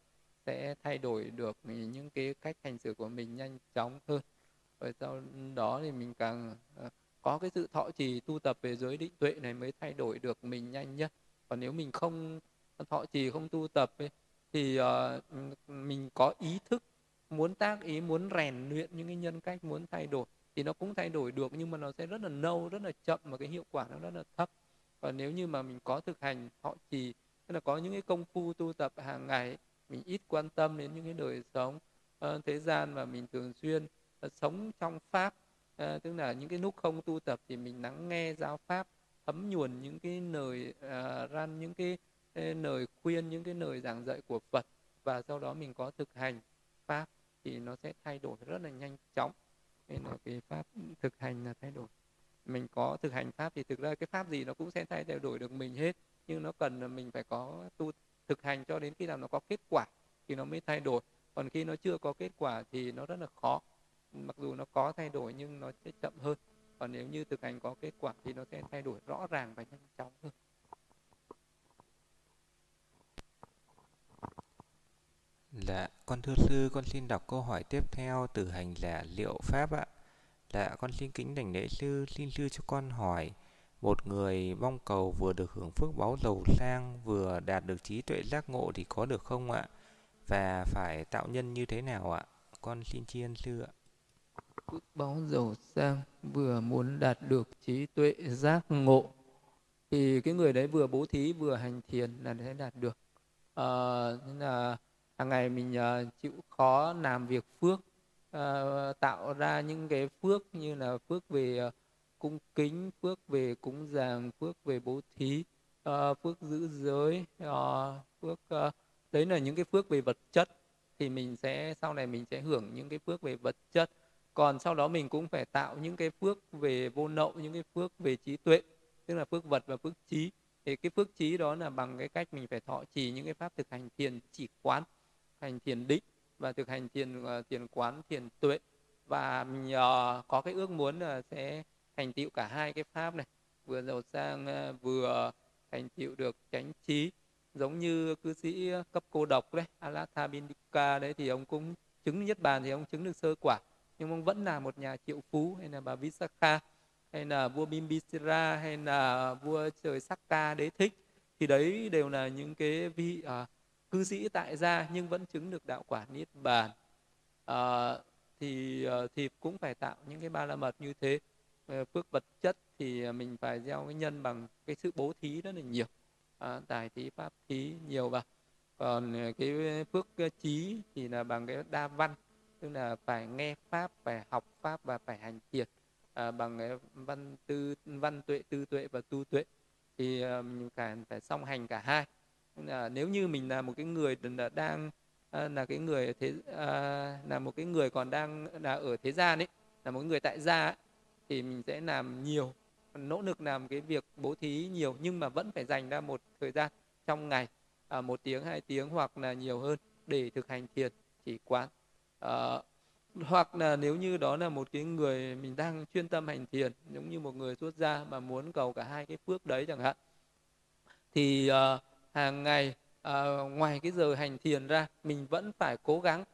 sẽ thay đổi được những cái cách hành xử của mình nhanh chóng hơn rồi sau đó thì mình càng ờ, có cái sự thọ trì tu tập về giới định tuệ này mới thay đổi được mình nhanh nhất. Còn nếu mình không thọ trì không tu tập ấy, thì uh, mình có ý thức muốn tác ý muốn rèn luyện những cái nhân cách muốn thay đổi thì nó cũng thay đổi được nhưng mà nó sẽ rất là lâu rất là chậm và cái hiệu quả nó rất là thấp. Còn nếu như mà mình có thực hành thọ trì tức là có những cái công phu tu tập hàng ngày mình ít quan tâm đến những cái đời sống uh, thế gian và mình thường xuyên Ờ, sống trong pháp. À, tức là những cái lúc không tu tập thì mình lắng nghe giáo pháp thấm nhuần những cái lời ờ, à, ran những cái lời khuyên những cái lời giảng dạy của Phật và sau đó mình có thực hành pháp thì nó sẽ thay đổi rất là nhanh chóng. Nên là cái pháp thực hành là thay đổi. Mình có thực hành pháp thì thực ra cái pháp gì nó cũng sẽ thay đổi được mình hết nhưng nó cần là mình phải có tu thực hành cho đến khi nào nó có kết quả thì nó mới thay đổi. Còn khi nó chưa có kết quả thì nó rất là khó mặc dù nó có thay đổi nhưng nó sẽ chậm hơn còn nếu như thực hành có kết quả thì nó sẽ thay đổi rõ ràng và nhanh chóng hơn Dạ, con thưa sư, con xin đọc câu hỏi tiếp theo từ hành giả Liệu Pháp ạ. Dạ, con xin kính đảnh lễ sư, xin sư cho con hỏi. Một người mong cầu vừa được hưởng phước báo giàu sang, vừa đạt được trí tuệ giác ngộ thì có được không ạ? Và phải tạo nhân như thế nào ạ? Con xin tri ân sư ạ. Phước báo giàu sang, vừa muốn đạt được trí tuệ giác ngộ, thì cái người đấy vừa bố thí vừa hành thiền là sẽ đạt được. À, nên là hàng ngày mình uh, chịu khó làm việc phước uh, tạo ra những cái phước như là phước về uh, cung kính phước về cúng dường phước về bố thí uh, phước giữ giới uh, phước uh, đấy là những cái phước về vật chất. Thì mình sẽ sau này mình sẽ hưởng những cái phước về vật chất còn sau đó mình cũng phải tạo những cái phước về vô nậu, những cái phước về trí tuệ, tức là phước vật và phước trí. Thì cái phước trí đó là bằng cái cách mình phải thọ trì những cái pháp thực hành thiền chỉ quán, hành thiền định và thực hành thiền ờ, thiền quán, thiền tuệ. Và mình có cái ước muốn là sẽ thành tựu cả hai cái pháp này. Vừa giàu sang ờ, vừa thành tựu được chánh trí. Giống như cư sĩ cấp cô độc đấy Alathabindika đấy thì ông cũng chứng nhất bàn thì ông chứng được sơ quả nhưng ông vẫn là một nhà triệu phú hay là bà Visakha hay là vua Bimbisara hay là vua trời Sakka đế thích thì đấy đều là những cái vị à, cư sĩ tại gia nhưng vẫn chứng được đạo quả niết bàn. À, thì à, thì cũng phải tạo những cái ba la mật như thế. Ờ, phước vật chất thì mình phải gieo cái nhân bằng cái sự bố thí rất là nhiều. À, tài thí pháp thí nhiều vào. Còn à, cái phước à, trí thì là bằng cái đa văn tức là phải nghe pháp phải học pháp và phải hành thiền à, bằng cái văn tư văn tuệ tư tuệ và tu tuệ. Thì à, mình phải phải song hành cả hai. Là nếu như mình là một cái người đang à, là cái người thế à, là một cái người còn đang là ở thế gian ấy là một người tại gia ấy, thì mình sẽ làm nhiều nỗ lực làm cái việc bố thí nhiều nhưng mà vẫn phải dành ra một thời gian trong ngày à, một tiếng hai tiếng hoặc là nhiều hơn để thực hành thiền chỉ quán à, hoặc là nếu như đó là một cái người mình đang chuyên tâm hành thiền giống như một người xuất gia mà muốn cầu cả hai cái phước đấy chẳng hạn thì à, hàng ngày à, ngoài cái giờ hành thiền ra mình vẫn phải cố gắng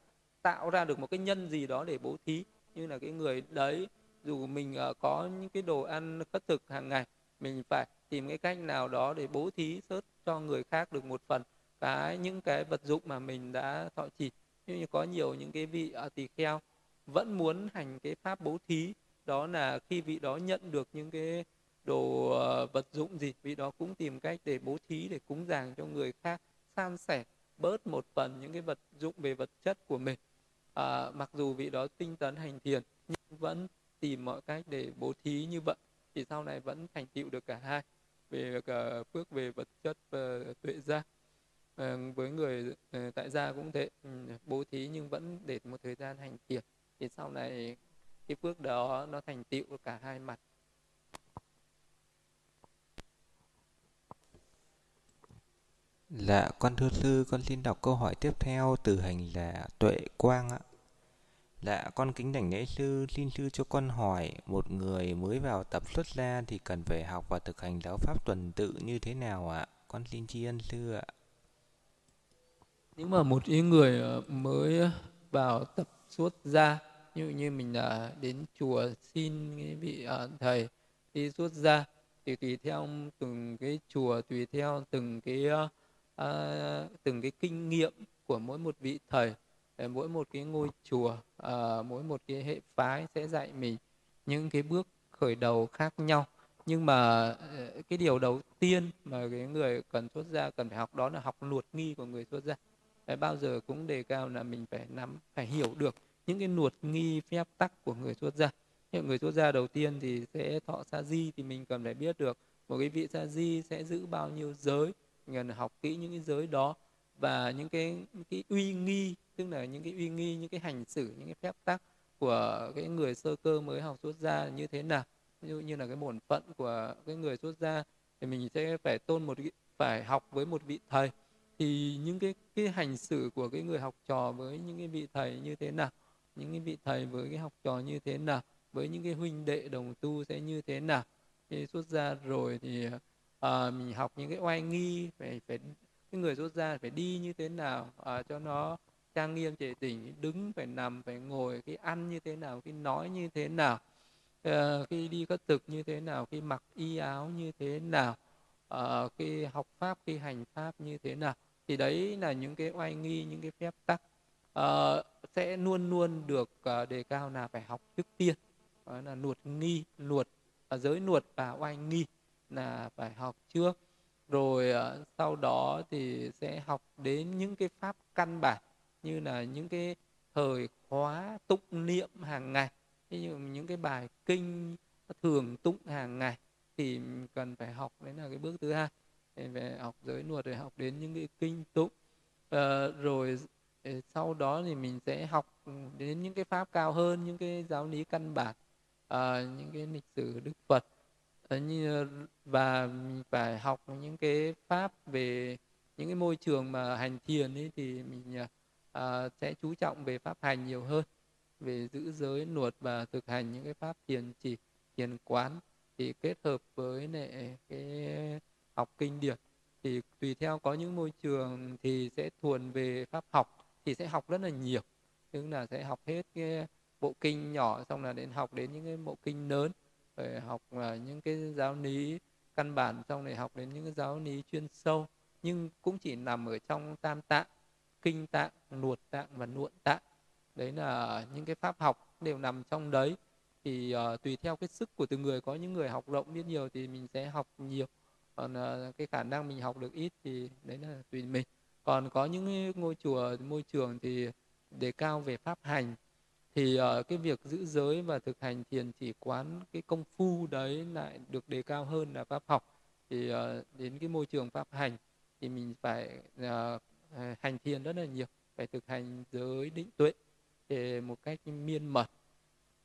tạo ra được một cái nhân gì đó để bố thí như là cái người đấy dù mình uh, có những cái đồ ăn khất thực hàng ngày mình phải tìm cái cách nào đó để bố thí sớt cho người khác được một phần cái những cái vật dụng mà mình đã thọ trì như có nhiều những cái vị à, tỳ kheo vẫn muốn hành cái pháp bố thí. Đó là khi vị đó nhận được những cái đồ à, vật dụng gì vị đó cũng tìm cách để bố thí để cúng dường cho người khác san sẻ bớt một phần những cái vật dụng về vật chất của mình. À, mặc dù vị đó tinh tấn hành thiền nhưng vẫn tìm mọi cách để bố thí như vậy. Thì sau này vẫn thành tựu được cả hai về cả phước về vật chất và tuệ giác à, với người à, tại gia cũng thế ừ, bố thí nhưng vẫn để một thời gian hành thiền thì sau này cái phước đó nó thành tựu cả hai mặt Dạ, con thưa sư, con xin đọc câu hỏi tiếp theo từ hành là Tuệ Quang ạ. Dạ, con kính đảnh lễ sư, xin sư cho con hỏi, một người mới vào tập xuất gia thì cần phải học và thực hành giáo pháp tuần tự như thế nào ạ? Con xin tri ân sư ạ. Nếu mà một người ờ, mới ờ, vào tập xuất gia, như như mình là đến chùa xin cái vị thầy đi xuất gia, thì tùy theo từng cái chùa, tùy theo từng cái uh, từng cái kinh nghiệm của mỗi một vị thầy mỗi một cái ngôi chùa uh, mỗi một cái hệ phái sẽ dạy mình những cái bước khởi đầu khác nhau. Nhưng mà cái điều đầu tiên mà cái người cần xuất gia cần phải học đó là học luật nghi của người xuất gia phải bao giờ cũng đề cao là mình phải nắm, phải hiểu được những cái nuột nghi, phép tắc của người xuất gia. Những người xuất gia đầu tiên thì sẽ thọ sa di thì mình cần phải biết được một cái vị sa di sẽ giữ bao nhiêu giới cần học kỹ những cái giới đó và những cái cái uy nghi, tức là những cái uy nghi, những cái hành xử, những cái phép tắc của cái người sơ cơ mới học xuất gia như thế nào. Ví dụ như là cái bổn phận của cái người xuất gia thì mình sẽ phải tôn một phải học với một vị thầy thì những cái cái hành xử của cái người học trò với những cái vị thầy như thế nào những cái vị thầy với cái học trò như thế nào với những cái huynh đệ đồng tu sẽ như thế nào? Khi xuất gia rồi thì à, mình học những cái oai nghi phải phải cái người xuất gia phải đi như thế nào à, cho nó trang nghiêm trệ tỉnh đứng phải nằm phải ngồi cái ăn như thế nào cái nói như thế nào à, khi đi khất thực như thế nào khi mặc y áo như thế nào à, khi học pháp khi hành pháp như thế nào thì đấy là những cái oai nghi những cái phép tắc. Uh, sẽ luôn luôn được uh, đề cao là phải học trước tiên. Đó là nuột nghi nuột uh, à, giới nuột và oai nghi là phải học trước. Rồi uh, sau đó thì sẽ học đến những cái pháp căn bản như là những cái thời khóa tụng niệm hàng ngày. Ví dụ những cái bài kinh thường tụng hàng ngày thì cần phải học đấy là cái bước thứ hai về học giới luật rồi học đến những cái kinh tụng. Uh, rồi ờ, sau đó thì mình sẽ học ừ, đến những cái pháp cao hơn những cái giáo lý căn bản uh, những cái lịch sử đức phật. Như và mình phải học những cái pháp về những cái môi trường mà hành thiền ấy thì mình uh, sẽ chú trọng về pháp hành nhiều hơn về giữ giới luật và thực hành những cái pháp thiền chỉ thiền quán thì kết hợp với lại cái học kinh điển thì tùy theo có những môi trường thì sẽ thuần về pháp học thì sẽ học rất là nhiều. Tức là sẽ học hết cái bộ kinh nhỏ xong là đến học đến những cái bộ kinh lớn. Rồi học là những cái giáo lý căn bản xong này học đến những cái giáo lý chuyên sâu. Nhưng cũng chỉ nằm ở trong tam tạng kinh tạng luột tạng và nuộn tạng. Đấy là những cái pháp học đều nằm trong đấy. Thì uh, tùy theo cái sức của từng người có những người học rộng biết nhiều thì mình sẽ học nhiều còn uh, cái khả năng mình học được ít thì đấy là tùy mình. Còn có những ngôi chùa môi trường thì đề cao về pháp hành. Thì uh, cái việc giữ giới và thực hành thiền chỉ quán cái công phu đấy lại được đề cao hơn là pháp học. Thì uh, đến cái môi trường pháp hành thì mình phải uh, hành thiền rất là nhiều phải thực hành giới định tuệ thì một cách miên mật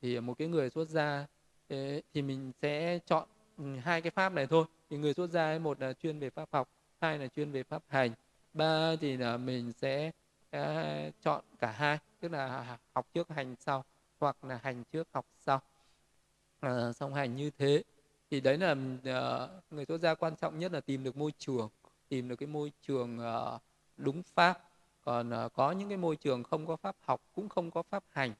thì một cái người xuất gia thì mình sẽ chọn hai cái pháp này thôi. Thì người xuất gia một là chuyên về pháp học hai là chuyên về pháp hành. Ba thì là mình sẽ uh, chọn cả hai tức là học trước hành sau hoặc là hành trước học sau. À, uh, song hành như thế. Thì đấy là uh, người xuất gia quan trọng nhất là tìm được môi trường tìm được cái môi trường uh, đúng pháp. Còn uh, có những cái môi trường không có pháp học cũng không có pháp hành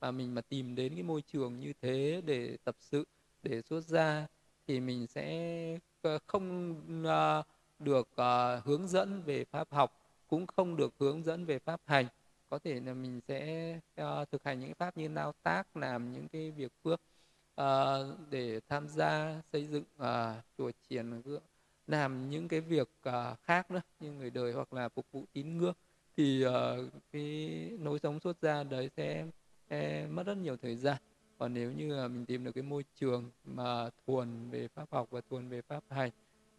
mà mình mà tìm đến cái môi trường như thế để tập sự để xuất gia thì mình sẽ ờ, không ờ, được ờ, hướng dẫn về pháp học, cũng không được hướng dẫn về pháp hành. Có thể là mình sẽ thực hành những pháp như nao tác, làm những cái việc phước để tham gia xây dựng chùa chiền làm những cái việc khác nữa như người đời hoặc là phục vụ tín ngưỡng. Thì cái nối sống xuất gia đấy sẽ mất rất nhiều thời gian còn nếu như mình tìm được cái môi trường mà thuần về pháp học và thuần về pháp hành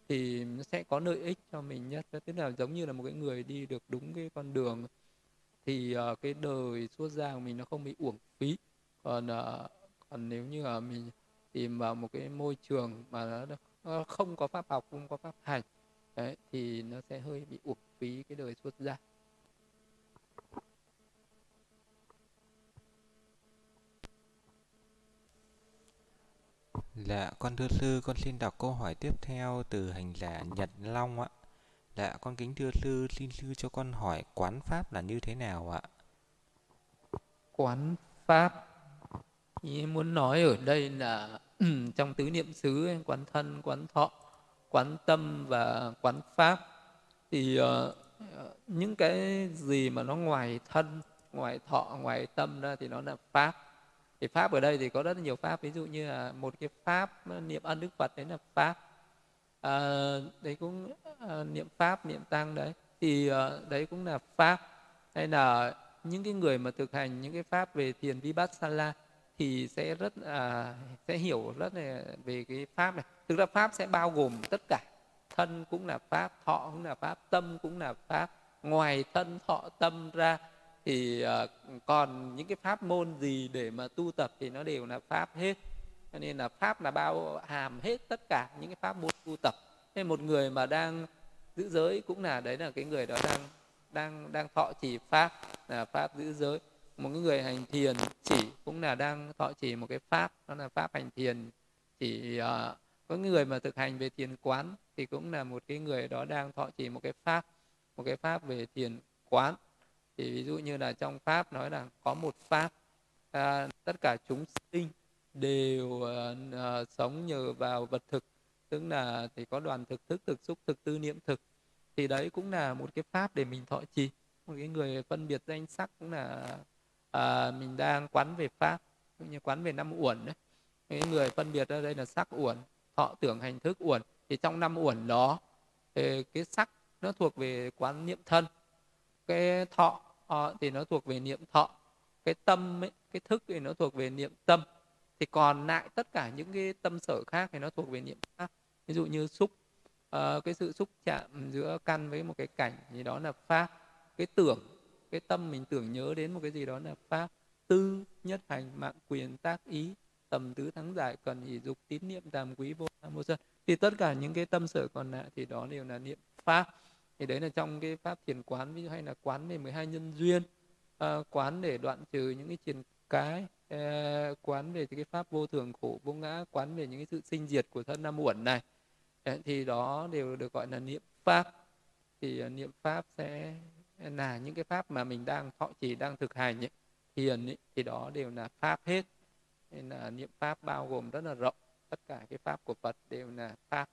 thì nó sẽ có lợi ích cho mình nhất. Tức là giống như là một cái người đi được đúng cái con đường thì uh, cái đời xuất gia của mình nó không bị uổng phí. Còn uh, còn nếu như là mình tìm vào một cái môi trường mà nó không có pháp học không có pháp hành đấy, thì nó sẽ hơi bị uổng phí cái đời xuất gia Dạ, con thưa sư, con xin đọc câu hỏi tiếp theo từ hành giả Nhật Long ạ. Dạ, con kính thưa sư, xin sư cho con hỏi quán pháp là như thế nào ạ? Quán pháp ý muốn nói ở đây là [CLEARS THROAT] trong tứ niệm xứ quán thân, quán thọ, quán tâm và quán pháp thì uh, những cái gì mà nó ngoài thân, ngoài thọ, ngoài tâm ra thì nó là pháp thì pháp ở đây thì có rất nhiều pháp. Ví dụ như là một cái pháp niệm ân đức phật đấy là pháp. À, đấy cũng à, niệm pháp niệm tăng đấy. Thì à, đấy cũng là pháp. Hay là những cái người mà thực hành những cái pháp về thiền vipassana thì sẽ rất à, sẽ hiểu rất là về cái pháp này. Thực ra pháp sẽ bao gồm tất cả. Thân cũng là pháp thọ cũng là pháp tâm cũng là pháp. Ngoài thân thọ tâm ra thì à, còn những cái pháp môn gì để mà tu tập thì nó đều là pháp hết. Cho nên là pháp là bao hàm hết tất cả những cái pháp môn tu tập. Nên một người mà đang giữ giới cũng là đấy là cái người đó đang đang đang thọ trì pháp là pháp giữ giới. Một cái người hành thiền chỉ cũng là đang thọ trì một cái pháp đó là pháp hành thiền. Chỉ uh, à, có người mà thực hành về thiền quán thì cũng là một cái người đó đang thọ trì một cái pháp một cái pháp về thiền quán thì ví dụ như là trong pháp nói là có một pháp à, tất cả chúng sinh đều à, sống nhờ vào vật thực. Tức là thì có đoàn thực thức thực xúc thực tư niệm thực. Thì đấy cũng là một cái pháp để mình thọ trì. Một cái người phân biệt danh sắc cũng là à, mình đang quán về pháp cũng như quán về năm uẩn đấy. Cái người phân biệt ở đây là sắc uẩn thọ tưởng hành thức uẩn. Thì trong năm uẩn đó cái sắc nó thuộc về quán niệm thân. Cái thọ Ờ, thì nó thuộc về niệm thọ. Cái tâm ấy, cái thức thì nó thuộc về niệm tâm. Thì còn lại tất cả những cái tâm sở khác thì nó thuộc về niệm pháp. Ví dụ như xúc uh, cái sự xúc chạm giữa căn với một cái cảnh thì đó là pháp. Cái tưởng cái tâm mình tưởng nhớ đến một cái gì đó là pháp. Tư nhất hành mạng quyền tác ý tầm tứ thắng giải cần hỷ dục tín niệm tàm quý vô tham vô sân. Thì tất cả những cái tâm sở còn lại thì đó đều là niệm pháp thì đấy là trong cái pháp thiền quán ví dụ hay là quán về 12 nhân duyên. À, quán để đoạn trừ những cái triền cái à, quán về cái pháp vô thường khổ vô ngã quán về những cái sự sinh diệt của thân năm uẩn này. Đấy, thì đó đều được gọi là niệm pháp. Thì uh, niệm pháp sẽ là những cái pháp mà mình đang thọ trì đang thực hành ấy, thiền ấy, thì đó đều là pháp hết. Nên là niệm pháp bao gồm rất là rộng. Tất cả cái pháp của phật đều là pháp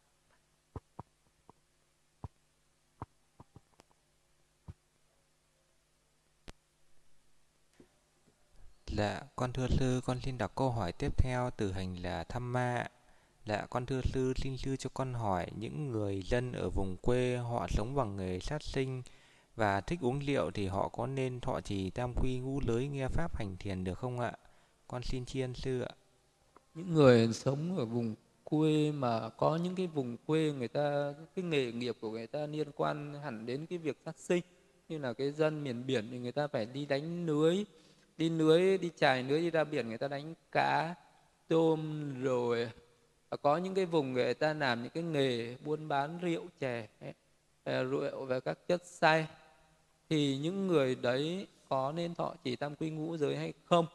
Dạ, con thưa sư, con xin đọc câu hỏi tiếp theo từ hành là thăm ma. Dạ, con thưa sư, xin sư cho con hỏi những người dân ở vùng quê họ sống bằng nghề sát sinh và thích uống rượu thì họ có nên thọ trì tam quy ngũ lưới nghe pháp hành thiền được không ạ? Con xin chiên sư ạ. Những người sống ở vùng quê mà có những cái vùng quê người ta cái nghề nghiệp của người ta liên quan hẳn đến cái việc sát sinh như là cái dân miền biển thì người ta phải đi đánh lưới đi lưới đi trải lưới đi ra biển người ta đánh cá tôm rồi và có những cái vùng người ta làm những cái nghề buôn bán rượu chè ờ, rượu và các chất say thì những người đấy có nên thọ chỉ tam quy ngũ giới hay không?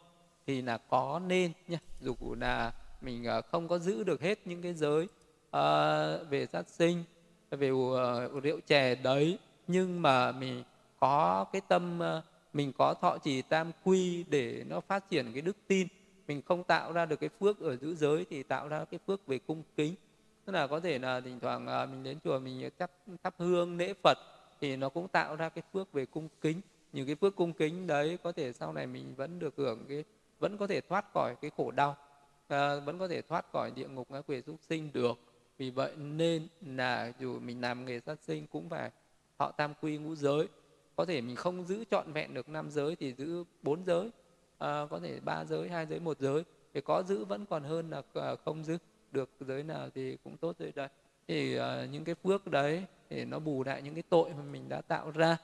Thì là có nên nhé dù là mình ờ, không có giữ được hết những cái giới uh, về sát sinh về uh, rượu chè đấy nhưng mà mình có cái tâm uh, mình có thọ trì tam quy để nó phát triển cái đức tin. Mình không tạo ra được cái phước ở giữ giới thì tạo ra cái phước về cung kính. Tức là có thể là thỉnh thoảng à, mình đến chùa mình thắp thắp hương lễ phật thì nó cũng tạo ra cái phước về cung kính. Những cái phước cung kính đấy có thể sau này mình vẫn được hưởng cái vẫn có thể thoát khỏi cái khổ đau à, vẫn có thể thoát khỏi địa ngục ngã quỷ súc sinh được. Vì vậy nên là dù mình làm nghề sát sinh cũng phải họ tam quy ngũ giới có thể mình không giữ trọn vẹn được năm giới thì giữ bốn giới à, có thể ba giới hai giới một giới. Thì có giữ vẫn còn hơn là à, không giữ được giới nào thì cũng tốt rồi đấy. Thì uh, những cái phước đấy để nó bù lại những cái tội mà mình đã tạo ra.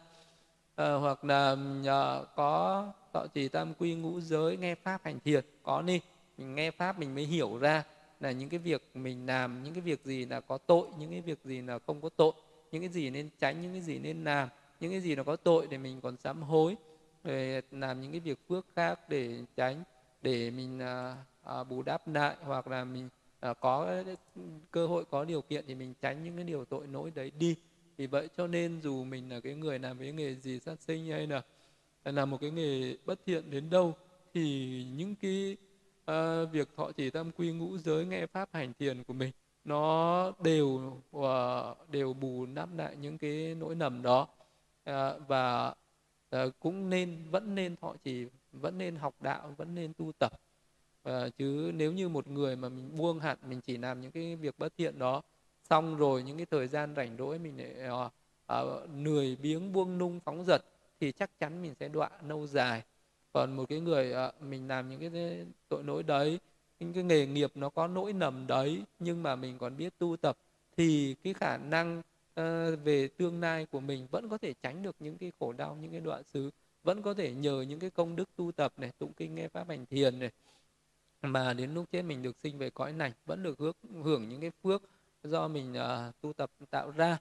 Uh, hoặc là uh, có tọa trì tam quy ngũ giới nghe pháp hành thiền có đi. Mình nghe pháp mình mới hiểu ra là những cái việc mình làm những cái việc gì là có tội những cái việc gì là không có tội những cái gì nên tránh những cái gì nên làm những cái gì nó có tội để mình còn sám hối để làm những cái việc phước khác để tránh để mình à, à, bù đắp lại hoặc là mình à, có cơ hội có điều kiện thì mình tránh những cái điều tội lỗi đấy đi. Vì vậy cho nên dù mình là cái người làm cái nghề gì sát sinh hay là à, làm một cái nghề bất thiện đến đâu thì những cái uh, việc thọ trì tam quy ngũ giới nghe pháp hành thiền của mình nó đều uh, đều bù đắp lại những cái nỗi nầm đó. Ờ, và ờ, cũng nên vẫn nên họ chỉ vẫn nên học đạo vẫn nên tu tập. À, chứ nếu như một người mà mình buông hẳn mình chỉ làm những cái việc bất thiện đó xong rồi những cái thời gian rảnh rỗi mình lại à, à, lười biếng buông nung phóng dật thì chắc chắn mình sẽ đọa lâu dài. Còn một cái người à, mình làm những cái tội lỗi đấy những cái nghề nghiệp nó có nỗi nầm đấy nhưng mà mình còn biết tu tập thì cái khả năng uh, về tương lai của mình vẫn có thể tránh được những cái khổ đau những cái đoạn xứ vẫn có thể nhờ những cái công đức tu tập này tụng kinh nghe pháp hành thiền này. Mà đến lúc chết mình được sinh về cõi này vẫn được hưởng, hưởng những cái phước do mình uh, tu tập tạo ra.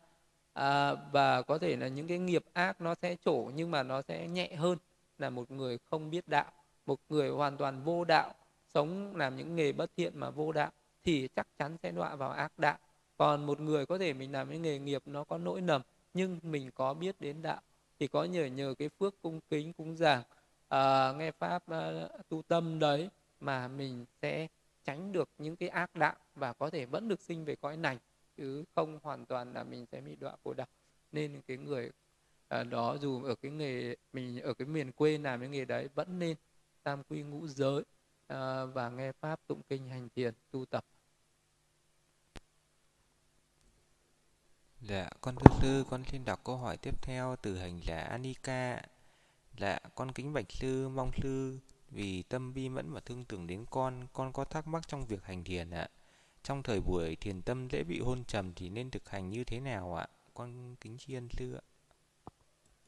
À, và có thể là những cái nghiệp ác nó sẽ trổ nhưng mà nó sẽ nhẹ hơn là một người không biết đạo một người hoàn toàn vô đạo sống làm những nghề bất thiện mà vô đạo thì chắc chắn sẽ đọa vào ác đạo còn một người có thể mình làm những nghề nghiệp nó có nỗi nầm nhưng mình có biết đến đạo thì có nhờ nhờ cái phước cung kính cúng giảng à, nghe pháp à, tu tâm đấy mà mình sẽ tránh được những cái ác đạo và có thể vẫn được sinh về cõi này chứ không hoàn toàn là mình sẽ bị đọa khổ đạo nên cái người à, đó dù ở cái nghề mình ở cái miền quê làm cái nghề đấy vẫn nên tam quy ngũ giới à, và nghe pháp tụng kinh hành thiền tu tập. Dạ, con thưa sư, con xin đọc câu hỏi tiếp theo từ hành giả Anika. Dạ, con kính bạch sư, mong sư vì tâm bi mẫn và thương tưởng đến con, con có thắc mắc trong việc hành thiền ạ. Trong thời buổi thiền tâm dễ bị hôn trầm thì nên thực hành như thế nào ạ? Con kính tri ân sư ạ.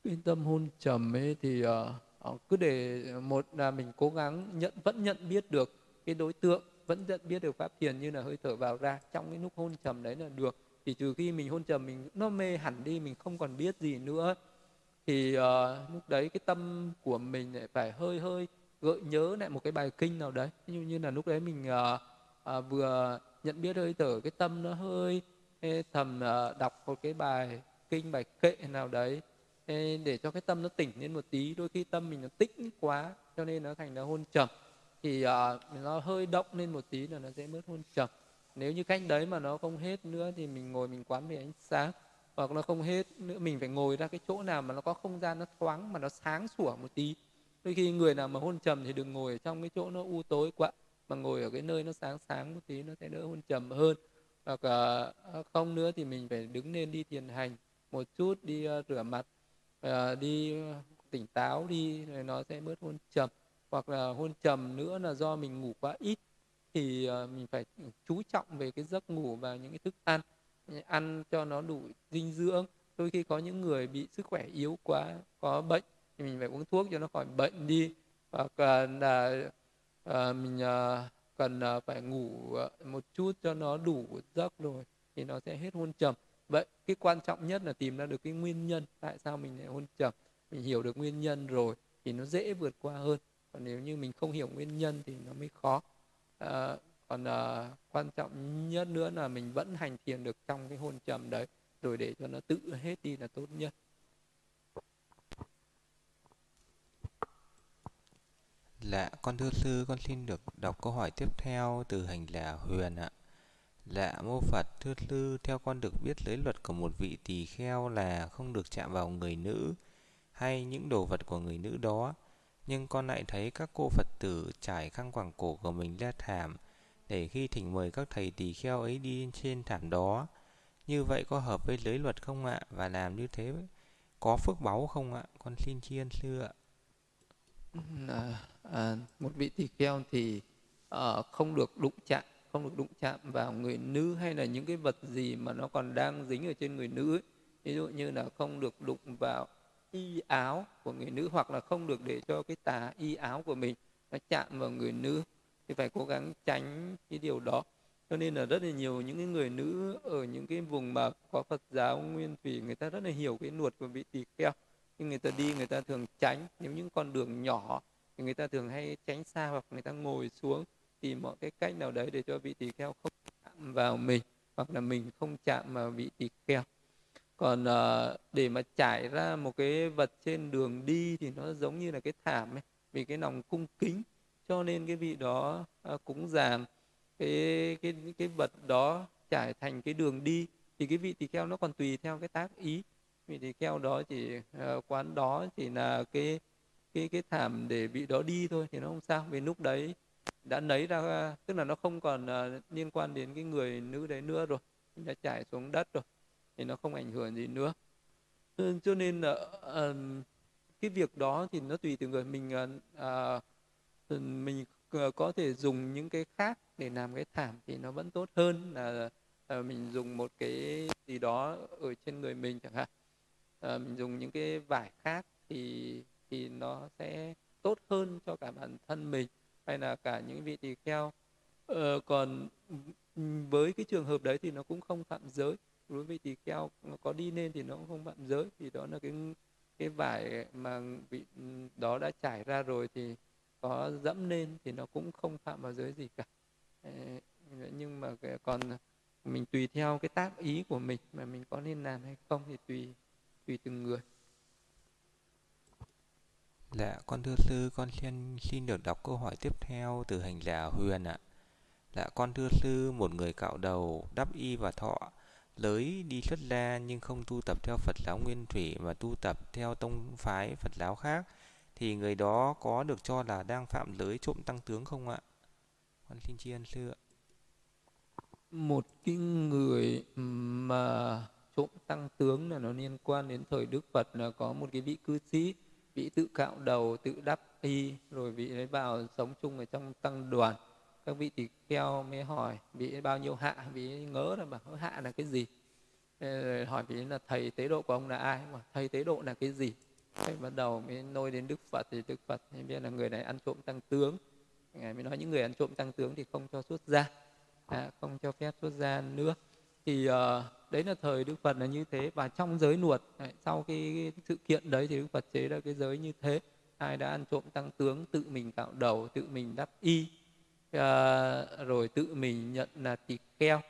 Cái tâm hôn trầm ấy thì uh, cứ để một là mình cố gắng nhận vẫn nhận biết được cái đối tượng, vẫn nhận biết được pháp thiền như là hơi thở vào ra trong cái lúc hôn trầm đấy là được. Thì trừ khi mình hôn trầm mình nó mê hẳn đi, mình không còn biết gì nữa. Thì uh, lúc đấy cái tâm của mình lại phải hơi hơi gợi nhớ lại một cái bài kinh nào đấy. Như như là lúc đấy mình uh, uh, vừa nhận biết hơi thở cái tâm nó hơi thầm uh, đọc một cái bài kinh bài kệ nào đấy để cho cái tâm nó tỉnh lên một tí. Đôi khi tâm mình nó tĩnh quá cho nên nó thành nó hôn trầm thì uh, nó hơi động lên một tí là nó sẽ bớt hôn trầm nếu như cách đấy mà nó không hết nữa thì mình ngồi mình quán về ánh sáng hoặc nó không hết nữa mình phải ngồi ra cái chỗ nào mà nó có không gian nó thoáng mà nó sáng sủa một tí. Đôi khi người nào mà hôn trầm thì đừng ngồi ở trong cái chỗ nó u tối quá mà ngồi ở cái nơi nó sáng sáng một tí nó sẽ đỡ hôn trầm hơn. Hoặc uh, không nữa thì mình phải đứng lên đi thiền hành một chút đi uh, rửa mặt uh, đi tỉnh táo đi rồi nó sẽ bớt hôn trầm. Hoặc là hôn trầm nữa là do mình ngủ quá ít thì ờ, mình phải chú trọng về cái giấc ngủ và những cái thức ăn ăn cho nó đủ dinh dưỡng. Đôi khi có những người bị sức khỏe yếu quá có bệnh thì mình phải uống thuốc cho nó khỏi bệnh đi. Hoặc là à, mình à, cần à, phải ngủ một chút cho nó đủ giấc rồi thì nó sẽ hết hôn trầm. Vậy cái quan trọng nhất là tìm ra được cái nguyên nhân tại sao mình lại hôn trầm. Mình hiểu được nguyên nhân rồi thì nó dễ vượt qua hơn. Còn nếu như mình không hiểu nguyên nhân thì nó mới khó à, còn à, quan trọng nhất nữa là mình vẫn hành thiền được trong cái hôn trầm đấy rồi để cho nó tự hết đi là tốt nhất Dạ, con thưa sư, con xin được đọc câu hỏi tiếp theo từ hành là Huyền ạ. Dạ, mô Phật, thưa sư, theo con được biết giới luật của một vị tỳ kheo là không được chạm vào người nữ hay những đồ vật của người nữ đó. Nhưng con lại thấy các cô Phật tử trải khăn quàng cổ của mình ra thảm để khi thỉnh mời các thầy tỳ kheo ấy đi trên thảm đó. Như vậy có hợp với lưới luật không ạ? Và làm như thế có phước báu không ạ? Con xin tri ân sư ạ. À, à, một vị tỳ kheo thì à, không được đụng chạm không được đụng chạm vào người nữ hay là những cái vật gì mà nó còn đang dính ở trên người nữ ấy. ví dụ như là không được đụng vào y áo của người nữ hoặc là không được để cho cái tà y áo của mình nó chạm vào người nữ thì phải cố gắng tránh cái điều đó. Cho nên là rất là nhiều những cái người nữ ở những cái vùng mà có Phật giáo nguyên thủy, người ta rất là hiểu cái luật của vị tỳ kheo. Nhưng người ta đi, người ta thường tránh. Nếu những con đường nhỏ thì người ta thường hay tránh xa hoặc người ta ngồi xuống tìm mọi cái cách nào đấy để cho vị tỳ kheo không chạm vào mình hoặc là mình không chạm vào vị tỳ kheo còn uh, để mà trải ra một cái vật trên đường đi thì nó giống như là cái thảm ấy vì cái lòng cung kính. Cho nên cái vị đó ờ, uh, cúng dường cái cái cái vật đó trải thành cái đường đi. Thì cái vị tỳ kheo nó còn tùy theo cái tác ý. Vị tỳ kheo đó chỉ uh, quán đó chỉ là cái cái cái thảm để vị đó đi thôi thì nó không sao. Vì lúc đấy đã nấy ra tức là nó không còn uh, liên quan đến cái người nữ đấy nữa rồi đã trải xuống đất rồi thì nó không ảnh hưởng gì nữa. Cho nên là uh, cái việc đó thì nó tùy từ người. Mình uh, mình ờ, có thể dùng những cái khác để làm cái thảm thì nó vẫn tốt hơn là uh, mình dùng một cái gì đó ở trên người mình chẳng hạn. Uh, mình dùng những cái vải khác thì thì nó sẽ tốt hơn cho cả bản thân mình hay là cả những vị tỳ kheo. Ờ, còn ừ, với cái trường hợp đấy thì nó cũng không phạm giới đối với tỳ kheo có đi lên thì nó cũng không phạm giới thì đó là cái cái vải mà bị đó đã trải ra rồi thì có dẫm lên thì nó cũng không phạm vào giới gì cả. Nhưng mà còn mình tùy theo cái tác ý của mình mà mình có nên làm hay không thì tùy tùy từng người. Dạ, con thưa sư, con xin, xin được đọc câu hỏi tiếp theo từ hành giả Huyền ạ. Dạ, con thưa sư, một người cạo đầu, đắp y và thọ, lới đi xuất gia nhưng không tu tập theo Phật giáo Nguyên Thủy mà tu tập theo tông phái Phật giáo khác, thì người đó có được cho là đang phạm lưới trộm tăng tướng không ạ? Con xin tri ân sư ạ. Một cái người mà trộm tăng tướng là nó liên quan đến thời Đức Phật là có một cái vị cư sĩ vị tự cạo đầu tự đắp y rồi vị ấy vào sống chung ở trong tăng đoàn các vị tỳ kheo mới hỏi vị bao nhiêu hạ? Vị ngớ là bảo hạ là cái gì? Rồi hỏi vị là thầy tế độ của ông là ai? Mà thầy tế độ là cái gì? Thầy bắt đầu mới nôi đến đức phật. Thì đức phật mới biết là người này ăn trộm tăng tướng. Ngài mới nói những người ăn trộm tăng tướng thì không cho xuất gia. À, không cho phép xuất gia nữa. Thì uh, đấy là thời đức phật là như thế. Và trong giới luật sau cái, cái sự kiện đấy thì đức phật chế ra cái giới như thế. Ai đã ăn trộm tăng tướng tự mình cạo đầu tự mình đắp y Ờ, rồi tự mình nhận là tỳ kheo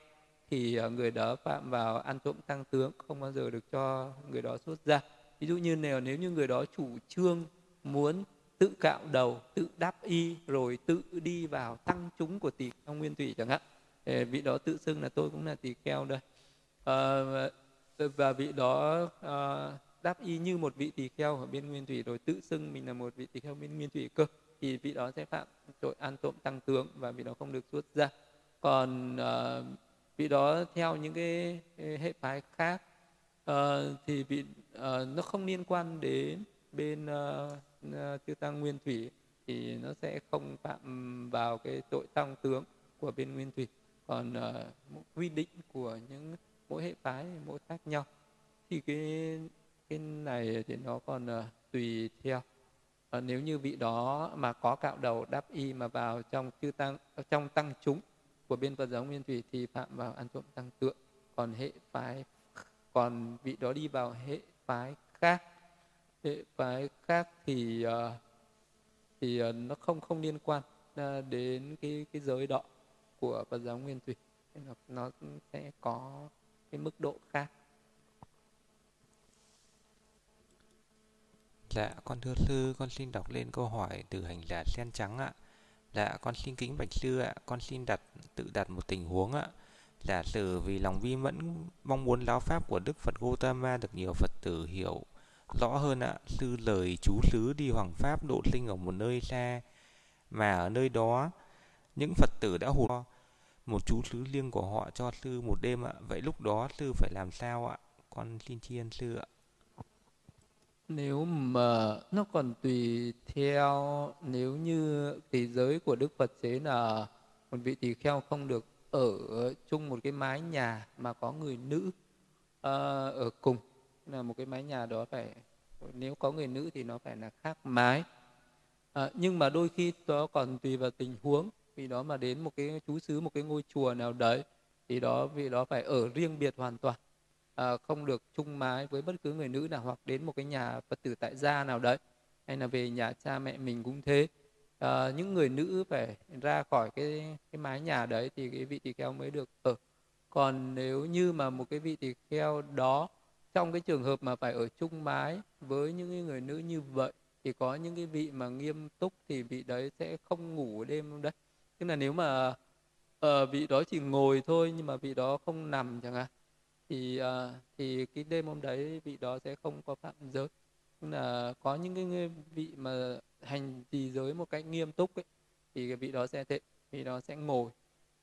thì uh, người đó phạm vào ăn trộm tăng tướng không bao giờ được cho người đó xuất ra ví dụ như nếu nếu như người đó chủ trương muốn tự cạo đầu tự đáp y rồi tự đi vào tăng chúng của tỳ kheo nguyên thủy chẳng hạn vị đó tự xưng là tôi cũng là tỳ kheo đây. À, và vị đó à, đáp y như một vị tỳ kheo ở bên nguyên thủy rồi tự xưng mình là một vị tỳ kheo bên nguyên thủy cơ thì vị đó sẽ phạm tội ăn trộm tăng tướng và vị đó không được xuất ra. Còn uh, vị đó theo những cái hệ phái khác uh, thì vị uh, nó không liên quan đến bên uh, chư tăng nguyên thủy thì nó sẽ không phạm vào cái tội tăng tướng của bên nguyên thủy. Còn uh, quy định của những mỗi hệ phái mỗi khác nhau. Thì cái cái này thì nó còn uh, tùy theo. Ờ, nếu như vị đó mà có cạo đầu đáp y mà vào trong chư tăng ờ, trong tăng chúng của bên Phật giáo Nguyên Thủy thì phạm vào ăn trộm tăng tượng còn hệ phái còn vị đó đi vào hệ phái khác hệ phái khác thì uh, thì uh, nó không không liên quan uh, đến cái cái giới đó của Phật giáo Nguyên Thủy. Nó, nó sẽ có cái mức độ khác. Dạ, con thưa sư, con xin đọc lên câu hỏi từ hành giả sen trắng ạ. Dạ, con xin kính bạch sư ạ, con xin đặt tự đặt một tình huống ạ. Giả sử vì lòng vi mẫn mong muốn giáo pháp của Đức Phật Gautama được nhiều Phật tử hiểu rõ hơn ạ. Sư lời chú xứ đi hoàng pháp độ sinh ở một nơi xa mà ở nơi đó những Phật tử đã hụt một chú xứ riêng của họ cho sư một đêm ạ. Vậy lúc đó sư phải làm sao ạ? Con xin tri ân sư ạ nếu mà nó còn tùy theo nếu như cái giới của đức phật chế là một vị tỳ kheo không được ở chung một cái mái nhà mà có người nữ uh, ở cùng là một cái mái nhà đó phải nếu có người nữ thì nó phải là khác mái. À, nhưng mà đôi khi đó còn tùy vào tình huống vì đó mà đến một cái chú xứ một cái ngôi chùa nào đấy thì đó vì đó phải ở riêng biệt hoàn toàn uh, không được chung mái với bất cứ người nữ nào hoặc đến một cái nhà phật tử tại gia nào đấy hay là về nhà cha mẹ mình cũng thế. À, những người nữ phải ra khỏi cái cái mái nhà đấy thì cái vị tỳ kheo mới được ở. Còn nếu như mà một cái vị tỳ kheo đó trong cái trường hợp mà phải ở chung mái với những người nữ như vậy thì có những cái vị mà nghiêm túc thì vị đấy sẽ không ngủ đêm đấy. Tức là nếu mà uh, vị đó chỉ ngồi thôi nhưng mà vị đó không nằm chẳng hạn thì uh, thì cái đêm hôm đấy vị đó sẽ không có phạm giới. Nhưng là có những cái vị mà hành trì giới một cách nghiêm túc ấy, thì cái vị đó sẽ thế vị đó sẽ ngồi.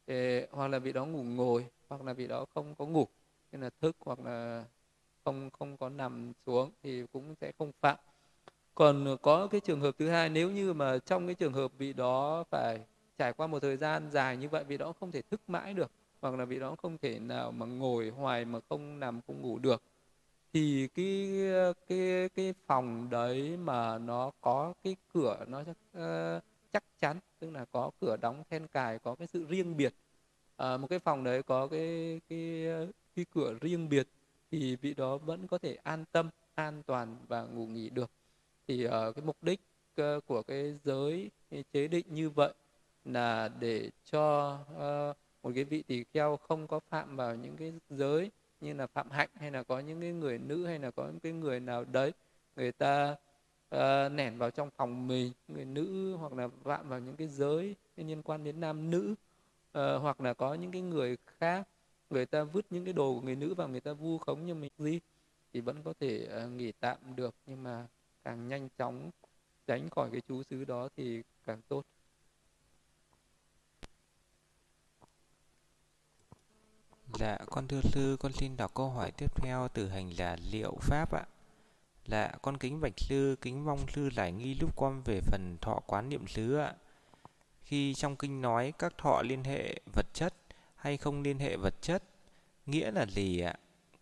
Để, hoặc là vị đó ngủ ngồi hoặc là vị đó không có ngủ. Nên là thức hoặc là không không có nằm xuống thì cũng sẽ không phạm. Còn có cái trường hợp thứ hai nếu như mà trong cái trường hợp vị đó phải trải qua một thời gian dài như vậy vị đó không thể thức mãi được hoặc là vị đó không thể nào mà ngồi hoài mà không nằm không ngủ được. Thì cái cái cái phòng đấy mà nó có cái cửa nó uh, chắc chắn tức là có cửa đóng then cài có cái sự riêng biệt. À, một cái phòng đấy có cái cái cái cửa riêng biệt thì vị đó vẫn có thể an tâm an toàn và ngủ nghỉ được. Thì uh, cái mục đích uh, của cái giới cái chế định như vậy là để cho uh, một cái vị tỳ kheo không có phạm vào những cái giới như là phạm hạnh hay là có những cái người nữ hay là có những cái người nào đấy người ta uh, nẻn vào trong phòng mình người nữ hoặc là phạm vào những cái giới liên quan đến nam nữ uh, hoặc là có những cái người khác người ta vứt những cái đồ của người nữ vào người ta vu khống như mình gì thì vẫn có thể uh, nghỉ tạm được. Nhưng mà càng nhanh chóng tránh khỏi cái chú xứ đó thì càng tốt. Dạ, con thưa sư, con xin đọc câu hỏi tiếp theo từ hành giả Liệu Pháp ạ. Dạ, con kính bạch sư, kính mong sư giải nghi lúc con về phần thọ quán niệm xứ ạ. Khi trong kinh nói các thọ liên hệ vật chất hay không liên hệ vật chất, nghĩa là gì ạ?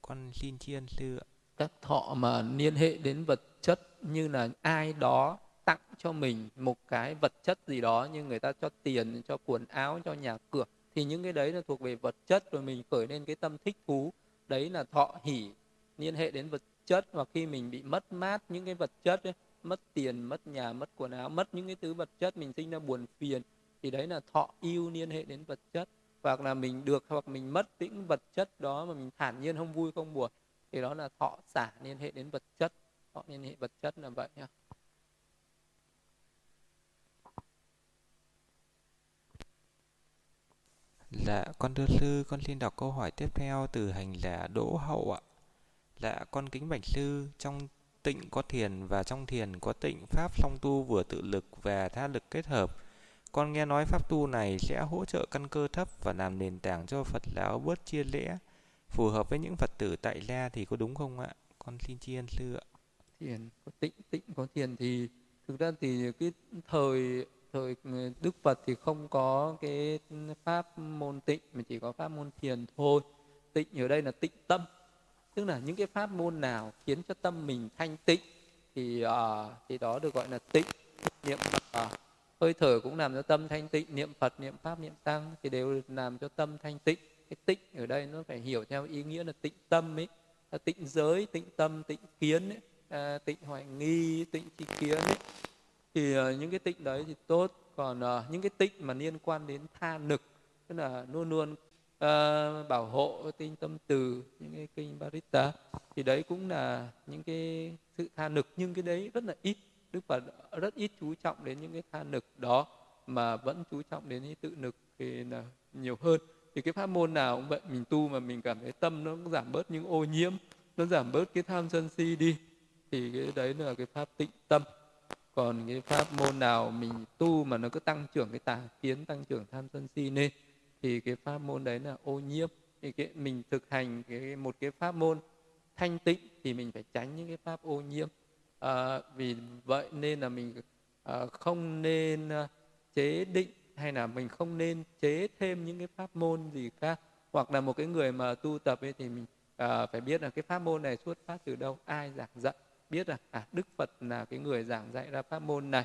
Con xin tri ân sư ạ. Các thọ mà liên hệ đến vật chất như là ai đó tặng cho mình một cái vật chất gì đó như người ta cho tiền, cho quần áo, cho nhà cửa thì những cái đấy là thuộc về vật chất rồi mình khởi lên cái tâm thích thú. Đấy là thọ hỉ liên hệ đến vật chất. Hoặc khi mình bị mất mát những cái vật chất ấy, mất tiền mất nhà mất quần áo mất những cái thứ vật chất mình sinh ra buồn phiền thì đấy là thọ yêu liên hệ đến vật chất. Hoặc là mình được hoặc mình mất những vật chất đó mà mình thản nhiên không vui không buồn thì đó là thọ xả liên hệ đến vật chất. Thọ liên hệ vật chất là vậy nhá. Dạ, con thưa sư, con xin đọc câu hỏi tiếp theo từ hành giả Đỗ Hậu ạ. Dạ, con kính bạch sư, trong tịnh có thiền và trong thiền có tịnh pháp song tu vừa tự lực và tha lực kết hợp. Con nghe nói pháp tu này sẽ hỗ trợ căn cơ thấp và làm nền tảng cho Phật giáo bớt chia rẽ, phù hợp với những Phật tử tại gia thì có đúng không ạ? Con xin tri ân sư ạ. Thiền có tịnh, tịnh có thiền thì thực ra thì cái thời thời ừ, Đức Phật thì không có cái pháp môn tịnh mà chỉ có pháp môn thiền thôi. Tịnh ở đây là tịnh tâm. Tức là những cái pháp môn nào khiến cho tâm mình thanh tịnh thì à, uh, thì đó được gọi là tịnh niệm Phật. Uh, hơi thở cũng làm cho tâm thanh tịnh niệm Phật niệm pháp niệm tăng thì đều làm cho tâm thanh tịnh. Cái tịnh ở đây nó phải hiểu theo ý nghĩa là tịnh tâm ấy là tịnh giới tịnh tâm tịnh kiến ấy à, tịnh hoài nghi tịnh tri kiến ấy thì uh, những cái tịnh đấy thì tốt. Còn uh, những cái tịnh mà liên quan đến tha nực tức là luôn luôn uh, bảo hộ tinh tâm từ những cái kinh Barita thì đấy cũng là những cái sự tha nực nhưng cái đấy rất là ít Đức Phật rất ít chú trọng đến những cái tha nực đó mà vẫn chú trọng đến cái tự nực thì là nhiều hơn. Thì cái pháp môn nào cũng vậy mình tu mà mình cảm thấy tâm nó cũng giảm bớt những ô nhiễm nó giảm bớt cái tham sân si đi thì cái đấy là cái pháp tịnh tâm còn cái pháp môn nào mình tu mà nó cứ tăng trưởng cái tà kiến tăng trưởng tham sân si lên thì cái pháp môn đấy là ô nhiễm. Thì cái mình thực hành cái một cái pháp môn thanh tịnh thì mình phải tránh những cái pháp ô nhiễm. À, vì vậy nên là mình à, không nên à, chế định hay là mình không nên chế thêm những cái pháp môn gì khác. Hoặc là một cái người mà tu tập ấy thì mình à, phải biết là cái pháp môn này xuất phát từ đâu ai giảng dạy biết là à đức phật là cái người giảng dạy ra pháp môn này.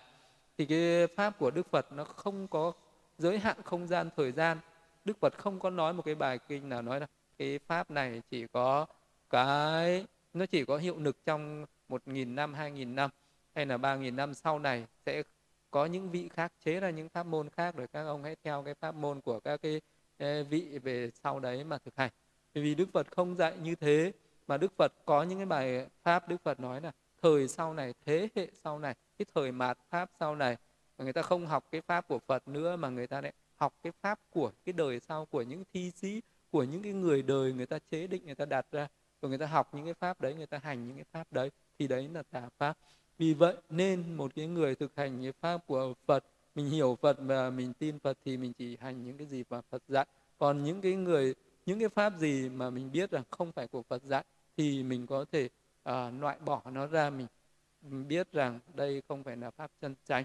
Thì cái pháp của đức phật nó không có giới hạn không gian thời gian. Đức phật không có nói một cái bài kinh nào nói là cái pháp này chỉ có cái, nó chỉ có hiệu lực trong một nghìn năm, hai nghìn năm, hay là ba nghìn năm sau này sẽ có những vị khác chế ra những pháp môn khác rồi các ông hãy theo cái pháp môn của các cái vị về sau đấy mà thực hành. Vì đức phật không dạy như thế mà đức phật có những cái bài pháp đức phật nói là thời sau này, thế hệ sau này, cái thời mạt pháp sau này. Mà người ta không học cái pháp của phật nữa mà người ta lại học cái pháp của cái đời sau, của những thi sĩ, của những cái người đời người ta chế định, người ta đặt ra. Rồi người ta học những cái pháp đấy, người ta hành những cái pháp đấy, thì đấy là tà pháp. Vì vậy nên một cái người thực hành cái pháp của phật, mình hiểu phật và mình tin phật thì mình chỉ hành những cái gì mà phật dạy. Còn những cái người, những cái pháp gì mà mình biết rằng không phải của phật dạy thì mình có thể uh, loại bỏ nó ra. Mình biết rằng đây không phải là pháp chân chánh.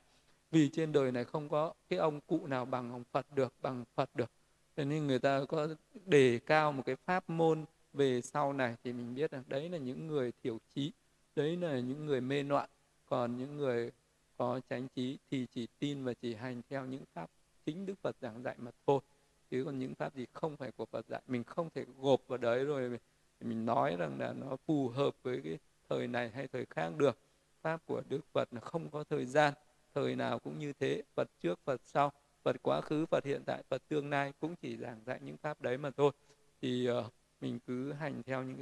Vì trên đời này không có cái ông cụ nào bằng ông Phật được bằng Phật được. Cho nên người ta có đề cao một cái pháp môn về sau này thì mình biết rằng đấy là những người thiểu trí đấy là những người mê loạn. Còn những người có chánh trí thì chỉ tin và chỉ hành theo những pháp chính Đức Phật giảng dạy mà thôi. Chứ còn những pháp gì không phải của Phật dạy mình không thể gộp vào đấy rồi mình nói rằng là nó phù hợp với cái thời này hay thời khác được. Pháp của Đức Phật là không có thời gian thời nào cũng như thế Phật trước Phật sau Phật quá khứ Phật hiện tại Phật tương lai cũng chỉ giảng dạy những pháp đấy mà thôi. Thì uh, mình cứ hành theo những